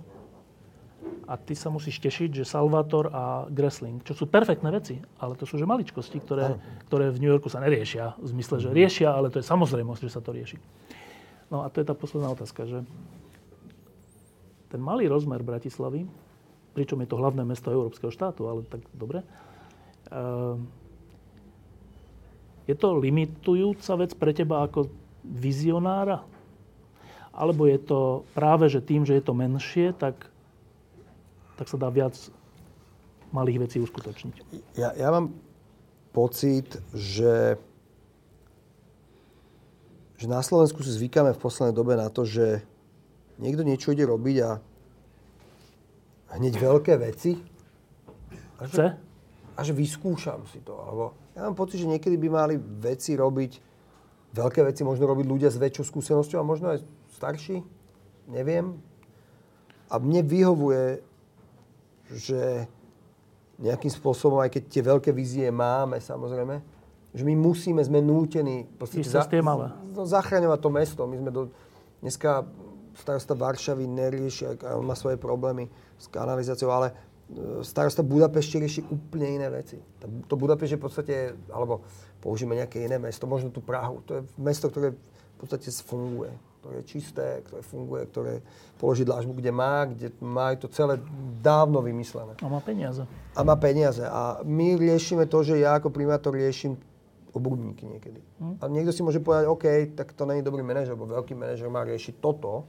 a ty sa musíš tešiť, že Salvator a Gressling, čo sú perfektné veci, ale to sú že maličkosti, ktoré, ktoré v New Yorku sa neriešia. V zmysle, že riešia, ale to je samozrejmosť, že sa to rieši. No a to je tá posledná otázka, že ten malý rozmer Bratislavy pričom je to hlavné mesto Európskeho štátu, ale tak dobre. Ehm, je to limitujúca vec pre teba ako vizionára? Alebo je to práve, že tým, že je to menšie, tak, tak sa dá viac malých vecí uskutočniť? Ja, ja mám pocit, že, že na Slovensku si zvykáme v poslednej dobe na to, že niekto niečo ide robiť a hneď veľké veci. A že, a že vyskúšam si to. Alebo ja mám pocit, že niekedy by mali veci robiť, veľké veci možno robiť ľudia s väčšou skúsenosťou a možno aj starší. Neviem. a mne vyhovuje, že nejakým spôsobom, aj keď tie veľké vízie máme, samozrejme, že my musíme, sme nútení za, za, zachraňovať to mesto. My sme do, dneska starosta Varšavy nerieši, on má svoje problémy s kanalizáciou, ale e, starosta Budapešti rieši úplne iné veci. To Budapešť je v podstate, alebo použijeme nejaké iné mesto, možno tú Prahu. To je mesto, ktoré v podstate funguje ktoré je čisté, ktoré funguje, ktoré položí dlážbu, kde má, kde má to celé dávno vymyslené. A má peniaze. A má peniaze. A my riešime to, že ja ako primátor riešim obudníky niekedy. Hm? A niekto si môže povedať, OK, tak to není dobrý manažer, lebo veľký manažer má riešiť toto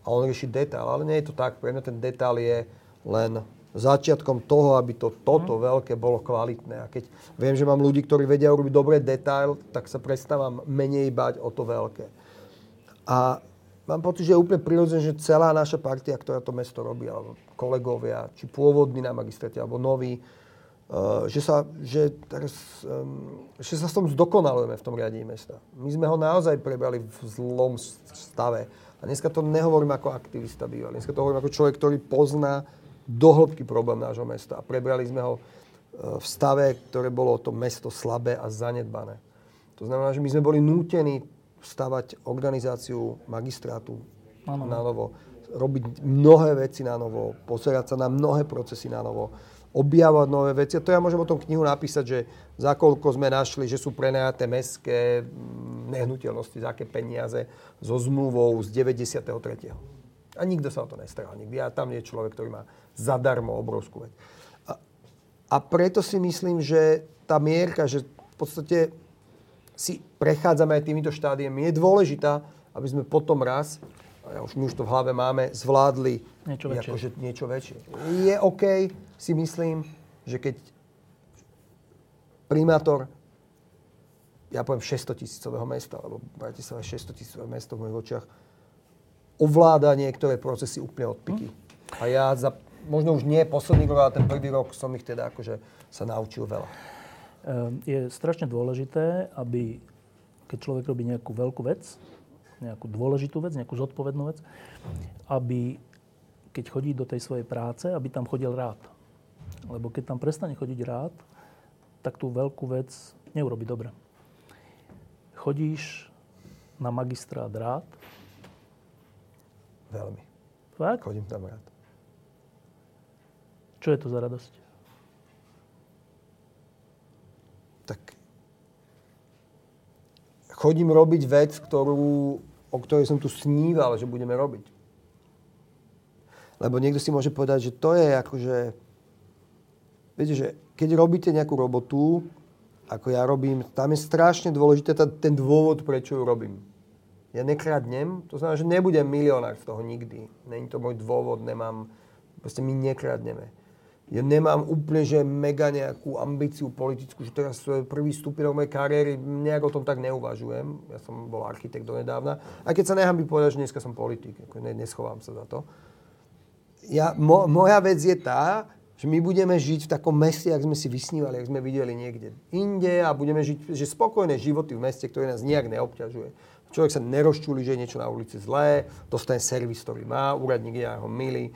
a on rieši detail. Ale nie je to tak. Pre mňa ten detail je len začiatkom toho, aby to toto hm. veľké bolo kvalitné. A keď viem, že mám ľudí, ktorí vedia urobiť dobré detail, tak sa prestávam menej bať o to veľké. A mám pocit, že je úplne prirodzené, že celá naša partia, ktorá to mesto robí, alebo kolegovia, či pôvodní na magistrate, alebo noví, uh, že, sa, že, teraz, že sa s tom zdokonalujeme v tom riadení mesta. My sme ho naozaj prebrali v zlom stave. A dneska to nehovorím ako aktivista bývalý. Dneska to hovorím ako človek, ktorý pozná dohlbky problém nášho mesta. A prebrali sme ho v stave, ktoré bolo to mesto slabé a zanedbané. To znamená, že my sme boli nútení stavať organizáciu magistrátu ano. na novo, robiť mnohé veci na novo, pozerať sa na mnohé procesy na novo, objavovať nové veci. A to ja môžem o tom knihu napísať, že za koľko sme našli, že sú prenajaté mestské mm, nehnuteľnosti, za aké peniaze, so zmluvou z 93. A nikto sa o to nestaral nikdy. A tam je človek, ktorý má zadarmo obrovskú vec. A, a preto si myslím, že tá mierka, že v podstate si prechádzame aj týmito štádiami, je dôležitá, aby sme potom raz, už, my už to v hlave máme, zvládli niečo väčšie. Akože niečo väčšie. Je OK, si myslím, že keď primátor, ja poviem 600 tisícového mesta, alebo Bratislava 600 tisícové mesto v mojich očiach, ovláda niektoré procesy úplne od piky. Hm. A ja za, možno už nie posledný rok, ale ten prvý rok som ich teda akože sa naučil veľa. Ehm, je strašne dôležité, aby keď človek robí nejakú veľkú vec, nejakú dôležitú vec, nejakú zodpovednú vec, aby keď chodí do tej svojej práce, aby tam chodil rád. Lebo keď tam prestane chodiť rád, tak tú veľkú vec neurobi dobre. Chodíš na magistrát rád? Veľmi. Fakt? Chodím tam rád. Čo je to za radosť? chodím robiť vec, ktorú, o ktorej som tu sníval, že budeme robiť. Lebo niekto si môže povedať, že to je akože... Viete, že keď robíte nejakú robotu, ako ja robím, tam je strašne dôležité ten dôvod, prečo ju robím. Ja nekradnem, to znamená, že nebudem milionár z toho nikdy. Není to môj dôvod, nemám... Proste my nekradneme ja nemám úplne, že mega nejakú ambíciu politickú, že teraz prvý stupinok mojej kariéry, nejak o tom tak neuvažujem. Ja som bol architekt donedávna. A keď sa nechám by povedať, že dneska som politik, ako ne, neschovám sa za to. Ja, mo, moja vec je tá, že my budeme žiť v takom meste, ak sme si vysnívali, ak sme videli niekde inde a budeme žiť že spokojné životy v meste, ktoré nás nejak neobťažuje. Človek sa nerozčuli, že je niečo na ulici zlé, dostane servis, ktorý má, úradník je ho milý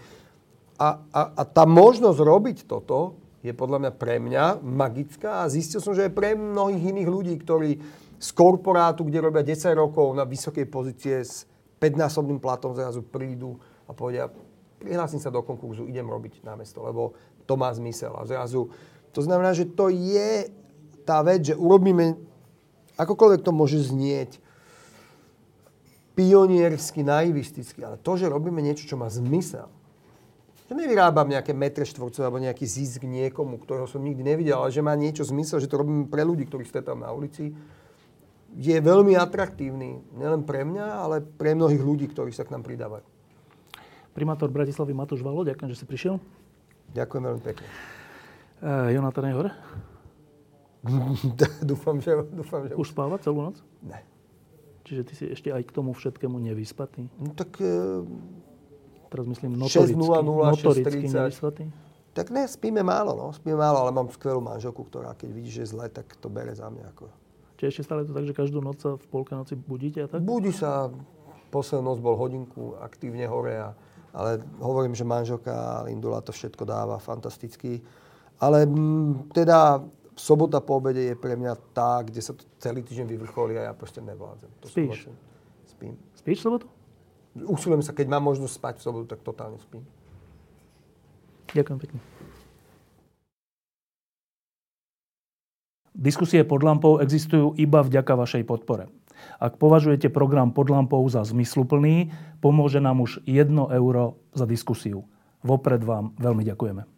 a, a, a tá možnosť robiť toto je podľa mňa pre mňa magická a zistil som, že aj pre mnohých iných ľudí, ktorí z korporátu, kde robia 10 rokov na vysokej pozície s 5-násobným platom zrazu prídu a povedia, prihlásim sa do konkurzu, idem robiť na mesto, lebo to má zmysel. A zrazu, to znamená, že to je tá vec, že urobíme, akokoľvek to môže znieť, pioniersky, naivisticky, ale to, že robíme niečo, čo má zmysel, že nevyrábam nejaké metre štvorcové alebo nejaký zisk niekomu, ktorého som nikdy nevidel, ale že má niečo zmysel, že to robím pre ľudí, ktorých stretám na ulici, je veľmi atraktívny. Nielen pre mňa, ale pre mnohých ľudí, ktorí sa k nám pridávajú. Primátor Bratislavy Matúš Valo, ďakujem, že si prišiel. Ďakujem veľmi pekne. Uh, Jonathan je hore? dúfam, že, dúfam, že... Už spáva celú noc? Ne. Čiže ty si ešte aj k tomu všetkému nevyspatý? No tak uh teraz myslím notoricky, 6.00, 6.30. Tak ne, spíme málo, no. Spíme málo, ale mám skvelú manželku, ktorá keď vidí, že je zle, tak to bere za mňa. Ako. Čiže ešte stále to tak, že každú noc sa v polke noci budíte a tak? Budí sa, poslednú noc bol hodinku aktívne hore a ale hovorím, že manželka Lindula to všetko dáva fantasticky. Ale m, teda sobota po obede je pre mňa tá, kde sa to celý týždeň vyvrcholí a ja proste nevládzem. To Spíš? Spím. Spíš sobotu? Usilujem sa, keď mám možnosť spať v sobotu, tak totálne spím. Ďakujem pekne. Diskusie pod lampou existujú iba vďaka vašej podpore. Ak považujete program pod lampou za zmysluplný, pomôže nám už 1 euro za diskusiu. Vopred vám veľmi ďakujeme.